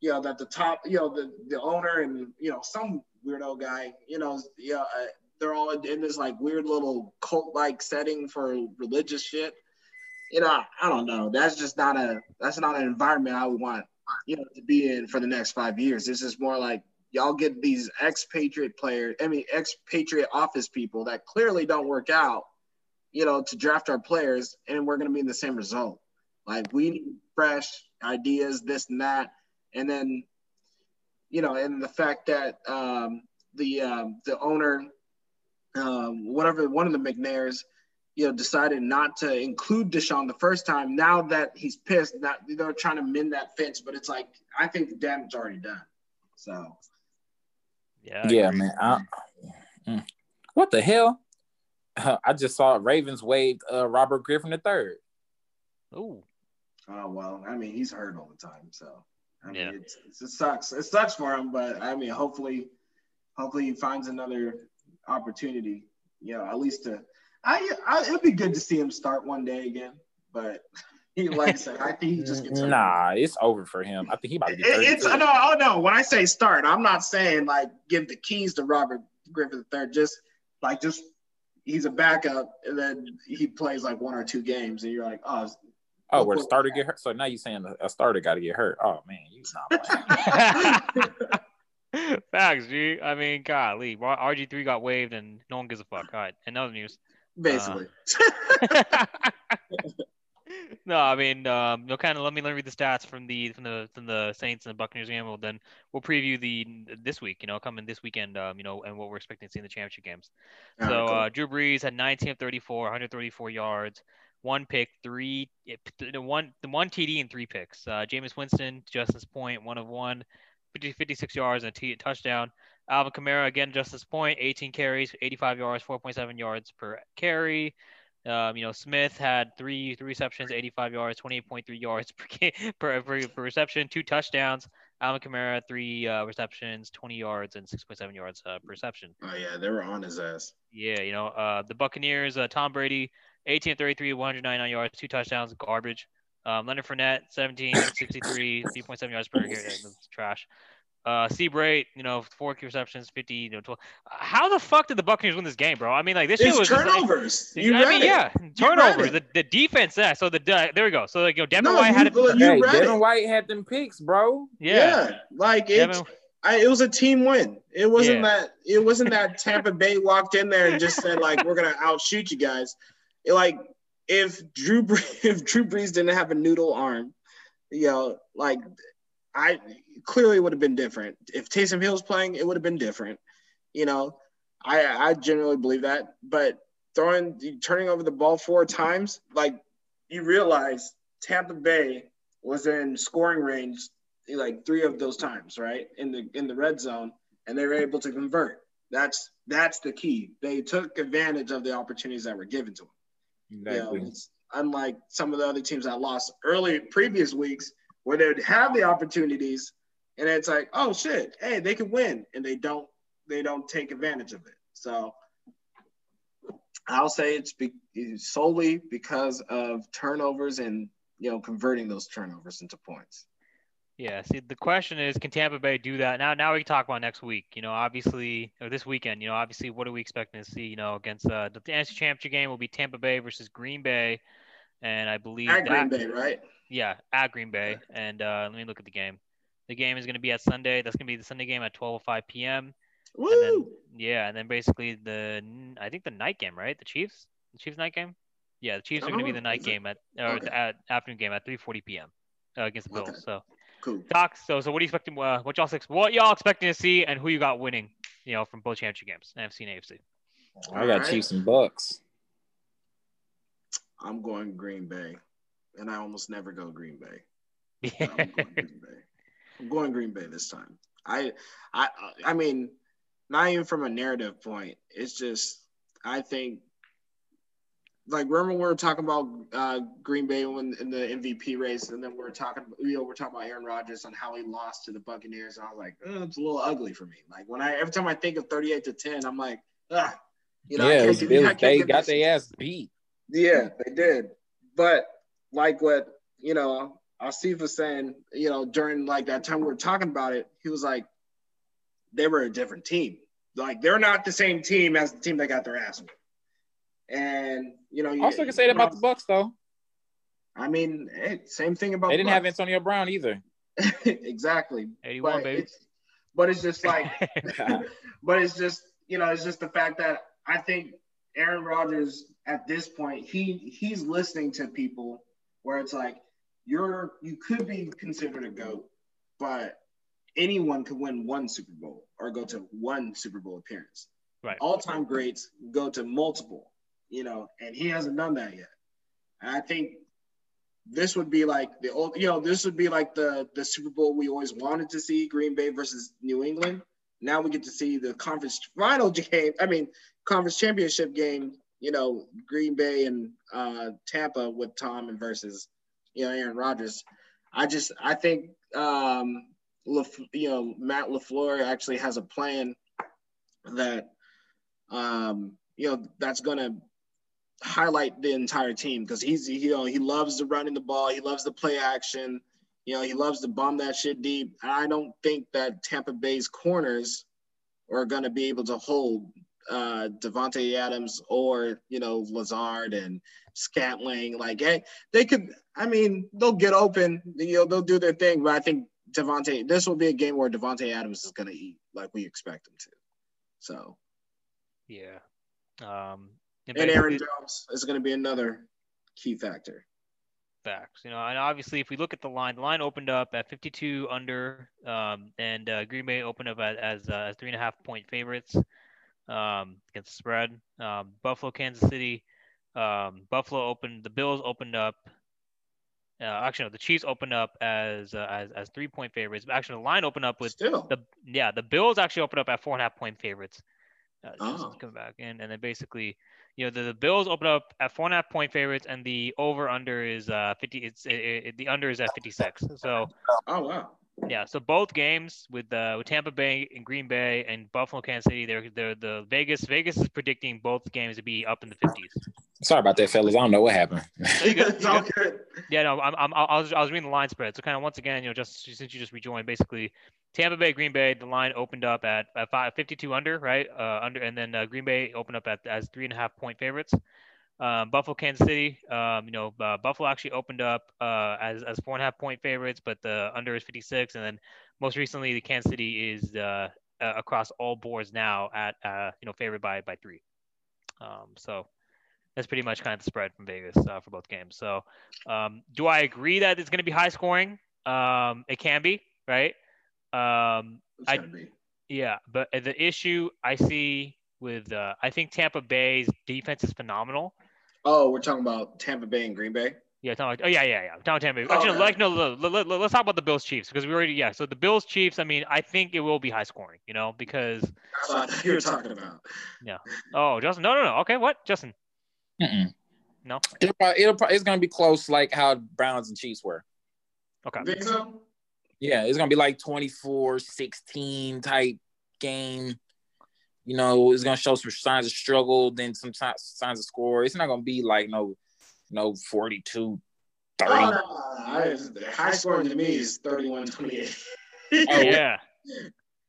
you know that the top you know the the owner and you know some weirdo guy you know yeah uh, they're all in this like weird little cult like setting for religious shit. You know, I don't know. That's just not a that's not an environment I would want you know to be in for the next five years. This is more like y'all get these expatriate players, I mean expatriate office people that clearly don't work out, you know, to draft our players, and we're gonna be in the same result. Like we need fresh ideas, this and that, and then, you know, and the fact that um, the um, the owner um, whatever one of the McNairs, you know, decided not to include Deshaun the first time. Now that he's pissed, that they're trying to mend that fence, but it's like I think the damage already done. So, yeah, yeah, man. I, mm. what the hell? I just saw Ravens waived uh, Robert Griffin III. Oh, oh well. I mean, he's hurt all the time, so I mean, yeah. it's, it's, it sucks. It sucks for him, but I mean, hopefully, hopefully he finds another opportunity, you know, at least to, I, I it'd be good to see him start one day again, but he like I said, I think he just gets hurt. Nah, it's over for him. I think he about to get. It, it's no, oh no. When I say start, I'm not saying like give the keys to Robert Griffin III. Just like just he's a backup, and then he plays like one or two games, and you're like, oh. Oh, where the starter get hurt. So now you're saying a starter got to get hurt. Oh man, you're not. Facts, G. I mean, golly, RG three got waived and no one gives a fuck. All right, another news. Basically. Uh, no, I mean, um, no, kind of. Let me let me read the stats from the from the from the Saints and the Buccaneers game. Well, then we'll preview the this week. You know, coming this weekend. Um, you know, and what we're expecting to see in the championship games. so, cool. uh, Drew Brees had 19 of 34, 134 yards, one pick, three, one the one TD and three picks. Uh, Jameis Winston, Justin's Point, one of one. 50, 56 yards and a t- touchdown. Alvin Kamara, again, just this point, 18 carries, 85 yards, 4.7 yards per carry. Um, you know, Smith had three three receptions, 85 yards, 28.3 yards per, per, per, per reception, two touchdowns. Alvin Kamara, three uh, receptions, 20 yards, and 6.7 yards uh, per reception. Oh, yeah, they were on his ass. Yeah, you know, uh, the Buccaneers, uh, Tom Brady, 18 33, 199 yards, two touchdowns, garbage. Um, Leonard Fournette, 17, 63, 3.7 yards per carry. That's trash. Uh, Seabright, you know, four key receptions, 50, you know, 12. How the fuck did the Buccaneers win this game, bro? I mean, like this shit was turnovers. Like, I mean, it. yeah, turnovers. The, the defense, yeah. So the there we go. So like, you know, Devin no, White you, had it. Hey, Devin and White had them picks, bro. Yeah, yeah like it. I, it was a team win. It wasn't yeah. that. It wasn't that Tampa Bay walked in there and just said like, "We're gonna outshoot you guys." It, like if Drew if Drew Brees didn't have a noodle arm, you know, like I clearly would have been different. If Taysom Hill's playing, it would have been different. You know, I I generally believe that. But throwing turning over the ball four times, like you realize Tampa Bay was in scoring range like three of those times, right? In the in the red zone, and they were able to convert. That's that's the key. They took advantage of the opportunities that were given to them. Exactly. You know, unlike some of the other teams that lost early previous weeks where they would have the opportunities and it's like, oh shit, hey, they can win, and they don't they don't take advantage of it. So I'll say it's be, solely because of turnovers and you know converting those turnovers into points. Yeah. See, the question is, can Tampa Bay do that? Now, now we can talk about next week. You know, obviously, or this weekend. You know, obviously, what are we expecting to see? You know, against uh, the NFC Championship game will be Tampa Bay versus Green Bay, and I believe at that, Green Bay, right? Yeah, at Green Bay. And uh, let me look at the game. The game is going to be at Sunday. That's going to be the Sunday game at 12:05 p.m. Woo! And then, yeah, and then basically the I think the night game, right? The Chiefs, the Chiefs night game. Yeah, the Chiefs are going to be the night game at or okay. at afternoon game at 3:40 p.m. Uh, against the Bills. Okay. So Cool. Doc, so so what are you expecting? Uh, what y'all what y'all expecting to see, and who you got winning? You know, from both championship games, NFC and AFC. I got right. Chiefs and Bucks. I'm going Green Bay, and I almost never go Green Bay. Yeah. I'm going Green Bay. I'm going Green Bay this time. I, I, I mean, not even from a narrative point. It's just I think like remember we were talking about uh, Green Bay when in the MVP race, and then we are talking, you know, we're talking about Aaron Rodgers and how he lost to the Buccaneers, and I was like, oh, it's a little ugly for me. Like when I every time I think of thirty-eight to ten, I'm like, ah, you know, yeah, they got their ass beat. Yeah, they did, but like what you know, Asif was saying, you know, during like that time we were talking about it, he was like, they were a different team. Like they're not the same team as the team that got their ass whipped. And you know, you, also can say that about the Bucks though. I mean, hey, same thing about they didn't Bucks. have Antonio Brown either. exactly. 81, but baby. It's, but it's just like, but it's just you know, it's just the fact that I think Aaron Rodgers at this point he he's listening to people where it's like you're you could be considered a goat, but anyone could win one Super Bowl or go to one Super Bowl appearance. Right. All time greats go to multiple you know, and he hasn't done that yet. And I think this would be like the old, you know, this would be like the the Super Bowl we always wanted to see, Green Bay versus New England. Now we get to see the conference final game. I mean, conference championship game. You know, Green Bay and uh, Tampa with Tom and versus, you know, Aaron Rodgers. I just I think um, Lef- you know Matt Lafleur actually has a plan that um, you know that's gonna highlight the entire team because he's you know he loves the running the ball, he loves the play action, you know he loves to bomb that shit deep. And I don't think that Tampa Bay's corners are going to be able to hold uh, Davante Adams or you know Lazard and Scantling. Like, hey, they could. I mean, they'll get open. You know, they'll do their thing. But I think Davante, This will be a game where Davante Adams is going to eat like we expect him to. So. Yeah. Um, and, and Aaron Jones is going to be another key factor. Facts, you know, and obviously, if we look at the line, the line opened up at 52 under, um, and uh, Green Bay opened up at, as uh, as three and a half point favorites um, against the spread. Um, Buffalo, Kansas City, um, Buffalo opened. The Bills opened up. Uh, actually, no, the Chiefs opened up as uh, as as three point favorites. Actually, the line opened up with Still. the yeah the Bills actually opened up at four and a half point favorites. Uh, oh. Coming back in, and then basically you know the, the Bills open up at four and a half point favorites, and the over under is uh 50. It's it, it, the under is at 56. So oh wow. Yeah, so both games with uh, with Tampa Bay and Green Bay and Buffalo, Kansas City, they're, they're the Vegas Vegas is predicting both games to be up in the 50s. Sorry about that, fellas. I don't know what happened. You good? it's all good. Yeah, no, I'm, I'm I was I was reading the line spread. So kind of once again, you know, just since you just rejoined, basically Tampa Bay, Green Bay, the line opened up at, at five, 52 under, right? Uh, under, and then uh, Green Bay opened up at as three and a half point favorites. Um, Buffalo, Kansas City, um, you know, uh, Buffalo actually opened up uh, as as four and a half point favorites, but the under is 56. And then most recently, the Kansas City is uh, across all boards now at uh, you know favored by by three. Um, so that's pretty much kind of the spread from Vegas uh, for both games. So um, do I agree that it's going to be high scoring? Um, it can be, right? Um, I, yeah, but the issue I see with uh, I think Tampa Bay's defense is phenomenal. Oh, we're talking about Tampa Bay and Green Bay. Yeah, talking about, oh yeah, yeah, yeah. Down Tampa Bay. Oh, Actually, no, like no, let, us talk about the Bills Chiefs because we already yeah. So the Bills Chiefs, I mean, I think it will be high scoring, you know, because that's you're talking about. Yeah. Oh, Justin, no, no, no. Okay, what, Justin? Mm-mm. No. It'll probably, it'll probably, it's gonna be close, like how Browns and Chiefs were. Okay. Think so? Yeah, it's gonna be like 24-16 type game. You know, it's gonna show some signs of struggle, then some signs of score. It's not gonna be like no, no 42-13 30. Oh, no, I, high scoring to me is 31 28. oh, yeah.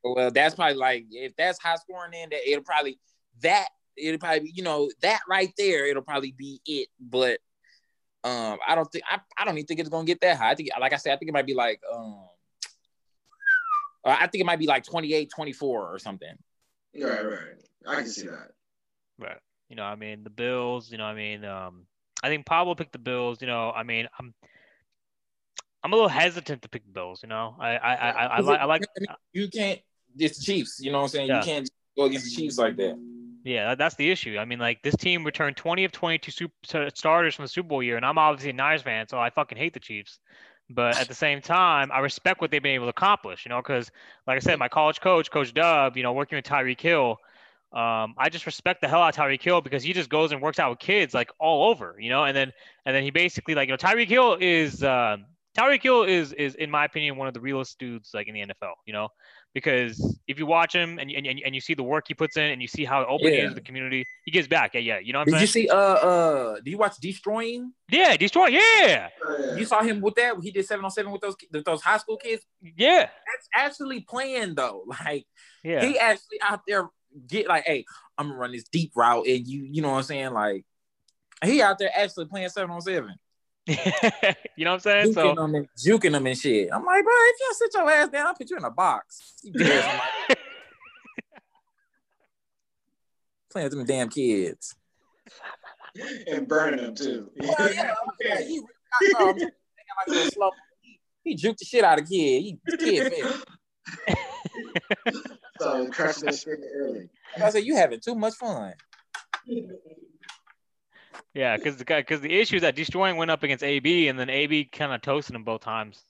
Well, that's probably like if that's high scoring, then that it'll probably that it'll probably be, you know that right there. It'll probably be it. But um, I don't think I, I don't even think it's gonna get that high. I think, like I said, I think it might be like um, I think it might be like 28, 24 or something. Right, right. I can see that. Right. You know, I mean, the Bills. You know, I mean, um, I think Pablo picked the Bills. You know, I mean, I'm I'm a little hesitant to pick the Bills. You know, I I I, I, I like I like you can't. It's Chiefs. You know what I'm saying? Yeah. You can't go against the Chiefs like that. Yeah, that's the issue. I mean, like this team returned 20 of 22 super starters from the Super Bowl year, and I'm obviously a Niners fan, so I fucking hate the Chiefs. But at the same time, I respect what they've been able to accomplish. You know, because like I said, my college coach, Coach Dub, you know, working with Tyreek Hill, um, I just respect the hell out of Tyreek Hill because he just goes and works out with kids like all over, you know, and then and then he basically like you know Tyreek Hill is uh, Tyreek Hill is is in my opinion one of the realest dudes like in the NFL, you know, because if you watch him and and, and you see the work he puts in and you see how open yeah. he is to the community, he gives back. Yeah, yeah, you know. What I'm Did saying? Did you see? Uh, uh, do you watch Deestroying? Yeah, Deestroying. Yeah. You saw him with that. He did seven on seven with those with those high school kids. Yeah. That's actually playing though. Like, yeah, he actually out there get like, hey, I'm gonna run this deep route, and you, you know what I'm saying? Like, he out there actually playing seven on seven. you know what I'm saying? Juking so them and, juking them and shit. I'm like, bro, if you sit your ass down, I'll put you in a box. playing with them damn kids. And burning them too. Well, yeah, yeah, he, um, he, he juked the shit out of kid. He kid fed. so crushing that shit early. I said, you having too much fun. Yeah, because the because the issue is that Deestroying went up against AB, and then AB kind of toasted him both times.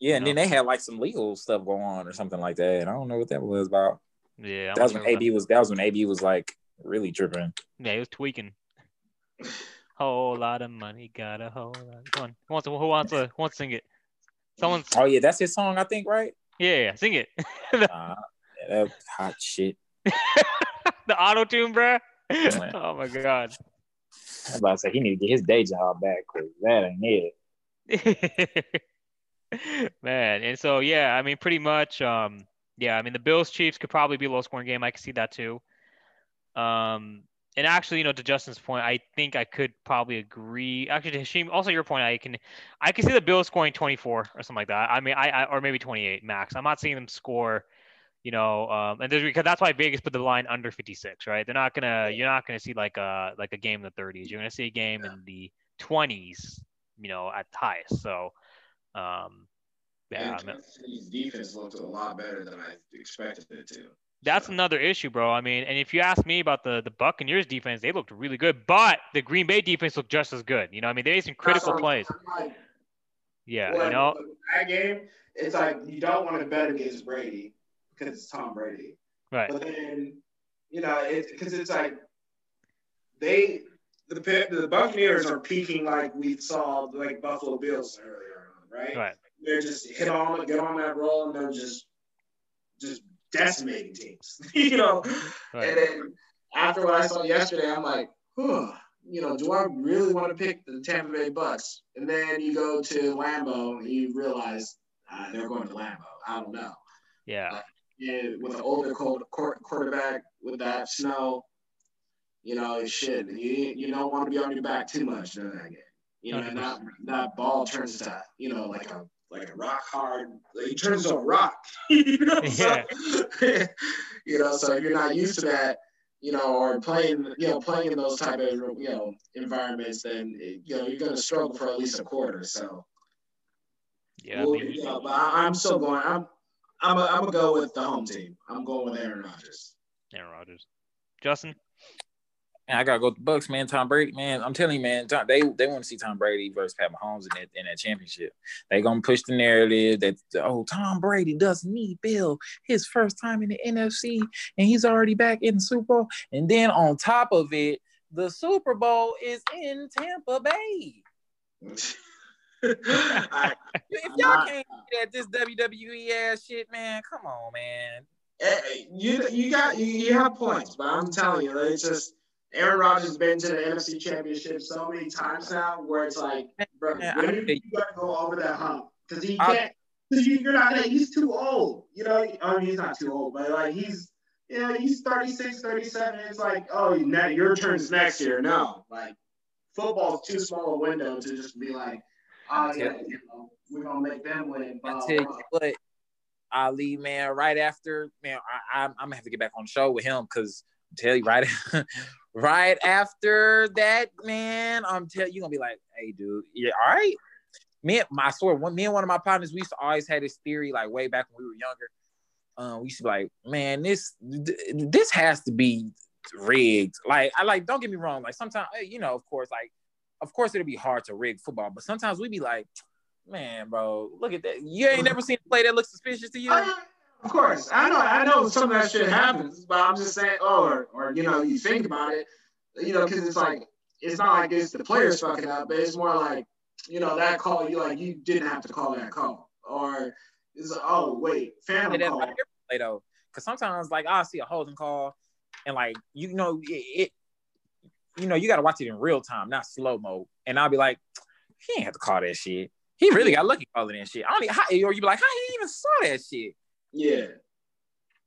Yeah, and know? then they had like some legal stuff going on or something like that, and I don't know what that was about. Yeah, that was when AB was that was when AB was like really tripping. Yeah, he was tweaking. whole lot of money, got a whole lot. Come on, who wants to, who wants to, who wants to sing it? Someone. Oh yeah, that's his song, I think, right? Yeah, yeah sing it. uh, yeah, that hot shit. the auto tune, bruh. oh my god. I'm about to say he need to get his day job back because that ain't it. Man, and so yeah, I mean, pretty much, um, yeah, I mean, the Bills Chiefs could probably be a low scoring game. I can see that too. Um, and actually, you know, to Justin's point, I think I could probably agree. Actually, to Hashim, also your point, I can, I can see the Bills scoring 24 or something like that. I mean, I, I or maybe 28 max. I'm not seeing them score you know, um, and because that's why Vegas put the line under 56, right? They're not gonna, you're not gonna see like a like a game in the 30s. You're gonna see a game in the 20s, you know, at highest. So, um, yeah, and City's defense looked a lot better than I expected it to. That's so. another issue, bro. I mean, and if you ask me about the the Buccaneers defense, they looked really good, but the Green Bay defense looked just as good. You know, I mean, they made some critical plays. Like, yeah, you know, that game, it's like you don't want to bet against Brady because it's Tom Brady. Right. But then, you know, it's because it's like they the the Buccaneers are peaking like we saw like Buffalo Bills earlier on, right? Right. They're just hit on get on that roll and they're just just decimating teams, you know. Right. And then after what I saw yesterday, I'm like, whew, you know, do I really want to pick the Tampa Bay Bucks? And then you go to Lambeau and you realize uh, they're going to Lambeau. I don't know. Yeah and with an older cold quarterback with that snow, you know, shit, you, you don't want to be on your back too much during that game. You know, and that that ball turns to you know like a like a rock hard. Like, it turns to a rock. you know, yeah. so, you know, so if you're not used to that, you know, or playing, you know, playing in those type of you know environments, then you know you're going to struggle for at least a quarter. So. Yeah, we'll, I mean, you know, but I, I'm still going. I'm I'm I'm gonna go with the home team. I'm going with Aaron Rodgers. Aaron Rodgers. Justin. And I gotta go with the Bucks, man. Tom Brady, man. I'm telling you, man. Tom, they they want to see Tom Brady versus Pat Mahomes in that in that championship. They gonna push the narrative that oh Tom Brady doesn't need Bill his first time in the NFC and he's already back in the Super Bowl. And then on top of it, the Super Bowl is in Tampa Bay. I, if y'all not, can't get at this WWE ass shit, man, come on, man. Hey, you you got you, you have points, but I'm telling you, it's just Aaron Rodgers has been to the NFC Championship so many times now, where it's like, bro, yeah, when you, gotta go over that hump because he can't. Because you, are not. He's too old. You know. I mean, he's not too old, but like he's. You know, he's 36, 37. It's like, oh, now your turn's next year. No, like football's too small a window to just be like, yeah, you know, we're gonna make them win. I tell you what, Ali, man, right after, man, I, am gonna have to get back on the show with him because tell you right, right after that, man, I'm telling you, gonna be like, hey, dude, yeah, all right. Me, my swear, one, me and one of my partners, we used to always had this theory, like way back when we were younger. Um, we used to be like, man, this this has to be rigged. Like, I like, don't get me wrong. Like sometimes, you know, of course, like, of course, it'll be hard to rig football, but sometimes we'd be like, man, bro, look at that. You ain't never seen a play that looks suspicious to you. of course, I know, I know some of that shit happens, but I'm just saying, oh, or, or you know, you think about it, you know, because it's like it's not like it's the players fucking up, but it's more like you know that call you like you didn't have to call that call, or it's like, oh wait, family call. Play though, because sometimes like I see a holding call, and like you know it, it you know you got to watch it in real time, not slow mo, and I'll be like, he ain't have to call that shit. He really got lucky calling that shit. I don't even, how, or you be like, how he even saw that shit? Yeah.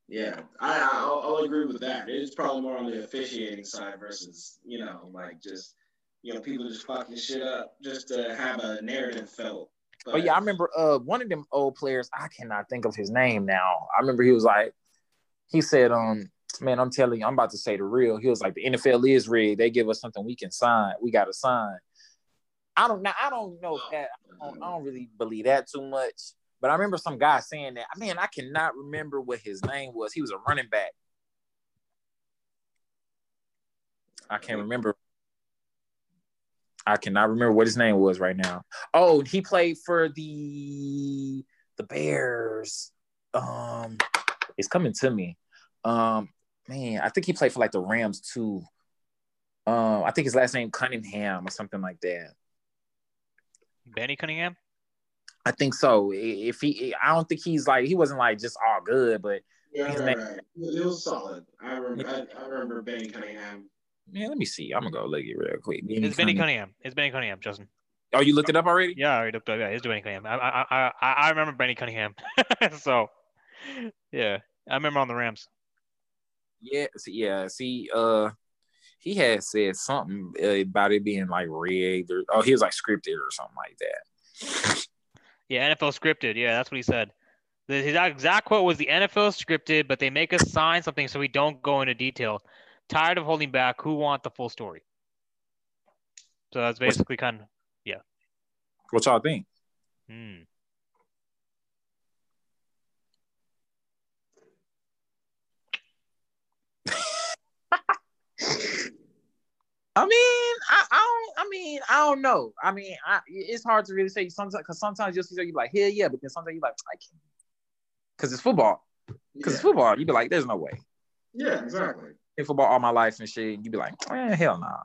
Yeah, I, I'll, I'll, agree with that. It's probably more on the officiating side versus, you know, like just, you know, people just fucking shit up just to have a narrative felt. But, oh yeah, I remember uh one of them old players. I cannot think of his name now. I remember he was like, he said, um, man, I'm telling you, I'm about to say the real. He was like, the NFL is rigged. They give us something we can sign. We got to sign. I don't now. I don't know that. I don't, I don't really believe that too much. But I remember some guy saying that. Man, I cannot remember what his name was. He was a running back. I can't remember. I cannot remember what his name was right now. Oh, he played for the the Bears. Um, it's coming to me. Um, man, I think he played for like the Rams too. Um, I think his last name Cunningham or something like that. Benny Cunningham. I think so. If he, I don't think he's like he wasn't like just all good, but yeah, right, right. it was solid. I remember. I, I, remember Benny Cunningham. Man, let me see. I'm gonna go look it real quick. Benny it's Benny Cunningham. It's Benny Cunningham, Justin. Oh, you looked it up already? Yeah, I already looked up. Yeah, it's Benny Cunningham. I, I, I, I remember Benny Cunningham. so, yeah, I remember on the Rams. Yeah, see, yeah, see, uh, he had said something uh, about it being like rigged or oh, he was like scripted or something like that. Yeah, NFL scripted. Yeah, that's what he said. His exact quote was the NFL scripted, but they make us sign something so we don't go into detail. Tired of holding back. Who want the full story? So that's basically kind of yeah. What y'all think? Hmm. I mean, I, I don't. I mean, I don't know. I mean, I, it's hard to really say sometimes because sometimes you'll see you like, yeah, yeah, but then sometimes you're like, I can't, because it's football. Because yeah. it's football, you'd be like, there's no way. Yeah, exactly. In football all my life and shit, you'd be like, eh, hell nah.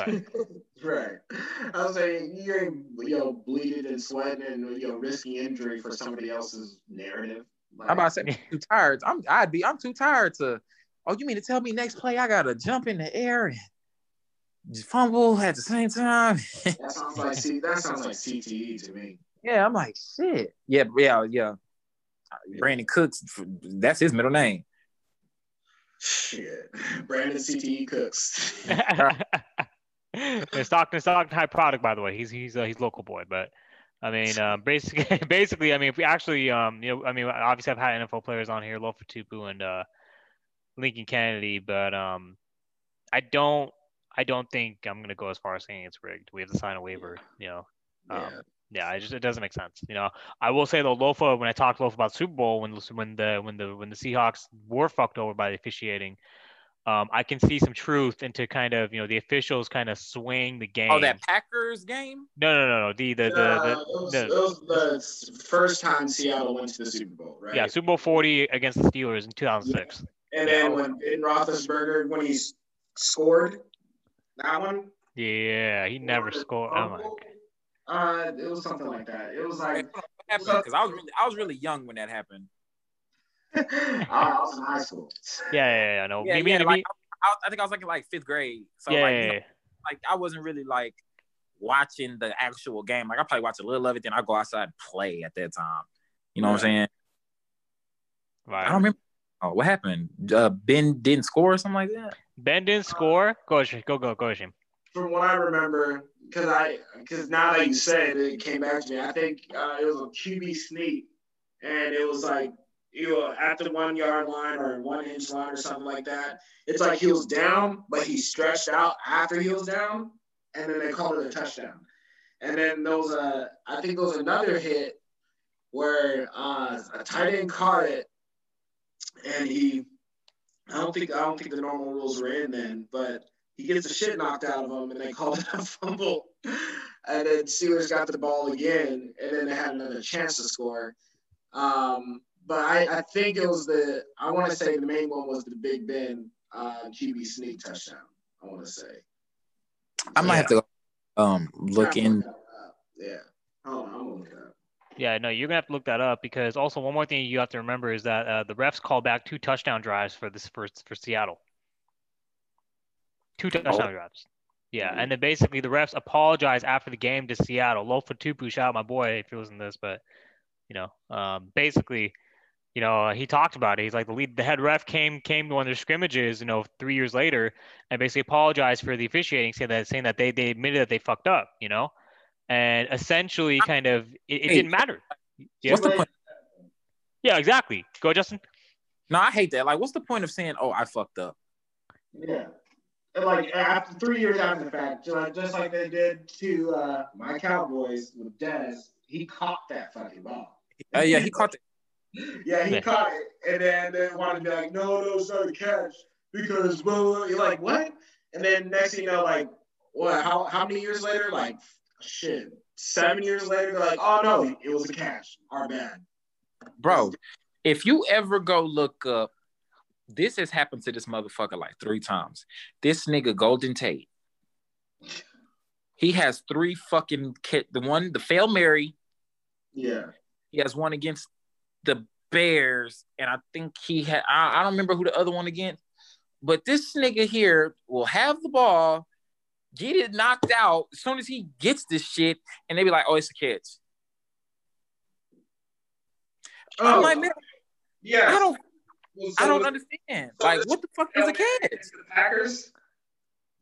Right. right. I was saying you ain't you know bleeding and sweating and you know risking injury for somebody else's narrative. Like, I'm about to say I'm too tired. I'm I'd be I'm too tired to. Oh, you mean to tell me next play I gotta jump in the air and fumble at the same time. that sounds like see, that sounds like CTE to me. Yeah, I'm like shit. Yeah, yeah, yeah. Brandin Cooks, that's his middle name. Shit, Brandon CTE Cooks. Stockton, Stockton high product, by the way. He's he's uh, he's local boy, but I mean, uh, basically, basically, I mean, if we actually, um, you know, I mean, obviously, I've had NFL players on here, Lofa Tatupu and uh, Lincoln Kennedy, but um, I don't I don't think I'm gonna go as far as saying it's rigged. We have to sign a waiver, you know. Um, yeah. Yeah, it just it doesn't make sense. You know, I will say though, Lofa, when I talked Lofa about Super Bowl, when when the when the when the Seahawks were fucked over by the officiating, um, I can see some truth into kind of you know the officials kind of swing the game. Oh, that Packers game? No, no, no, no. The the the, the, uh, it, was, the, the first time Seattle went to the Super Bowl, right? Yeah, Super Bowl forty against the Steelers in two thousand six. Yeah. And then when Ben Roethlisberger when he scored that one? Yeah, he never scored. Oh my Uh, it was something like that. It was like because I was really I was really young when that happened. I was in high school. Yeah, yeah, yeah. No, yeah, me, yeah, me, like, I, I, think I was like in like fifth grade. So yeah, like, you know, like I wasn't really like watching the actual game. Like I probably watch a little of it, then I go outside and play at that time. You know what I'm saying? Right. I don't remember. Oh, what happened? Uh, ben didn't score or something like that. Ben didn't score. Go, go, go, go, Jim. From what I remember, because I, because now that you said it, it came back to me. I think uh, it was a QB sneak, and it was like you know, at the one yard line or one inch line or something like that. It's like he was down, but he stretched out after he was down, and then they called it a touchdown. And then there was a, I think there was another hit where uh, a tight end caught it, and he, I don't think I don't think the normal rules were in then, but he gets the shit knocked out of him, and they called it a fumble. and then Steelers got the ball again, and then they had another chance to score. Um, but I, I think it was the I want to say the main one was the Big Ben uh, QB sneak touchdown. I want to say. I might yeah. have to um look in. Yeah. Oh, Yeah, no, you're gonna have to look that up because also one more thing you have to remember is that uh, the refs called back two touchdown drives for this for for Seattle. Two touchdown oh. drives. Yeah, and then basically the refs apologized after the game to Seattle. Lofa Tatupu, shout out my boy if he was in this, but you know, um, basically you know, he talked about it. He's like the lead, the head ref came came to one of their scrimmages, you know, three years later, and basically apologized for the officiating, saying that saying that they they admitted that they fucked up, you know, and essentially kind of it, it didn't matter. Yeah. What's the point? Yeah, exactly. Go, Justin. No, I hate that. Like, what's the point of saying, "Oh, I fucked up"? Yeah, and like after three years after the fact, just, just like they did to uh, my Cowboys with Dez, he caught that fucking ball. Uh, yeah, he caught. it. yeah, he caught it, and then they wanted to be like, no, no, it's not a catch because well, you're like what? And then next thing you know, like what? How how many years later? Like shit, seven years later, they're like, oh no, it was a cash. Our bad, bro. If you ever go look up, this has happened to this motherfucker like three times. This nigga Golden Tate. He has three fucking kit. The one, the fail Mary. Yeah. He has one against the Bears, and I think he had I, I don't remember who the other one against, but this nigga here will have the ball, get it knocked out as soon as he gets this shit, and they be like, "Oh, it's a catch." Oh, I'm like, man, yeah, I don't, well, so I don't understand. So like, what the fuck is a catch? Packers.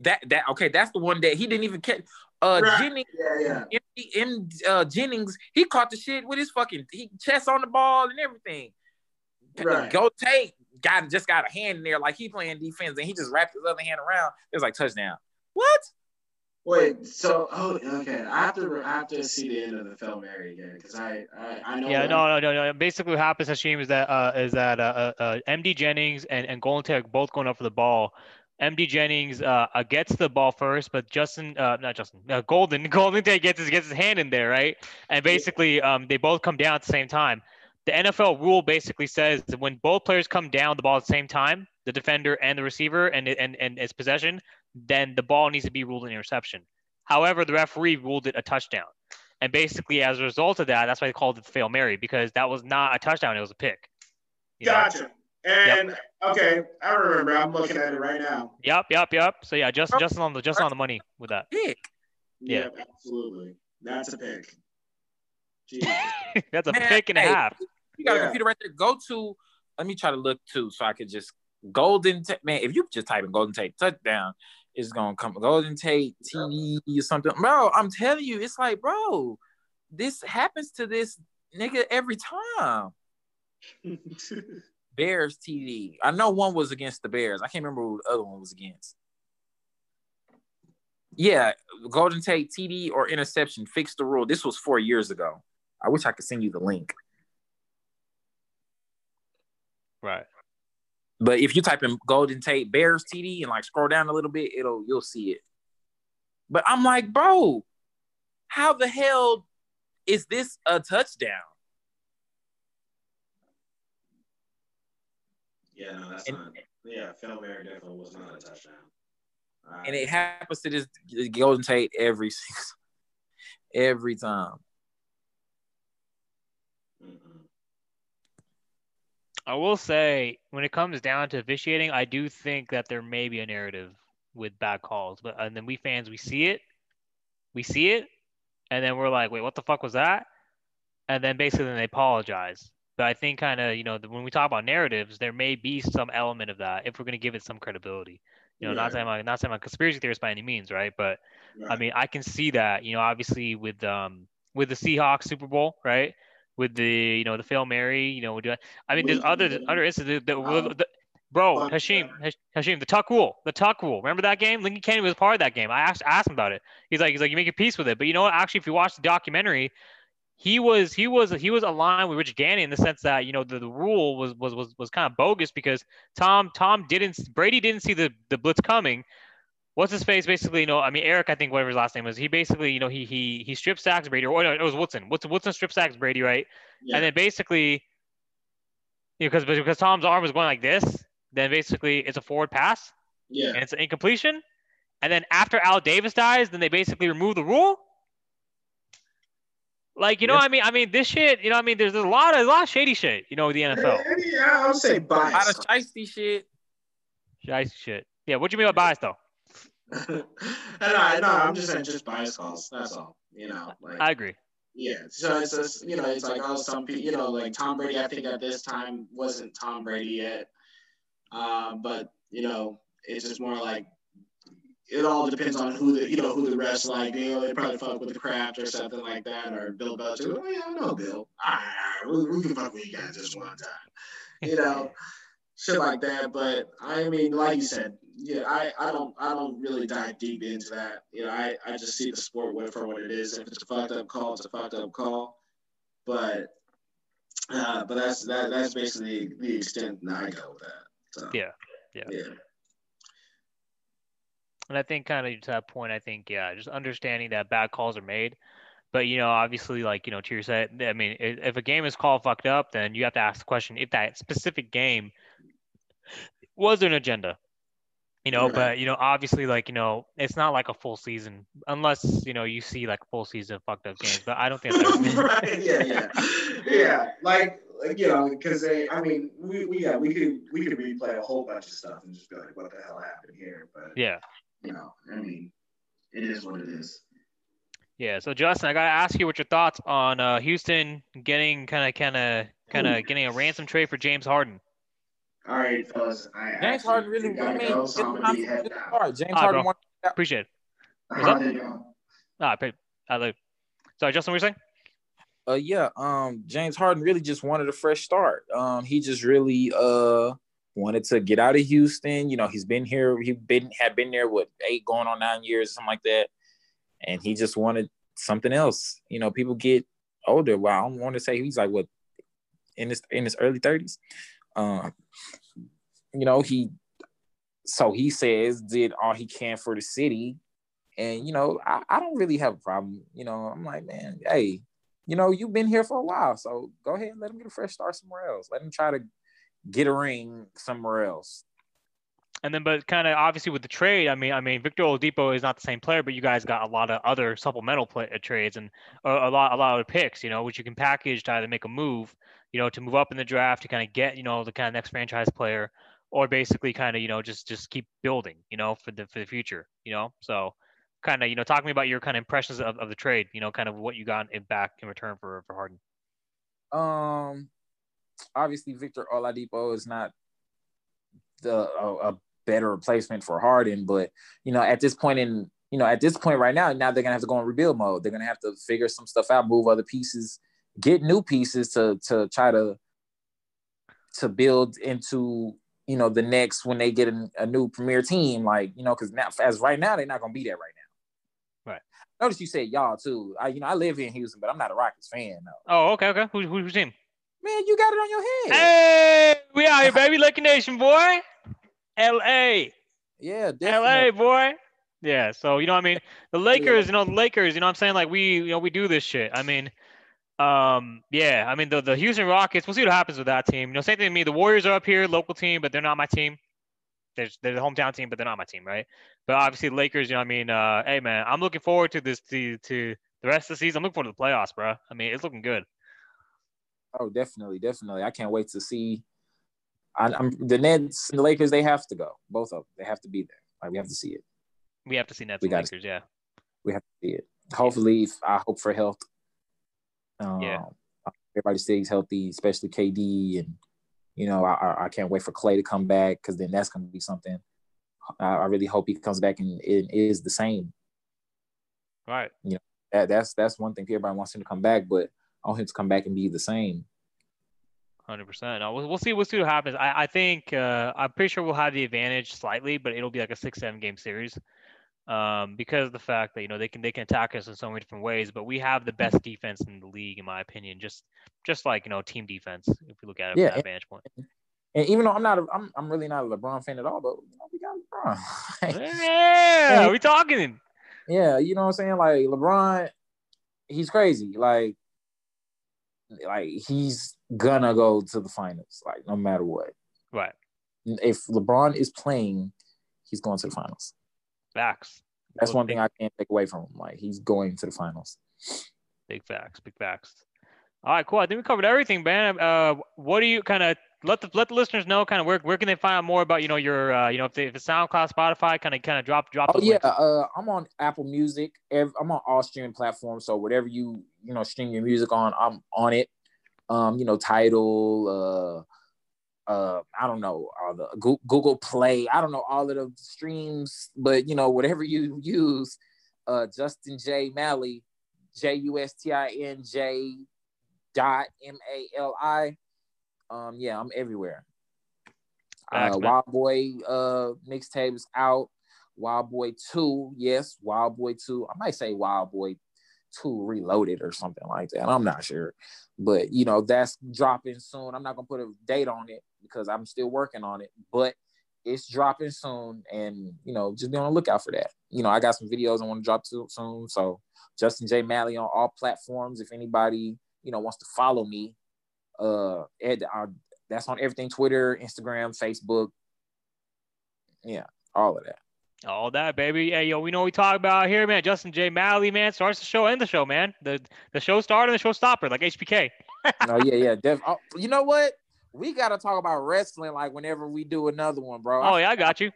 That that okay, that's the one that he didn't even catch. Uh, right. Jennings, yeah, yeah. In, uh, Jennings, he caught the shit with his fucking he chest on the ball and everything. Right. Go take got just got a hand in there like he playing defense and he just wrapped his other hand around. It was like touchdown. What? Wait, so oh okay, I have to I have to see the end of the film Mary again because I, I, I know. Yeah, no, no, no, no. Basically, what happens, Hashim, is that uh, is that uh, uh, uh MD Jennings and and Golden both going up for the ball, MD Jennings uh, uh, gets the ball first, but Justin, uh, not Justin, uh, Golden, Golden Tate gets his gets his hand in there, right? And basically, um, they both come down at the same time. The NFL rule basically says that when both players come down the ball at the same time, the defender and the receiver, and and and its possession, then the ball needs to be ruled an interception. However, the referee ruled it a touchdown, and basically, as a result of that, that's why they called it the fail Mary because that was not a touchdown; it was a pick. Gotcha. Know? And yep. okay, I remember. I'm looking at it right now. Yep, yep, yep. So yeah, just just on the just on the money with that. Pick. Yeah, yep, absolutely. That's a pick. That's a Man, pick and a half. You got yeah. a computer right there. Go to. Let me try to look too, so I could just Golden Tate. Man, if you just type in Golden Tate touchdown, it's gonna come Golden Tate TV or something. Bro, I'm telling you, it's like, bro, this happens to this nigga every time. Bears TD. I know one was against the Bears. I can't remember who the other one was against. Yeah, Golden Tate TD or interception. Fix the rule. This was four years ago. I wish I could send you the link. Right. But if you type in Golden Tate Bears TD and like scroll down a little bit, it'll you'll see it. But I'm like, bro, how the hell is this a touchdown? Yeah, no, that's and, not. Yeah, Fail Mary definitely was not a touchdown. and it happens to this Golden Tate every every time. I will say, when it comes down to officiating, I do think that there may be a narrative with bad calls, but and then we fans we see it, we see it, and then we're like, wait, what the fuck was that? And then basically then they apologize. But I think kind of you know when we talk about narratives, there may be some element of that if we're going to give it some credibility. You know, not saying I'm not saying I'm a conspiracy theorist by any means, right? But right. I mean, I can see that. You know, obviously with um with the Seahawks Super Bowl, right? With the you know the Fail Mary, you know, we do. I mean, there's other other instances that, the, bro, Hashim, Hashim, the tuck rule, the tuck rule. Remember that game? Lincoln Kennedy was part of that game. I asked asked him about it. He's like, he's like, you make a peace with it. But you know what? Actually, if you watch the documentary, he was he was he was aligned with Rich Gannon in the sense that you know the, the rule was was was was kind of bogus because Tom Tom didn't Brady didn't see the the blitz coming. What's his face? Basically, you know, I mean Eric, I think whatever his last name was, he basically, you know, he he he strip sacks Brady, or no, it was Woodson. Woodson Woodson strip sacks Brady, right? Yeah. And then basically, you know, because because Tom's arm was going like this, then basically it's a forward pass. Yeah. And it's an incompletion. And then after Al Davis dies, then they basically remove the rule. Like you know, yes. I mean, I mean, this shit. You know, I mean, there's a lot of a lot of shady shit. You know, the NFL. Yeah, I would say bias. A lot of shiesty shit. Shiesty shit. Yeah, what do you mean by bias though? No, no, I'm just saying just bias calls. That's all. You know, like I agree. Yeah, so it's just you know, it's like oh, some people, you know, like Tom Brady. I think at this time wasn't Tom Brady yet, uh, but you know, it's just more like it all depends on who the you know who the rest like. You know, they probably fuck with the Kraft or something like that, or Bill Belichick. Oh yeah, I know Bill. All right, all right, we, we can fuck with you guys just one time. You know, shit like that. But I mean, like you said, yeah, I, I don't I don't really dive deep into that. You know, I, I just see the sport for what it is. If it's a fucked up call, it's a fucked up call. But uh, but that's that that's basically the extent that I go with that. So, yeah, yeah, yeah. And I think kind of to that point, I think yeah, just understanding that bad calls are made. But you know, obviously, like you know, to your set, I mean, if a game is called fucked up, then you have to ask the question: if that specific game was there an agenda? You know, right. but you know, obviously, like you know, it's not like a full season unless you know you see like full season of fucked up games. But I don't think that's right. Yeah, yeah, yeah. Like, like you know, because they, I mean, we, we yeah, we could we could replay a whole bunch of stuff and just be like, what the hell happened here? But yeah, you know, I mean, it is what it is. Yeah. So Justin, I gotta ask you what your thoughts on uh, Houston getting kind of, kind of, kind of getting a ransom trade for James Harden. All right, fellas. I James Harden really. I mean, go, so James right, Harden won. Appreciate it. What's up? Ah, I live. Sorry, Justin, what you saying? Uh, yeah. Um, James Harden really just wanted a fresh start. Um, he just really uh wanted to get out of Houston. You know, he's been here. He been had been there what eight going on nine years, something like that, and he just wanted something else. You know, people get older. Well, I don't want to say he's like what in his in his early thirties. Um, you know, he so he says did all he can for the city. And you know, I, I don't really have a problem. You know, I'm like, man, hey, you know, you've been here for a while, so go ahead and let him get a fresh start somewhere else. Let him try to get a ring somewhere else. And then, but kind of obviously with the trade, I mean, I mean, Victor Oladipo is not the same player, but you guys got a lot of other supplemental play, uh, trades and a, a, lot, a lot of picks, you know, which you can package to either make a move, you know, to move up in the draft to kind of get, you know, the kind of next franchise player, or basically kind of, you know, just just keep building, you know, for the for the future, you know. So, kind of, you know, talk to me about your kind of impressions of, of the trade, you know, kind of what you got in back in return for for Harden. Um, obviously Victor Oladipo is not the a, a better replacement for Harden, but you know, at this point in you know, at this point right now, now they're gonna have to go in rebuild mode. They're gonna have to figure some stuff out, move other pieces, get new pieces to to try to to build into you know the next when they get a, a new premier team, like you know, because now as right now they're not gonna be there right now. Right. Notice you said y'all too. I you know I live here in Houston, but I'm not a Rockets fan though. Oh, okay, okay. Who, who, who's team? Man, you got it on your head. Hey, we out here, baby. Lucky Nation, boy. L.A. Yeah, definitely. L.A. boy. Yeah. So you know, what I mean, the Lakers. You know, the Lakers. You know, what I'm saying like we, you know, we do this shit. I mean, um, yeah. I mean, the the Houston Rockets. We'll see what happens with that team. You know, same thing to me. The Warriors are up here, local team, but they're not my team. They're, they're the hometown team, but they're not my team, right? But obviously, Lakers. You know, I mean, uh, hey man, I'm looking forward to this to to the rest of the season. I'm looking forward to the playoffs, bro. I mean, it's looking good. Oh, definitely, definitely. I can't wait to see I, am the Nets and the Lakers. They have to go. Both of them. They have to be there. Like we have to see it. We have to see Nets we and Lakers. Yeah. We have to see it. Hopefully, I hope for health. Um, yeah. Everybody stays healthy, especially KD, and you know I, I can't wait for Clay to come back because then that's gonna be something. I, I really hope he comes back and it is the same. Right. You know that that's that's one thing everybody wants him to come back, but I want him to come back and be the same. Hundred percent. No, we'll, we'll see. We'll see what happens. I, I think uh, I'm pretty sure we'll have the advantage slightly, but it'll be like a six, seven game series, um, because of the fact that you know they can they can attack us in so many different ways. But we have the best defense in the league, in my opinion. Just just like you know team defense, if we look at it yeah, from that vantage point. And even though I'm not, a, I'm I'm really not a LeBron fan at all, but you know, we got LeBron. yeah, we talking. Yeah, you know what I'm saying? Like LeBron, he's crazy. Like like he's gonna go to the finals, like no matter what. Right. If LeBron is playing, he's going to the finals. Facts. That's one thing I can't take away from him. Like he's going to the finals. Big facts. Big facts. All right, cool. I think we covered everything, man. Uh, what do you kind of let the let the listeners know kind of where where can they find out more about you know your uh, you know if, they, if it's SoundCloud, Spotify, kind of kind of drop drop. Oh yeah, uh, I'm on Apple Music. I'm on all streaming platforms. So whatever you you know stream your music on, I'm on it. Um, you know, Tidal, uh, I don't know, all the Google Play. I don't know all of the streams, but you know whatever you use. Uh, Justin J Mali, J U S T I N J dot M A L I um, yeah, I'm everywhere. uh, Wild Boy uh mixtape is out. Wild Boy 2, yes, Wild Boy 2. I might say Wild Boy 2 Reloaded or something like that. I'm not sure. But you know, that's dropping soon. I'm not gonna put a date on it because I'm still working on it, but it's dropping soon and you know, just be on the lookout for that. You know, I got some videos I want to drop soon. So Justin J. Mali on all platforms. If anybody, you know, wants to follow me, uh, Ed, uh, that's on everything: Twitter, Instagram, Facebook. Yeah, all of that. All that, baby. Hey, yo, we know we talk about here, man. Justin J. Mali, man, starts the show, end the show, man. The the show starter, the show stopper, like HBK. oh yeah, yeah. Def- oh, you know what? We gotta talk about wrestling like whenever we do another one, bro. Oh yeah, I got you.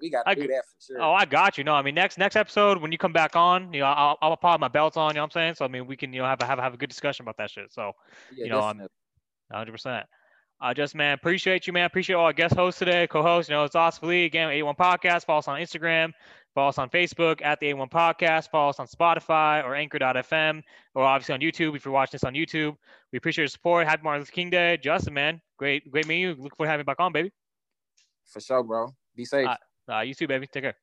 We got to do that for sure. Oh, I got you. No, I mean next next episode when you come back on, you know, I'll I'll pop my belts on. You know what I'm saying? So I mean we can you know have a have a, have a good discussion about that shit. So yeah, you know, I'm 100. percent uh, just man, appreciate you, man. Appreciate all our guest hosts today, co-hosts. You know, it's Oscar Lee again, A1 Podcast. Follow us on Instagram, follow us on Facebook at the A1 Podcast. Follow us on Spotify or Anchor.fm, or obviously on YouTube if you're watching this on YouTube. We appreciate your support. Happy Martin Luther King Day, Justin, man. Great, great meeting you. Look forward to having you back on, baby. For sure, bro. Be safe. Uh, uh, you too, baby. Take care.